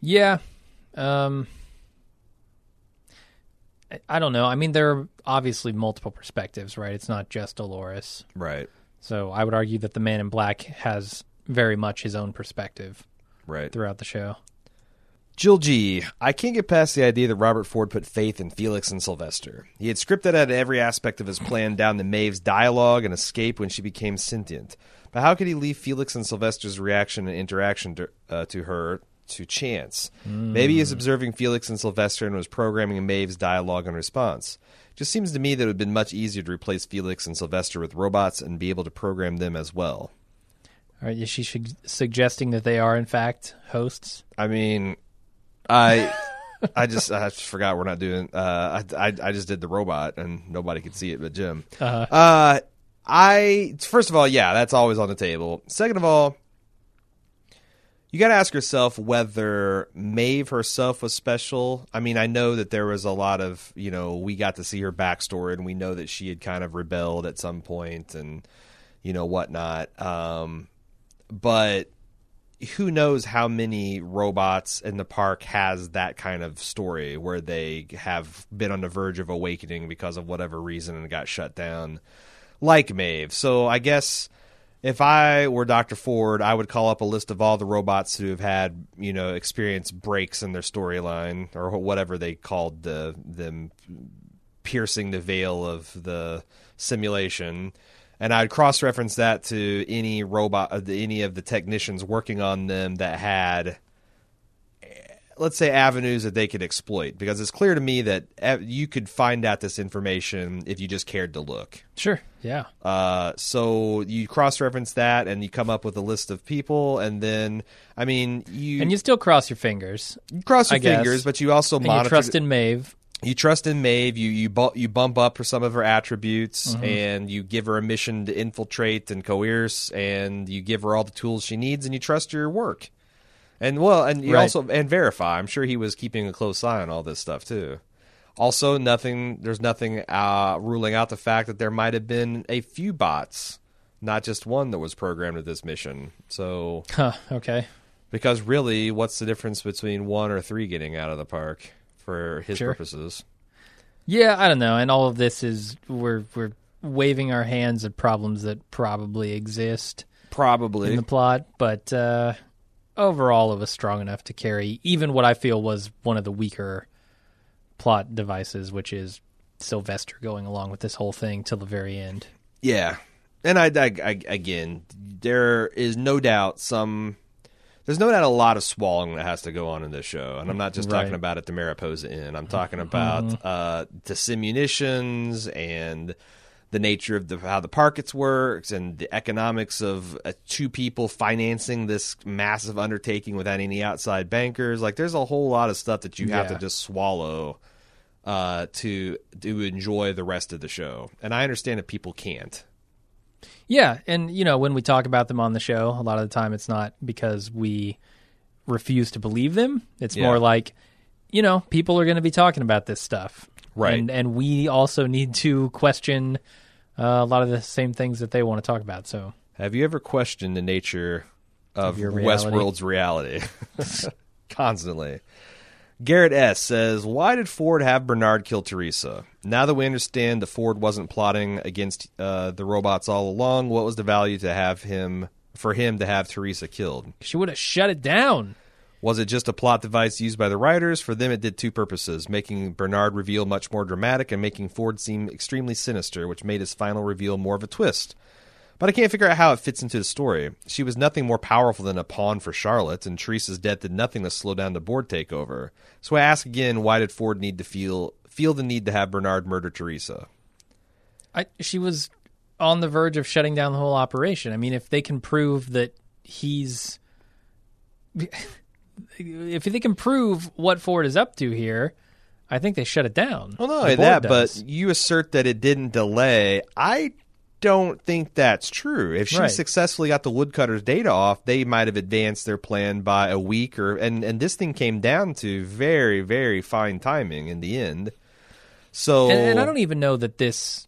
Yeah. Um I- I don't know. I mean there are obviously multiple perspectives, right? It's not just Dolores. Right. So I would argue that the man in black has very much his own perspective. Right. throughout the show. Jill G. I can't get past the idea that Robert Ford put faith in Felix and Sylvester. He had scripted out every aspect of his plan down to Maeve's dialogue and escape when she became sentient. But how could he leave Felix and Sylvester's reaction and interaction to, uh, to her to chance? Maybe he was observing Felix and Sylvester and was programming Maeve's dialogue and response. Just seems to me that it would have been much easier to replace Felix and Sylvester with robots and be able to program them as well. All right, is she su- suggesting that they are in fact hosts? I mean, I *laughs* I just I just forgot we're not doing. Uh, I, I I just did the robot and nobody could see it but Jim. Uh-huh. Uh, I first of all, yeah, that's always on the table. Second of all, you got to ask yourself whether Maeve herself was special. I mean, I know that there was a lot of you know we got to see her backstory and we know that she had kind of rebelled at some point and you know whatnot. Um, but who knows how many robots in the park has that kind of story where they have been on the verge of awakening because of whatever reason and got shut down like Maeve. So I guess if I were Dr. Ford, I would call up a list of all the robots who have had, you know, experienced breaks in their storyline or whatever they called the them piercing the veil of the simulation and I'd cross reference that to any robot, uh, any of the technicians working on them that had, let's say, avenues that they could exploit. Because it's clear to me that eh, you could find out this information if you just cared to look. Sure. Yeah. Uh, so you cross reference that, and you come up with a list of people, and then, I mean, you And you still cross your fingers. you cross your I guess. fingers, but you also And monitor. you trust in Maeve. You trust in Maeve. You you bu- you bump up for some of her attributes, Mm-hmm. and you give her a mission to infiltrate and coerce, and you give her all the tools she needs, and you trust your work. And well, and you Right. also and verify. I'm sure he was keeping a close eye on all this stuff too. Also, nothing. There's nothing uh, ruling out the fact that there might have been a few bots, not just one that was programmed to this mission. So, Huh. Okay. because really, what's the difference between one or three getting out of the park for his Sure. purposes? Yeah, I don't know. And all of this is we're we're waving our hands at problems that probably exist Probably. in the plot, but uh, overall, it was strong enough to carry even what I feel was one of the weaker plot devices, which is Sylvester going along with this whole thing till the very end. Yeah, and I, I, I again, there is no doubt some. There's no doubt a lot of swallowing that has to go on in this show, and I'm not just talking about at the Mariposa Inn. I'm talking about uh, the simunitions and the nature of the how the parkets works and the economics of uh, two people financing this massive undertaking without any outside bankers. Like, there's a whole lot of stuff that you have Yeah. to just swallow uh, to to enjoy the rest of the show. And I understand that people can't. Yeah, and you know when we talk about them on the show, a lot of the time it's not because we refuse to believe them. It's Yeah. more like, you know, people are going to be talking about this stuff, Right. And and we also need to question uh, a lot of the same things that they want to talk about. So Have you ever questioned the nature of, reality? Westworld's reality? *laughs* Constantly. Garrett S says, "Why did Ford have Bernard kill Theresa? Now that we understand that Ford wasn't plotting against uh, the robots all along, what was the value to have him for him to have Theresa killed? she would have shut it down. Was it just a plot device used by the writers? For them, it did two purposes: making Bernard reveal much more dramatic and making Ford seem extremely sinister, which made his final reveal more of a twist." But I can't figure out how it fits into the story. She was nothing more powerful than a pawn for Charlotte, and Theresa's death did nothing to slow down the board takeover. So I ask again, why did Ford need to feel feel the need to have Bernard murder Theresa? I, she was on the verge of shutting down the whole operation. I mean, if they can prove that he's, *laughs* if they can prove what Ford is up to here, I think they shut it down. Well, not only that, does. but you assert that it didn't delay. I don't think that's true. If she Right. successfully got the woodcutter's data off, they might have advanced their plan by a week or and and this thing came down to very very fine timing in the end. So and, and I don't even know that this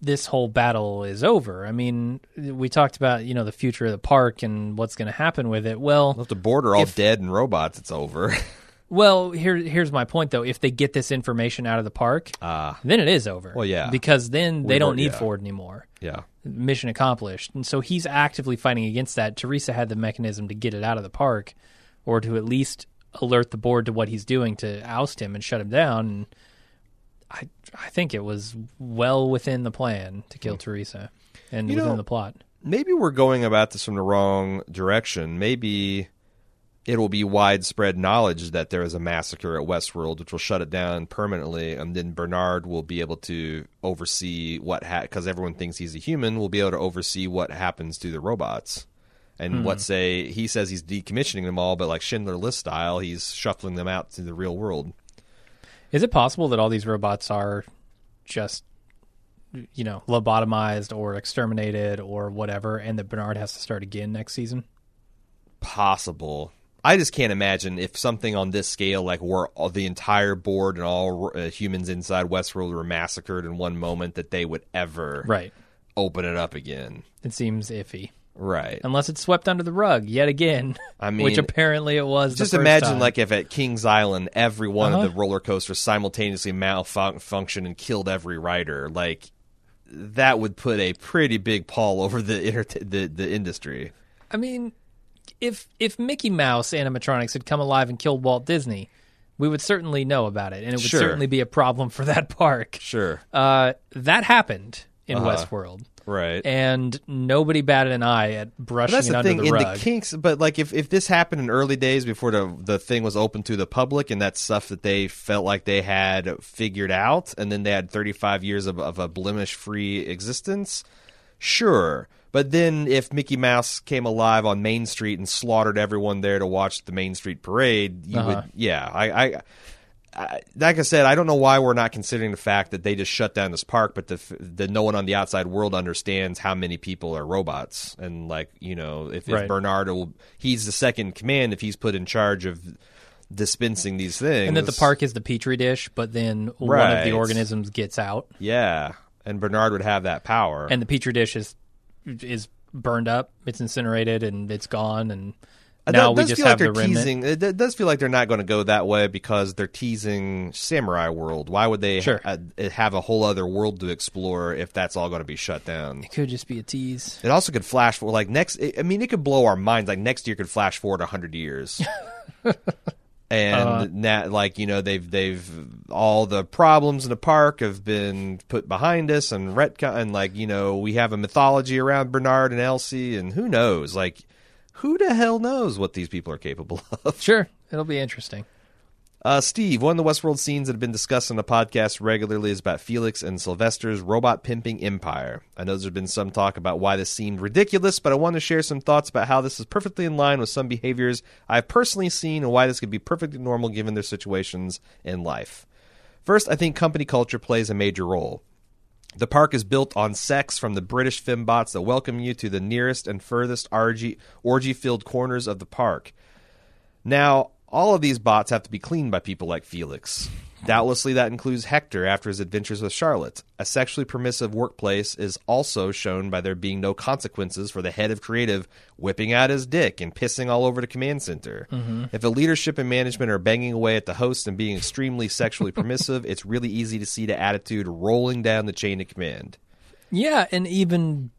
this whole battle is over. I mean, we talked about you know the future of the park and what's going to happen with it. Well, if the border all if- dead and robots, it's over. *laughs* Well, here here's my point though. If they get this information out of the park, Ah. then it is over. Well, yeah. because then they We've don't need yeah. Ford anymore. Yeah. Mission accomplished. And so he's actively fighting against that. Theresa had the mechanism to get it out of the park, or to at least alert the board to what he's doing to oust him and shut him down. And I I think it was well within the plan to kill Theresa and You within know- the plot. maybe we're going about this from the wrong direction. Maybe it'll be widespread knowledge that there is a massacre at Westworld, which will shut it down permanently, and then Bernard will be able to oversee what because everyone thinks he's a human, will be able to oversee what happens to the robots. And what hmm. say he says he's decommissioning them all, but like Schindler List style, he's shuffling them out to the real world. Is it possible that all these robots are just you know lobotomized or exterminated or whatever, and that Bernard has to start again next season? possible. I just can't imagine if something on this scale, like where all, the entire board and all uh, humans inside Westworld were massacred in one moment, that they would ever Right. open it up again. It seems iffy. Right. unless it's swept under the rug yet again. I *laughs* mean, which apparently it was. the Just imagine, time. like, if at Kings Island, every one Uh-huh. of the roller coasters simultaneously malfunctioned and killed every rider. Like, that would put a pretty big pall over the *laughs* inter- the the industry. I mean, if if Mickey Mouse animatronics had come alive and killed Walt Disney, we would certainly know about it, and it would Sure. certainly be a problem for that park. Sure. Uh, that happened in Uh-huh. Westworld, Right. and nobody batted an eye at brushing But that's it the under thing the in rug. the kinks. But like, if if this happened in early days before the the thing was open to the public, and that stuff that they felt like they had figured out, and then they had thirty five years of, of a blemish free existence, sure. But then if Mickey Mouse came alive on Main Street and slaughtered everyone there to watch the Main Street parade, you Uh-huh. would, yeah, I. I I, like I said, I don't know why we're not considering the fact that they just shut down this park, but the, that no one on the outside world understands how many people are robots, and like you know, if, Right. if Bernard will, he's the second command if he's put in charge of dispensing these things, and that the park is the petri dish, but then one of the organisms gets out, yeah, and Bernard would have that power, and the petri dish is is burned up, it's incinerated, and it's gone, and now we does just feel have like the they're remnant. teasing. It, does feel like they're not going to go that way because they're teasing Samurai World. Why would they Sure. uh, have a whole other world to explore if that's all going to be shut down? It could just be a tease. It also could flash forward, like next. I mean, it could blow our minds. Like next year could flash forward hundred years, *laughs* and Uh-huh. that, like you know, they've they've all the problems in the park have been put behind us, and retcon, and like you know, we have a mythology around Bernard and Elsie, and who knows, like who the hell knows what these people are capable of. Sure, it'll be interesting. Uh, Steve, one of the Westworld scenes that have been discussed on the podcast regularly is about Felix and Sylvester's robot pimping empire. I know there's been some talk about why this seemed ridiculous, but I want to share some thoughts about how this is perfectly in line with some behaviors I've personally seen and why this could be perfectly normal given their situations in life. First, I think company culture plays a major role. The park is built on sex from the British fembots that welcome you to the nearest and furthest orgy filled corners of the park. Now, all of these bots have to be cleaned by people like Felix. Doubtlessly, that includes Hector after his adventures with Charlotte. A sexually permissive workplace is also shown by there being no consequences for the head of creative whipping out his dick and pissing all over the command center. Mm-hmm. If the leadership and management are banging away at the host and being extremely sexually *laughs* permissive, it's really easy to see the attitude rolling down the chain of command. Yeah, and even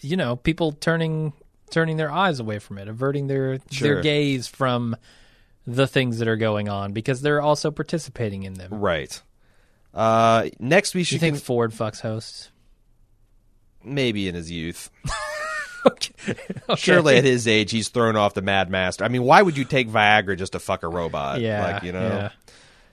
you know people turning turning their eyes away from it, averting their Sure. their gaze from the things that are going on because they're also participating in them. Right. Uh, next, we Do you should think con- Ford fucks hosts? maybe in his youth. *laughs* okay. Surely at his age, he's thrown off the Mad Master. I mean, why would you take Viagra just to fuck a robot? Yeah, like you know. yeah.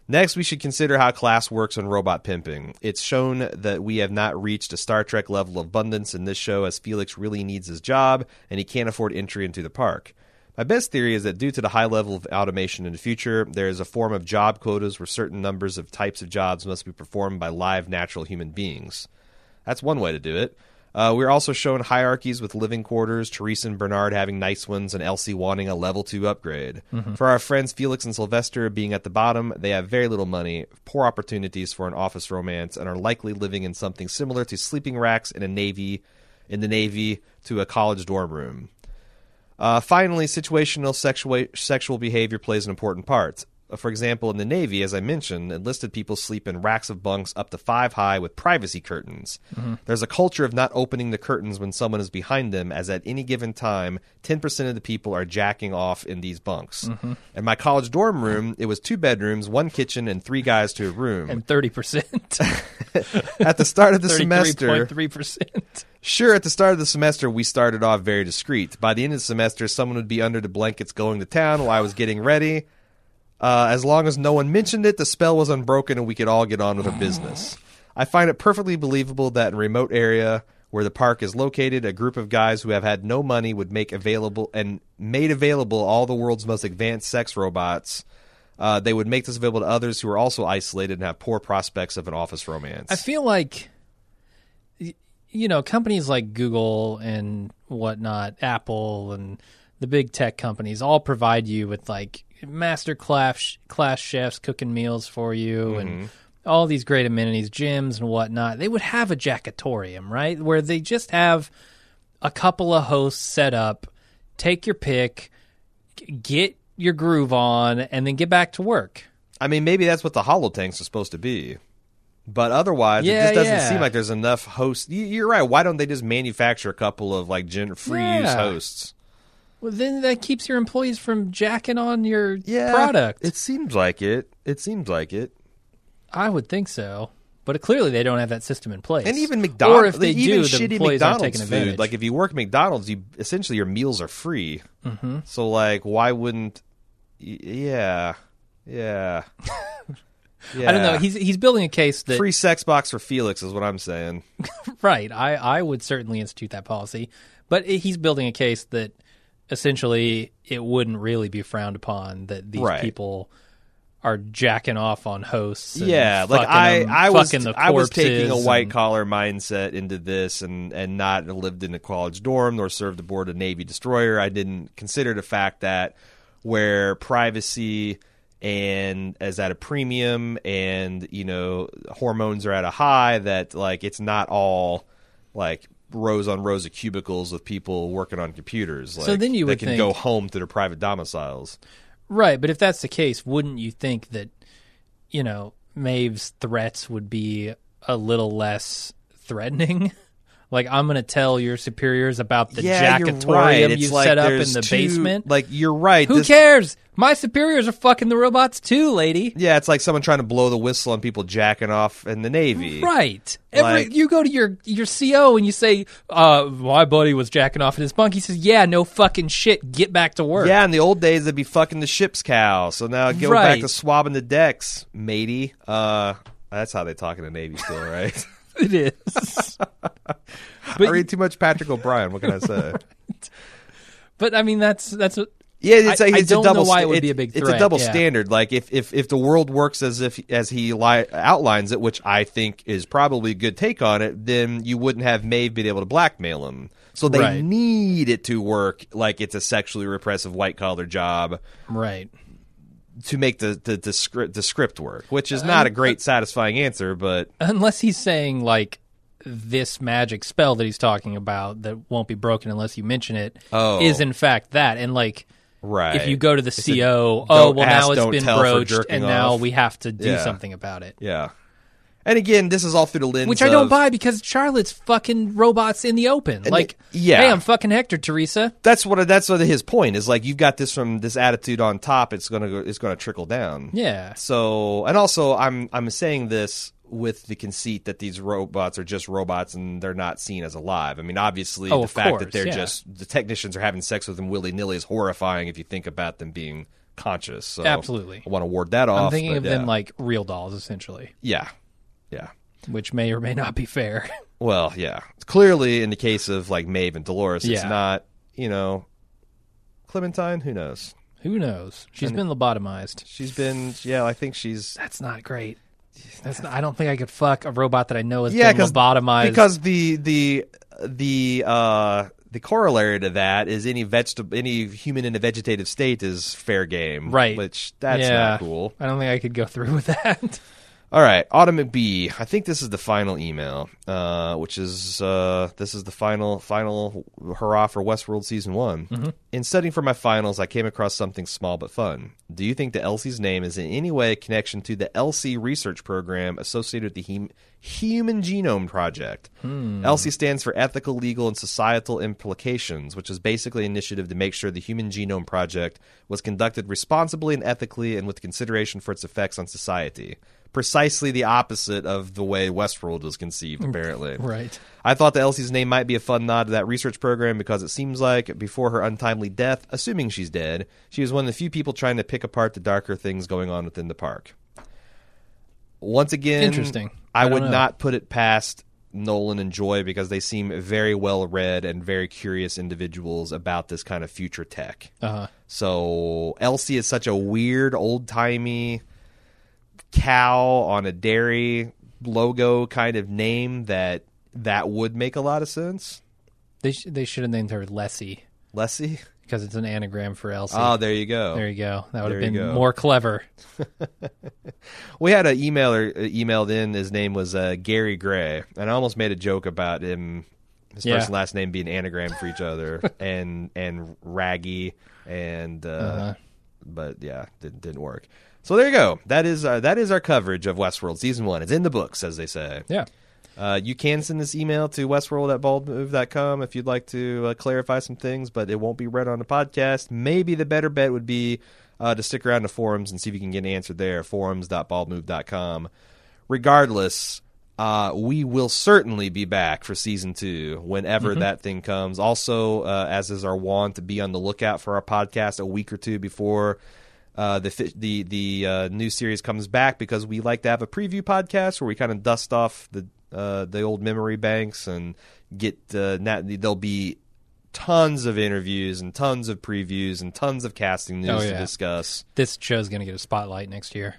Next, we should consider how class works on robot pimping. It's shown that we have not reached a Star Trek level of abundance in this show, as Felix really needs his job and he can't afford entry into the park. My best theory is that due to the high level of automation in the future, there is a form of job quotas where certain numbers of types of jobs must be performed by live, natural human beings. That's one way to do it. Uh, we're also shown hierarchies with living quarters, Theresa and Bernard having nice ones, and Elsie wanting a level 2 upgrade. For our friends Felix and Sylvester being at the bottom, they have very little money, poor opportunities for an office romance, and are likely living in something similar to sleeping racks in a navy, in the navy to a college dorm room. Uh, finally, situational sexual sexual behavior plays an important part. Uh, for example, in the Navy, as I mentioned, enlisted people sleep in racks of bunks up to five high with privacy curtains. Mm-hmm. There's a culture of not opening the curtains when someone is behind them, as at any given time, 10% of the people are jacking off in these bunks. Mm-hmm. In my college dorm room, it was two bedrooms, one kitchen, and three guys to a room. And thirty percent, *laughs* at the start of the semester, point three percent. Sure, at the start of the semester, we started off very discreet. By the end of the semester, someone would be under the blankets going to town while I was getting ready. Uh, as long as no one mentioned it, the spell was unbroken and we could all get on with our business. I find it perfectly believable that in a remote area where the park is located, a group of guys who have had no money would make available and made available all the world's most advanced sex robots. Uh, they would make this available to others who are also isolated and have poor prospects of an office romance. I feel like, you know, companies like Google and whatnot, Apple and the big tech companies all provide you with like master class class chefs cooking meals for you and mm-hmm. all these great amenities, gyms and whatnot. They would have a jackatorium, right, where they just have a couple of hosts set up, take your pick, get your groove on, and then get back to work. I mean, maybe that's what the hollow tanks are supposed to be. But otherwise, it just doesn't yeah. seem like there's enough hosts. You- You're right. Why don't they just manufacture a couple of like gen- free use hosts? Well, then that keeps your employees from jacking on your product. It seems like it. It seems like it. I would think so, but clearly they don't have that system in place. And even McDonald's, or if they even do, the shitty employees aren't McDonald's taking food. advantage. Like if you work at McDonald's, you essentially your meals are free. Mm-hmm. So like, why wouldn't? Yeah, yeah. yeah. *laughs* I don't know. He's he's building a case that free sex box for Felix is what I'm saying. *laughs* right. I I would certainly institute that policy, but he's building a case that essentially it wouldn't really be frowned upon that these Right. people are jacking off on hosts. and Yeah, like I, them- I was, I was taking a white collar mindset into this, and and not lived in a college dorm nor served aboard a Navy destroyer. I didn't consider the fact that where privacy and is at a premium, and you know hormones are at a high, that like it's not all like rows on rows of cubicles with people working on computers. Like, So then you they would can think- go home to their private domiciles. Right, but if that's the case, wouldn't you think that, you know, Maeve's threats would be a little less threatening? *laughs* like, I'm going to tell your superiors about the yeah, jackatorium right. You like set up in the two- basement. Like you're right. Who This- cares? My superiors are fucking the robots too, lady. Yeah, it's like someone trying to blow the whistle on people jacking off in the Navy. Right. Every Like- you go to your your CO and you say, uh, my buddy was jacking off in his bunk. He says, "Yeah, no fucking shit. Get back to work." Yeah, in the old days, they'd be fucking the ship's cow. So now go Right. back to swabbing the decks, matey. Uh, that's how they talk in the Navy still, right? *laughs* *laughs* it is. *laughs* I read too much Patrick O'Brian. What can I say? *laughs* but I mean that's that's what Yeah, it's I- like I it's don't a double. know why it would be a big It's a double yeah. standard. Like if if if the world works as if as he li- outlines it, which I think is probably a good take on it, then you wouldn't have Maeve been able to blackmail him. So they Right. need it to work like it's a sexually repressive white collar job right. To make the the, the script the script work, which is uh, not a great satisfying answer, but unless he's saying like this magic spell that he's talking about that won't be broken unless you mention it oh. is Oh. in fact that and like right. if you go to the It's a CO oh don't well ask, now it's don't been tell for broached jerking and now off. we have to do Yeah. something about it yeah. And again, this is all through the lens which I don't of- buy because Charlotte's fucking robots in the open like yeah. hey I'm fucking Hector Theresa that's what that's what his point is. Like you've got this from this attitude on top. It's gonna go, it's gonna trickle down. yeah So and also I'm I'm saying this with the conceit that these robots are just robots and they're not seen as alive. I mean, obviously Oh, the fact course, that they're yeah. just the technicians are having sex with them willy nilly is horrifying if you think about them being conscious. So Absolutely. I want to ward that off. I'm thinking but of yeah. them like real dolls essentially yeah, yeah. which may or may not be fair *laughs* Well, yeah. Clearly, in the case of like Maeve and Dolores, it's Yeah. not. You know, Clementine. Who knows? who knows she's been lobotomized She's been. Yeah, I think she's. That's not great. *sighs* That's not, I don't think I could fuck a robot that I know has Yeah, been because lobotomized. because the the the uh the corollary to that is any vegetable any human in a vegetative state is fair game, Right. Which that's yeah, not cool. I don't think I could go through with that. *laughs* All right, Autumn B. I think this is the final email, uh, which is uh, this is the final final hurrah for Westworld season one. In studying for my finals, I came across something small but fun. Do you think the Elsie's name is in any way a connection to the ELSI research program associated with the Hum- Human Genome Project? ELSI stands for Ethical, Legal, and Societal Implications, which is basically an initiative to make sure the Human Genome Project was conducted responsibly and ethically, and with consideration for its effects on society precisely the opposite of the way Westworld was conceived, *laughs* apparently. Right. I thought the Elsie's name might be a fun nod to that research program because it seems like before her untimely death, assuming she's dead, she was one of the few people trying to pick apart the darker things going on within the park. Once again, Interesting. I, I would know. not put it past Nolan and Joy because they seem very well read and very curious individuals about this kind of future tech. Uh-huh. So Elsie is such a weird, old timey cow on a dairy logo kind of name that that would make a lot of sense. They sh- they should have named her Lessie Lessie. because it's an anagram for Elsie. Oh, there you go. there you go. That would have There been more clever. *laughs* We had an emailer uh, emailed in. His name was uh, Gary Gray, and I almost made a joke about him, his Yeah. first and last name being anagram for each other, *laughs* and and Raggy, and uh, Uh-huh. but yeah, didn't didn't work. So there you go. That is uh, that is our coverage of Westworld season one. It's in the books, as they say. Yeah. Uh, you can send this email to westworld at baldmove.com if you'd like to uh, clarify some things, but it won't be read on the podcast. Maybe the better bet would be uh, to stick around the forums and see if you can get an answer there, forums.baldmove.com. Regardless, uh, we will certainly be back for season two whenever that thing comes. Also, uh, as is our wont, to be on the lookout for our podcast a week or two before uh, the the the uh, new series comes back because we like to have a preview podcast where we kind of dust off the uh, the old memory banks and get uh, nat- there'll be tons of interviews and tons of previews and tons of casting news Oh, to discuss. This show's going to get a spotlight next year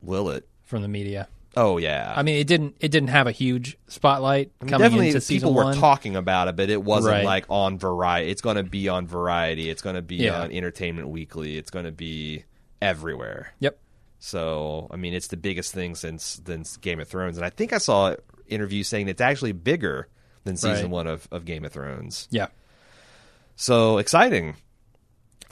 Will it? from the media. Oh yeah. I mean, it didn't it didn't have a huge spotlight I mean, coming definitely into people season were one. talking about it, but it wasn't Right. like on variety. It's going to be on Variety. It's going to be Yeah. on Entertainment Weekly. It's going to be everywhere. Yep. So I mean, it's the biggest thing since since Game of Thrones, and I think I saw an interview saying it's actually bigger than season Right. one of, of Game of Thrones. Yeah. So exciting.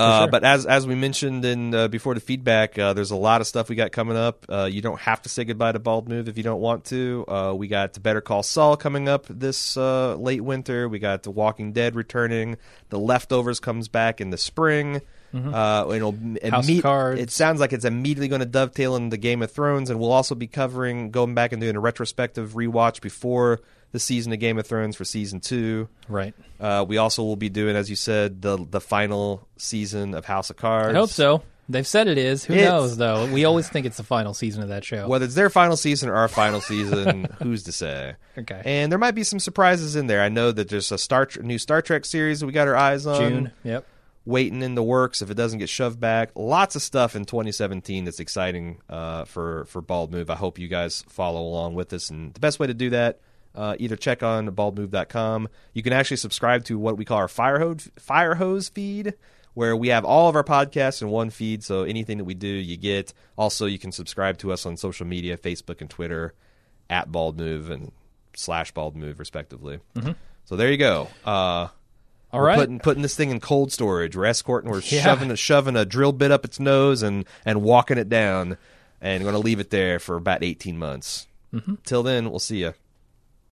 Uh, sure. But as as we mentioned in uh, before the feedback, uh, there's a lot of stuff we got coming up. Uh, you don't have to say goodbye to Bald Move if you don't want to. Uh, we got Better Call Saul coming up this uh, late winter. We got The Walking Dead returning. The Leftovers comes back in the spring. Uh, it'll Mm-hmm. Of imme-. It sounds like it's immediately going to dovetail into Game of Thrones, and we'll also be covering going back and doing a retrospective rewatch before the season of Game of Thrones for season two. Right. Uh, we also will be doing, as you said, the the final season of House of Cards. I hope so. They've said it is. Who It's- knows though? We always think it's the final season of that show. Whether it's their final season or our final season, *laughs* who's to say? Okay. And there might be some surprises in there. I know that there's a Star new Star Trek series we got our eyes on. June. Yep. waiting in the works if it doesn't get shoved back. Lots of stuff in 2017 that's exciting uh, for for Bald Move. I hope you guys follow along with us. And the best way to do that, uh, either check on baldmove.com. You can actually subscribe to what we call our fire hose, fire hose feed, where we have all of our podcasts in one feed. So anything that we do, you get. Also, you can subscribe to us on social media, Facebook and Twitter, at Bald Move and slash Bald Move, respectively. So there you go. Uh, All putting putting this thing in cold storage. We're escorting. We're *laughs* Yeah. shoving a, shoving a drill bit up its nose and and walking it down, and going to leave it there for about eighteen months. Till then, we'll see you.